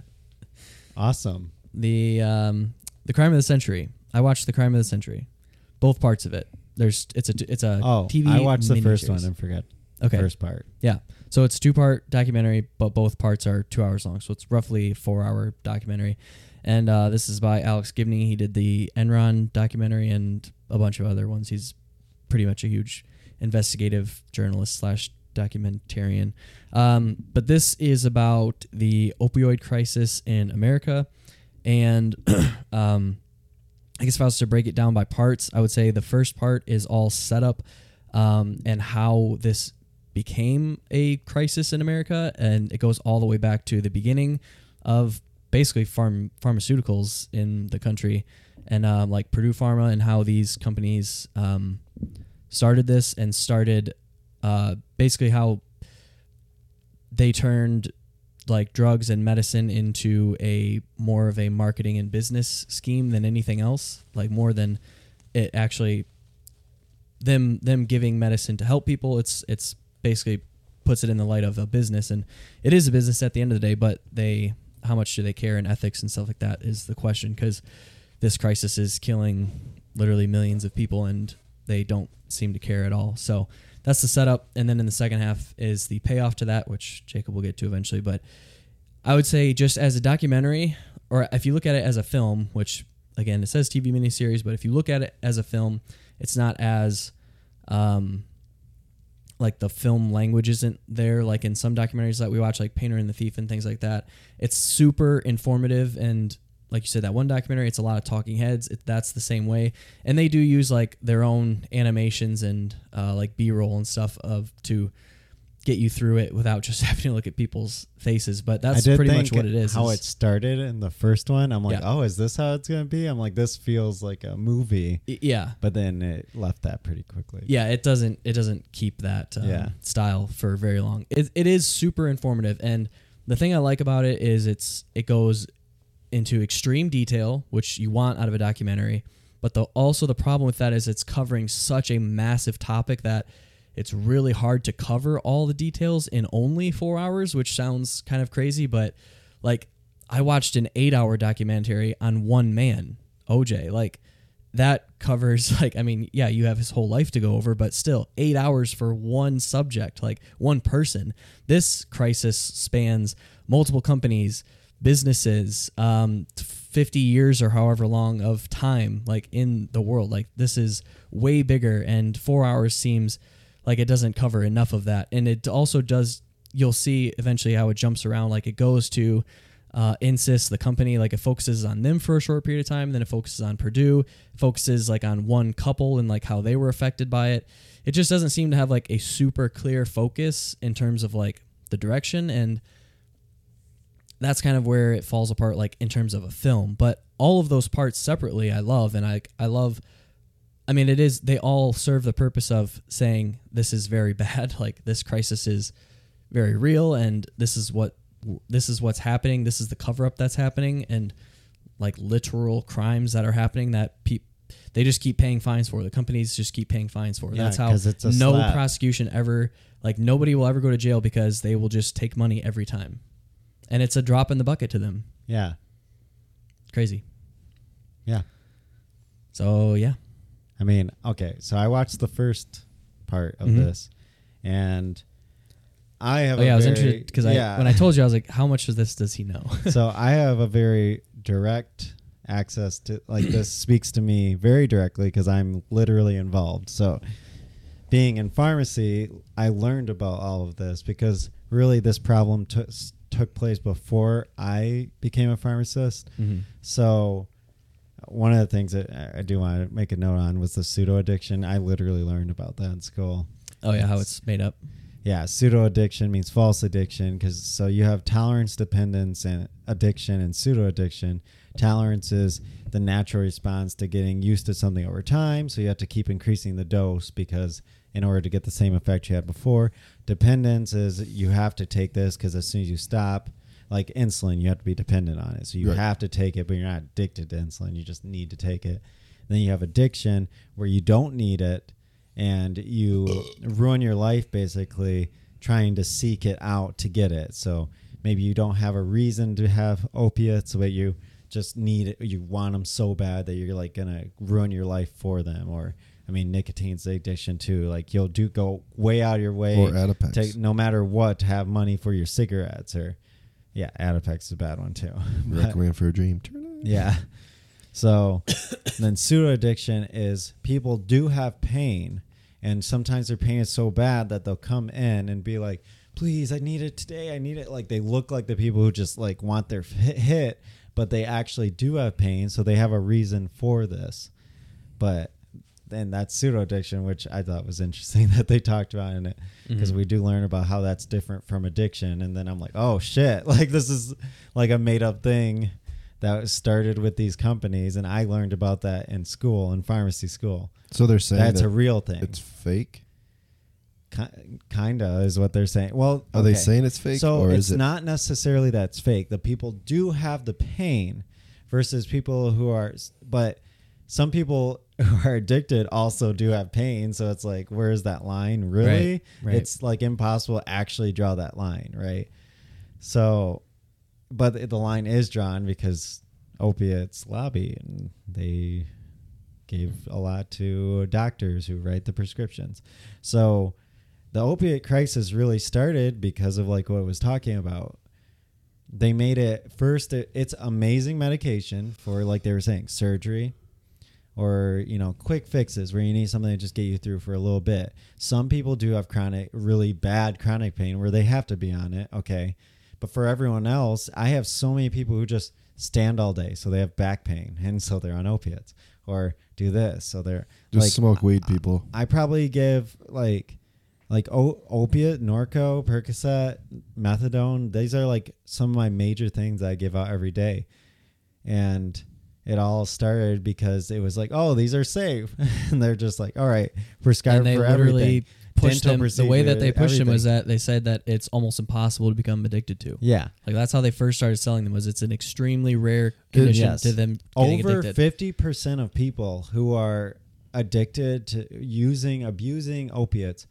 awesome The um, the crime of the century. I watched the crime of the century, both parts of it. There's it's a it's a oh TV. i watched the first miniseries. one and forget Okay. first part Yeah. So it's two part documentary, but both parts are two hours long. So it's roughly four hour documentary. And uh, this is by Alex Gibney. He did the Enron documentary and a bunch of other ones. He's pretty much a huge investigative journalist slash documentarian. Um, but this is about the opioid crisis in America. And [clears throat] um, I guess if I was to break it down by parts, I would say the first part is all setup um, and how this became a crisis in America, and it goes all the way back to the beginning of basically farm pharmaceuticals in the country, and um, like Purdue Pharma and how these companies um, started this and started uh, basically how they turned like drugs and medicine into a more of a marketing and business scheme than anything else like more than it actually them them giving medicine to help people. It's it's basically puts it in the light of a business and it is a business at the end of the day but they how much do they care in ethics and stuff like that is the question because this crisis is killing literally millions of people and they don't seem to care at all. So that's the setup. And then in the second half is the payoff to that which jacob will get to eventually. But i would say just as a documentary or if you look at it as a film which again it says tv miniseries but if you look at it as a film it's not as um, like the film language isn't there like in some documentaries that we watch like painter and the thief and things like that. It's super informative and like you said that one documentary it's a lot of talking heads it, that's the same way and they do use like their own animations and uh, like b-roll and stuff of to get you through it without [laughs] just having to look at people's faces but that's pretty much what it is How is- it started in the first one, I'm like, Yeah. oh, is this how it's gonna be? I'm like, this feels like a movie, yeah but then it left that pretty quickly. yeah it doesn't it doesn't keep that um, Yeah. style for very long it, it is super informative and the thing i like about it is it's it goes into extreme detail which you want out of a documentary but the also the problem with that is it's covering such a massive topic that it's really hard to cover all the details in only four hours which sounds kind of crazy but like i watched an eight hour documentary on one man oj like that covers [laughs] like i mean yeah you have his whole life to go over but still eight hours for one subject like one person. This crisis spans multiple companies businesses um 50 years or however long of time like in the world. Like this is way bigger and four hours seems like it doesn't cover enough of that. And it also does you'll see eventually how it jumps around. Like it goes to uh, Insys the company. Like it focuses on them for a short period of time then it focuses on purdue. Focuses like on one couple and like how they were affected by it. It just doesn't seem to have like a super clear focus in terms of like the direction. And that's kind of where it falls apart like in terms of a film. But all of those parts separately i love and i i love i mean it is they all serve the purpose of saying this is very [laughs] bad like this crisis is very real and this is what this is what's happening this is the cover up that's happening and like literal crimes that are happening that people they just keep paying fines for the companies just keep paying fines for. Yeah, that's how 'cause it's a no slap. prosecution ever like nobody will ever go to jail because they will just take money every time and it's a drop in the bucket to them. Yeah. Crazy. Yeah. So yeah, I mean, okay, so I watched the first part of Mhm. this, and I have. oh yeah, a I was very- interested because I when I told you I was like, how much of this does he know? [laughs] so I have a very direct access to like this [clears throat] speaks to me very directly because I'm literally involved. So being in pharmacy, I learned about all of this because really this problem took took place before I became a pharmacist. Mhm. So one of the things that I- I do want to make a note on was the pseudo addiction. I literally learned about that in school. oh yeah, how it's made up. Yeah, pseudo addiction means false addiction because so you have tolerance, dependence, and addiction, and pseudo addiction. Tolerance is the natural response to getting used to something over time, so you have to keep increasing the dose because in order to get the same effect you had before. Dependence is you have to take this because as soon as you stop, like insulin, you have to be dependent on it, so you Right. have to take it, but you're not addicted to insulin. You just need to take it. Then you have addiction where you don't need it and you [clears throat] ruin your life basically trying to seek it out to get it. So maybe you don't have a reason to have opiates, but you just need it. You want them so bad that you're like gonna ruin your life for them. Or I mean, nicotine's the addiction too. Like you'll do go way out of your way Or Adipex. no matter what to have money for your cigarettes or yeah, Adipex is a bad one too. [laughs] But- Recommend for a dream. Yeah. So [coughs] then pseudo addiction is people do have pain and sometimes their pain is so bad that they'll come in and be like, please, I need it today. I need it. Like they look like the people who just like want their hit, hit but they actually do have pain. So they have a reason for this. But then that's pseudo addiction, which I thought was interesting [laughs] that they talked about in it because Mhm. we do learn about how that's different from addiction. And then I'm like, oh shit, [laughs] like this is like a made up thing that started with these companies. And I learned about that in school, in pharmacy school. So they're saying That's that a real thing. It's fake. Ki- kinda is what they're saying. Well, Are they saying it's fake, So or it's is it- not necessarily that it's fake. The people do have the pain, versus people who are. But some people [laughs] who are addicted also do have pain. So it's like, where's that line? Really? Right, right. It's like impossible to actually draw that line, right? So, but the line is drawn because opiates lobby and they gave a lot to doctors who write the prescriptions. So the opiate crisis really started because of like what I was talking about. They made it first it, it's amazing medication for like they were saying surgery or you know quick fixes where you need something to just get you through for a little bit. Some people do have chronic really bad chronic pain where they have to be on it, okay? But for everyone else, I have so many people who just stand all day so they have back pain [laughs] and so they're on opiates or do this so they're Just like smoke weed, people. I probably give like like o- opiate, Norco, Percocet, methadone. These are like some of my major things I give out every day, and it all started because it was like, oh, these are safe, [laughs] and they're just like, all right, prescribe and they for literally everything. pushed Dental them. The way that they procedure, pushed them was that they said that it's almost impossible to become addicted to. Yeah. like that's how they first started selling them. Was it's an extremely rare condition Yes. to them Over fifty percent of people who are addicted to using, abusing opiates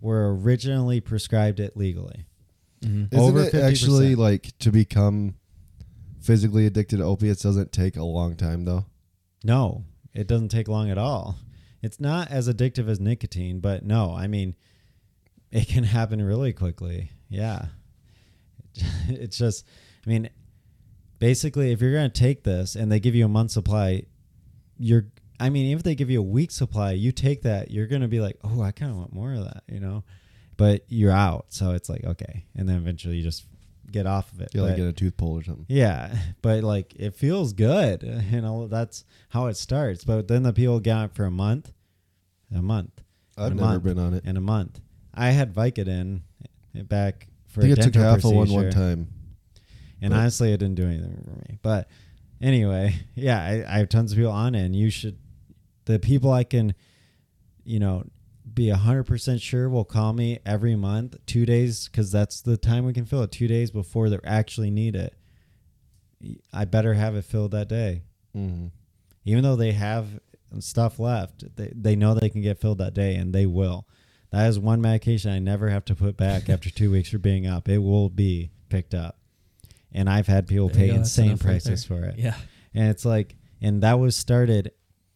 were originally prescribed it legally. Mm-hmm. Isn't Over it actually 50%. like to become physically addicted to opiates doesn't take a long time though? No, it doesn't take long at all. It's not as addictive as nicotine, but no, I mean, it can happen really quickly. Yeah. [laughs] It's just, I mean, basically, if you're going to take this and they give you a month supply, you're, I mean, if they give you a week supply, you take that, you're going to be like, oh, I kind of want more of that, you know? But you're out. So it's like, okay. And then eventually you just get off of it. You like get a tooth pulled or something. yeah, [laughs] but like it feels good, [laughs] you know. That's how it starts. But then the people get on it for a month, a month. I've never month, been on it. in a month. I had Vicodin back for I think a I took half of one one time. and but- honestly, it didn't do anything for me. But anyway, [laughs] yeah, I, I have tons of people on it, and you should. The people I can, you know, be hundred percent sure will call me every month, two days, because that's the time we can fill it. Two days before they actually need it. I better have it filled that day. Mhm. Even though they have stuff left, they, they know they can get filled that day and they will. That is one medication I never have to put back [laughs] after two weeks for being up. It will be picked up. and I've had people There pay go, insane enough right prices for it. Yeah. And it's like, and that was started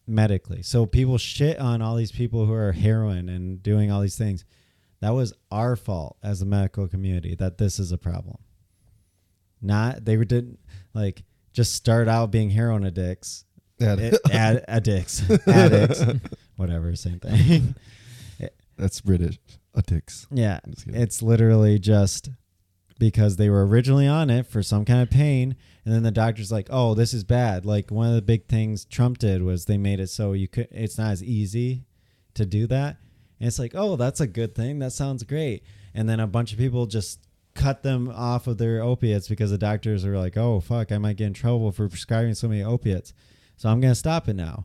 medically. So people shit on all these people who are heroin and doing all these things. That was our fault as a medical community that this is a problem. Not they didn't like just start out being heroin addicts, Ad- ad, [laughs] addicts, addicts, whatever, same thing. That's British. Addicts. Yeah, I'm just kidding. it's literally just because they were originally on it for some kind of pain, and then the doctor's like, "Oh, this is bad." Like one of the big things Trump did was they made it so you could it's not as easy to do that, and it's like, "Oh, that's a good thing. That sounds great." And then a bunch of people just cut them off of their opiates because the doctors are like, "Oh, fuck, I might get in trouble for prescribing so many opiates, so I'm gonna stop it now."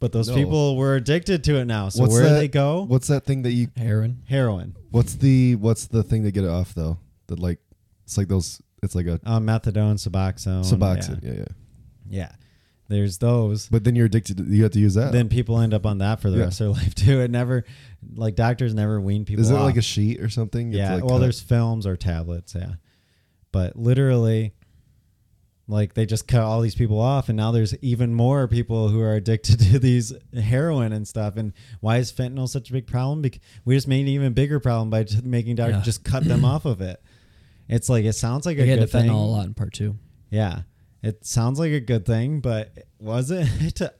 But those No. people were addicted to it now. So What's where do that- they go? What's that thing that you? Heroin. Heroin. What's the What's the thing to get it off though? That like it's like those. It's like a Uh, methadone, Suboxone. Suboxone. Yeah. Yeah, yeah. yeah. There's those. But then you're addicted. To, you have to use that. Then people end up on that for the Yeah. rest of their [laughs] life too. It never, like doctors never wean people. Is it off. like a sheet or something? You have yeah? like, well, cut? there's films or tablets. Yeah, but literally, like they just cut all these people off, and now there's even more people who are addicted [laughs] to these heroin and stuff. And why is fentanyl such a big problem? Because we just made an even bigger problem by just making doctors Yeah. just cut them off of it. It's like it sounds like They a get good into fentanyl thing. a lot in part two. Yeah. It sounds like a good thing, but was it? [laughs]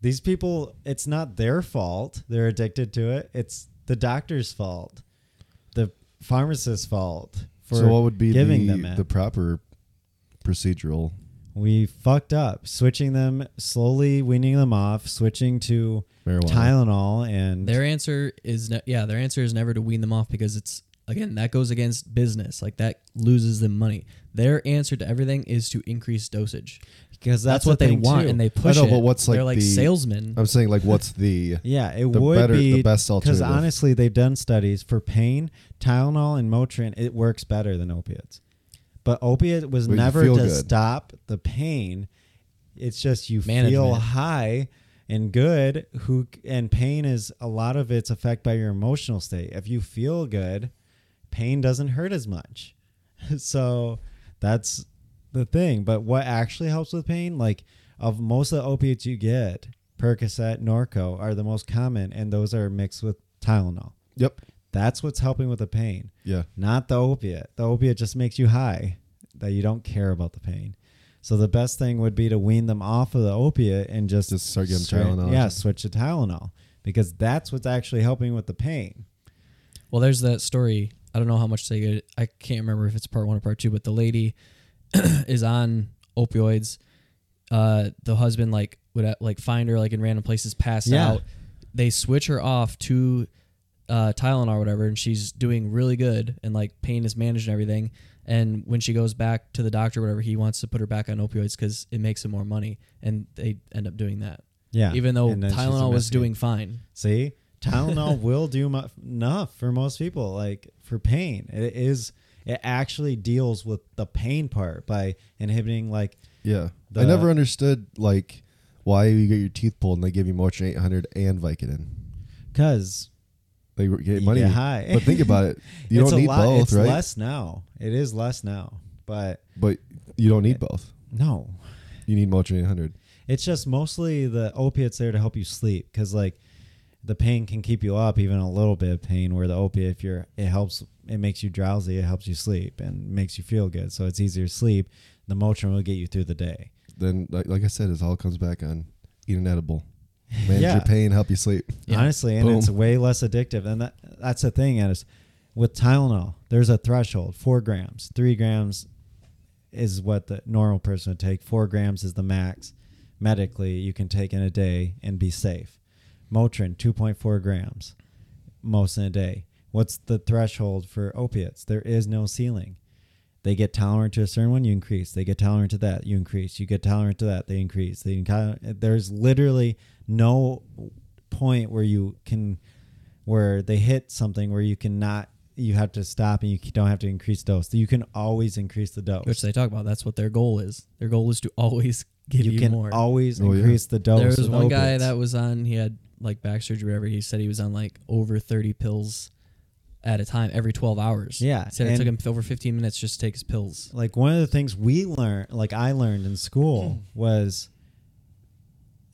These people, it's not their fault. They're addicted to it. It's the doctor's fault, the pharmacist's fault for so what would be giving the them it. the proper procedural? we fucked up, switching them slowly, weaning them off, switching to Marijuana. Tylenol, and Their answer is ne- yeah, their answer is never to wean them off because it's again that goes against business. Like that loses them money. Their answer to everything is to increase dosage. because That's, that's, what the they thing, want, too. and they push I know, it. but what's, like, they're like the- salesmen. I'm saying like, what's the? [laughs] Yeah, it the would better- be the best Because alternative. honestly, they've done studies for pain. Tylenol and Motrin, it works better than opiates. But opiate was But you never to feel good. stop the pain. It's just you feel Management. high and good. Who and pain is a lot of it's affected by your emotional state. If you feel good, pain doesn't hurt as much. [laughs] so that's the thing. But what actually helps with pain, like of most of the opiates you get, Percocet, Norco are the most common, and those are mixed with Tylenol. Yep. That's what's helping with the pain, Yeah. not the opiate. The opiate just makes you high, that you don't care about the pain. So the best thing would be to wean them off of the opiate and just Just start giving straight- Tylenol Yeah, switch to Tylenol because that's what's actually helping with the pain. Well, there's that story. I don't know how much they get. I can't remember if it's part one or part two, but the lady [clears throat] is on opioids. Uh, the husband like would uh, like find her like in random places, passed Yeah. out. They switch her off to uh, Tylenol or whatever, and she's doing really good, and like pain is managed and everything. And when she goes back to the doctor, or whatever, he wants to put her back on opioids because it makes him more money, and they end up doing that. Yeah, even though and then she's Tylenol was doing fine. See, Tylenol [laughs] will do mu- enough for most people, like for pain. It is. It actually deals with the pain part by inhibiting like Yeah. I never understood like why you get your teeth pulled and they give you Motrin 800 and Vicodin. because They get money. get high. But think about it. [laughs] You don't need lot, both, it's right? less now. It is less now, but But you don't need both. no, You need Motrin 800. it's just mostly the opiates there to help you sleep because like the pain can keep you up even a little bit of pain where the opiate if you're it helps it makes you drowsy it helps you sleep and makes you feel good so it's easier to sleep the motrin will get you through the day Then, like, like I said, it all comes back on eating edible. Manage Yeah. your pain, help you sleep. Yeah. honestly and it's way less addictive and that that's the thing is with tylenol there's a threshold four grams three grams is what the normal person would take four grams is the max medically you can take in a day and be safe motrin 2.4 grams most in a day what's the threshold for opiates there is no ceiling they get tolerant to a certain one, you increase. They get tolerant to that, you increase. You get tolerant to that, they increase. They encounter, there's literally no point where you can, where they hit something where you cannot, you have to stop and you don't have to increase dose. You can always increase the dose. which they talk about. That's what their goal is. Their goal is to always [laughs] give you, you can more. always Oh, yeah. increase the dose. there was with one guy that was on. He had like back surgery, or whatever. He said he was on like over thirty pills at a time every 12 hours. Yeah, He said it took him over 15 minutes just to take his pills. like one of the things we learned like i learned in school [clears throat] was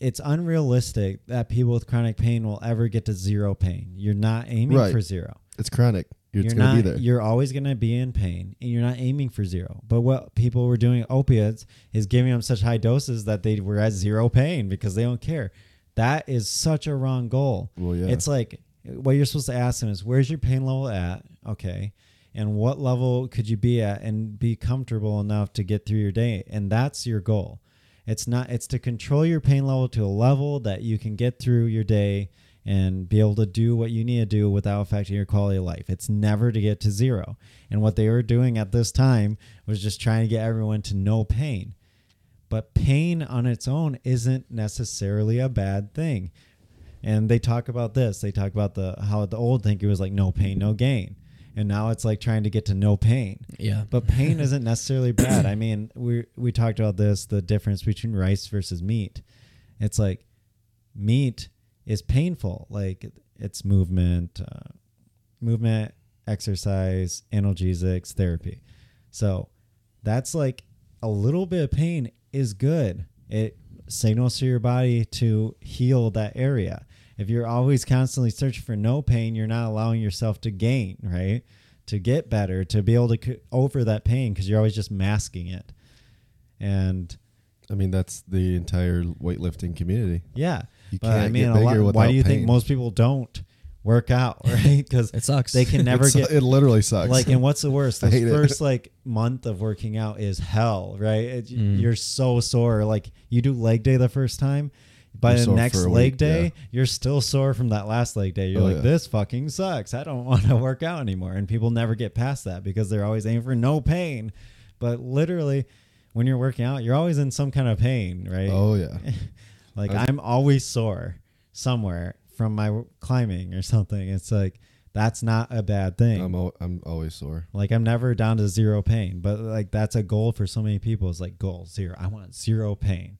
it's unrealistic that people with chronic pain will ever get to zero pain. You're not aiming Right. for zero. It's chronic. You're, it's not be there. you're always going to be in pain and you're not aiming for zero. But what people were doing opiates is giving them such high doses that they were at zero pain because they don't care. That is such a wrong goal. Well, yeah. it's like what you're supposed to ask them is where's your pain level at? Okay. And what level could you be at and be comfortable enough to get through your day? And that's your goal it's not it's to control your pain level to a level that you can get through your day and be able to do what you need to do without affecting your quality of life. It's never to get to zero. And what they were doing at this time was just trying to get everyone to no pain. But pain on its own isn't necessarily a bad thing. And they talk about this. They talk about the how the old thinking was like no pain no gain and now it's like trying to get to no pain. Yeah. but pain [laughs] isn't necessarily bad. I mean we we talked about this the difference between rice versus meat. It's like meat is painful. Like it's movement uh, movement exercise analgesics therapy. So that's like a little bit of pain is good. It signals to your body to heal that area if you're always constantly searching for no pain you're not allowing yourself to gain right to get better to be able to c- over that pain because you're always just masking it and I mean, that's the entire weightlifting community. yeah You but i can't mean get a lot, why do you think most people don't work out [laughs] right because It sucks. they can [laughs] never It's- get it literally sucks. like and what's the worst [laughs] the hate it. first like month of working out is hell right it, Mm. you're so sore like you do leg day the first time by You're the next leg week, day yeah. you're still sore from that last leg day you're Oh, like yeah. this fucking sucks i don't [laughs] want to work out anymore and people never get past that because they're always aiming for no pain but literally when you're working out you're always in some kind of pain right oh yeah, [laughs] like I'm always sore somewhere from my climbing or something. It's like that's not a bad thing. I'm al- I'm always sore. like I'm never down to zero pain, but like that's a goal for so many people. It's like goal zero. I want zero pain.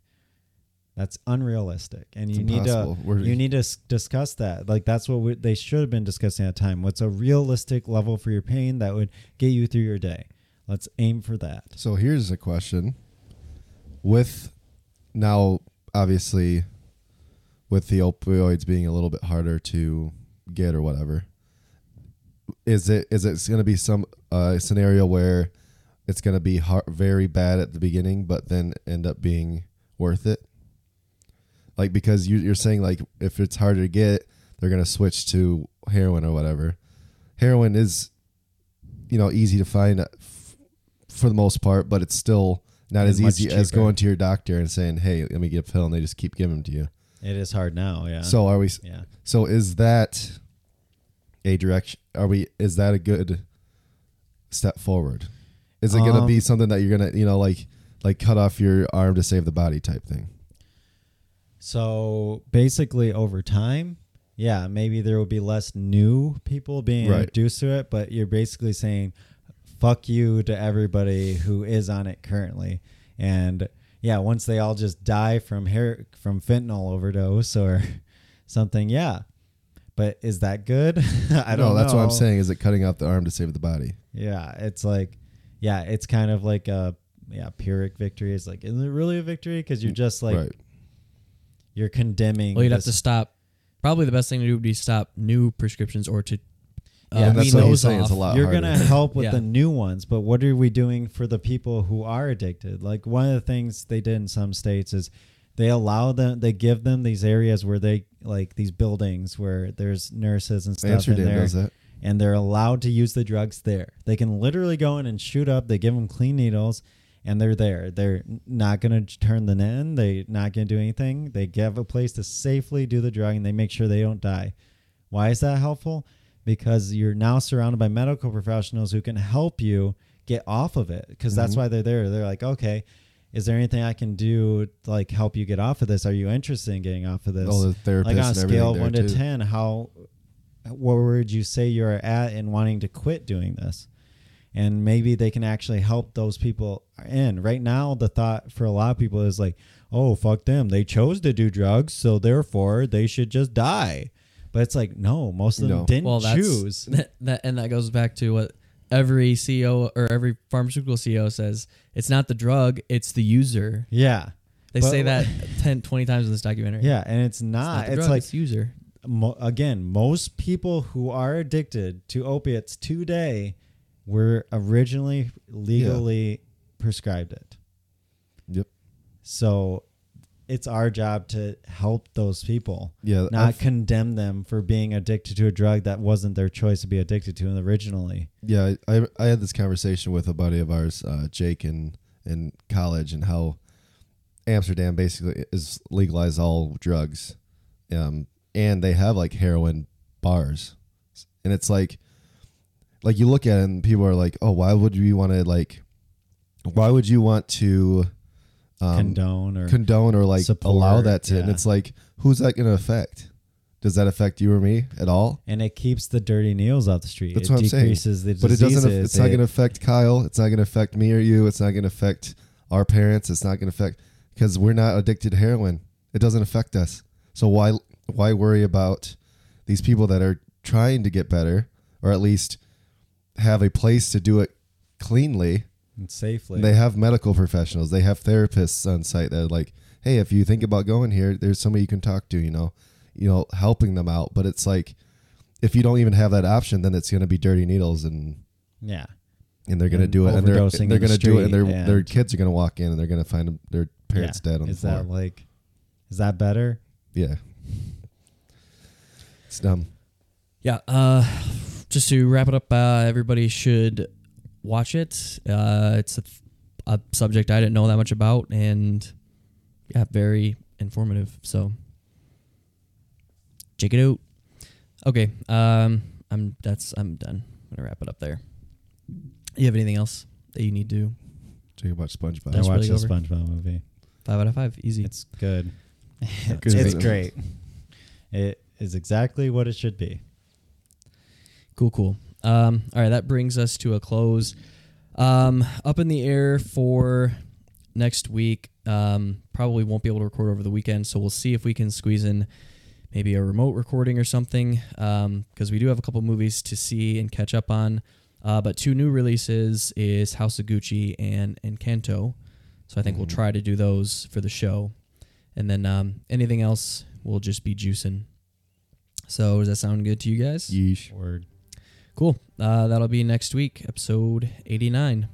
That's unrealistic, and It's you need to We're- you need to s- discuss that. Like that's what we, they should have been discussing at the time. What's a realistic level for your pain that would get you through your day? Let's aim for that. So here's a question. With now, obviously, with the opioids being a little bit harder to get or whatever, is it is it going to be some uh, scenario where it's going to be har very bad at the beginning, but then end up being worth it? Like because you, you're saying like if it's harder to get, they're going to switch to heroin or whatever. Heroin is, you know, easy to find uh, f- for the most part, but it's still not as easy as going to your doctor and saying, "Hey, let me get a pill," and they just keep giving them to you. It is hard now. Yeah. So are we? yeah. So is that a direction? Are we? Is that a good step forward? Is it going to be Um, something that you're gonna, you know, like like cut off your arm to save the body type thing? So basically, over time, yeah, maybe there will be less new people being Right. introduced to it, but you're basically saying, fuck you to everybody who is on it currently. And yeah, once they all just die from hair from fentanyl overdose or [laughs] something, yeah. But is that good? [laughs] I don't no, that's what I'm saying. Is it cutting off the arm to save the body? Yeah, it's like, yeah, it's kind of like a yeah pyrrhic victory. It's like, is it really a victory? Because you're just like right. You're condemning. Well, you'd have this- to stop. Probably the best thing to do would be stop new prescriptions or to uh, Yeah, that's wean what he's those saying. off. It's a lot. You're harder. gonna help with Yeah. the new ones, but what are we doing for the people who are addicted? Like one of the things they did in some states is they allow them, they give them these areas where they like these buildings where there's nurses and stuff in there, does that. and they're allowed to use the drugs there. They can literally go in and shoot up. They give them clean needles, and they're there. They're not going to turn them in. They're not going to do anything. They give a place to safely do the drug, and they make sure they don't die. Why is that helpful? Because you're now surrounded by medical professionals who can help you get off of it. Because that's mm-hmm. why they're there. They're like, okay, is there anything I can do to like help you get off of this? Are you interested in getting off of this? All the therapists like on a scale of one to too. ten, how where would you say you're at in wanting to quit doing this? And maybe they can actually help those people in. Right now, the thought for a lot of people is like, oh, fuck them. They chose to do drugs, so therefore they should just die. But it's like no, most of them No. didn't well, that's choose. [laughs] that, that, and that goes back to what every CEO or every pharmaceutical CEO says. It's not the drug; it's the user. Yeah, They But- say that 10, 20 times in this documentary. yeah, and it's it's not. not the it's drug; like it's user. mo- again, most people who are addicted to opiates today were originally legally prescribed it. Yep. So it's our job to help those people, Yeah, not I've- condemn them for being addicted to a drug that wasn't their choice to be addicted to originally. Yeah, I I- I had this conversation with a buddy of ours, uh, Jake, in in college, and how Amsterdam basically is legalized all drugs, um, and they have like heroin bars, and it's like, like you look at it and people are like, oh, why would you want to like, why would you want to um, Condone or condone or like support, allow that to? And it's like, who's that going to affect? Does that affect you or me at all? and it keeps the dirty needles off the street. That's it what I'm saying. the but it doesn't. It's not going to affect Kyle. It's not going to affect me or you. It's not going to affect our parents. It's not going to affect because we're not addicted to heroin. It doesn't affect us. So why why worry about these people that are trying to get better or at least have a place to do it cleanly? and safely. They have medical professionals. They have therapists on site that are like, hey, if you think about going here, there's somebody you can talk to. You know, you know, helping them out. But it's like, if you don't even have that option, then it's going to be dirty needles and yeah. and they're going to And do it, and they're overdosing they're the going to do it, and their their kids are going to walk in, and they're going to find their parents yeah. dead on Is the floor. Is that like? Is that better? yeah, it's dumb. Yeah. Uh, just to wrap it up, uh, everybody should watch it. Uh, it's a, a subject I didn't know that much about, and yeah, very informative. So check it out. Okay. Um, I'm that's I'm done. I'm gonna wrap it up there. You have anything else that you need to? Check about SpongeBob. That's I watched really the over. SpongeBob movie. Five out of five. Easy. It's good. [laughs] [laughs] Good. it's great. It is exactly what it should be. Cool, cool. Um, all right, that brings us to a close. Um, up in the air for next week. Um, probably won't be able to record over the weekend, so we'll see if we can squeeze in maybe a remote recording or something. Because we do have a couple movies to see and catch up on. Uh, but two new releases is House of Gucci and Encanto. So I think we'll try to do those for the show. And then um, anything else will just be juicing. So does that sound good to you guys? Yeesh. Word. Cool. Uh, that'll be next week, episode 89.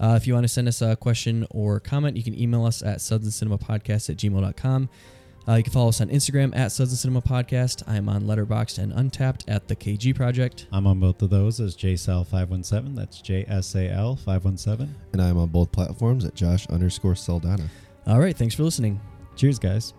Uh, if you want to send us a question or comment, you can email us at sudsandcinemapodcast at gmail.com. Uh, you can follow us on Instagram at Suds and Cinema Podcast. I'm on Letterboxd and Untappd at the KG Project. I'm on both of those as JSAL517. That's J S A L 517. And I'm on both platforms at Josh underscore Saldana. All right. Thanks for listening. Cheers, guys.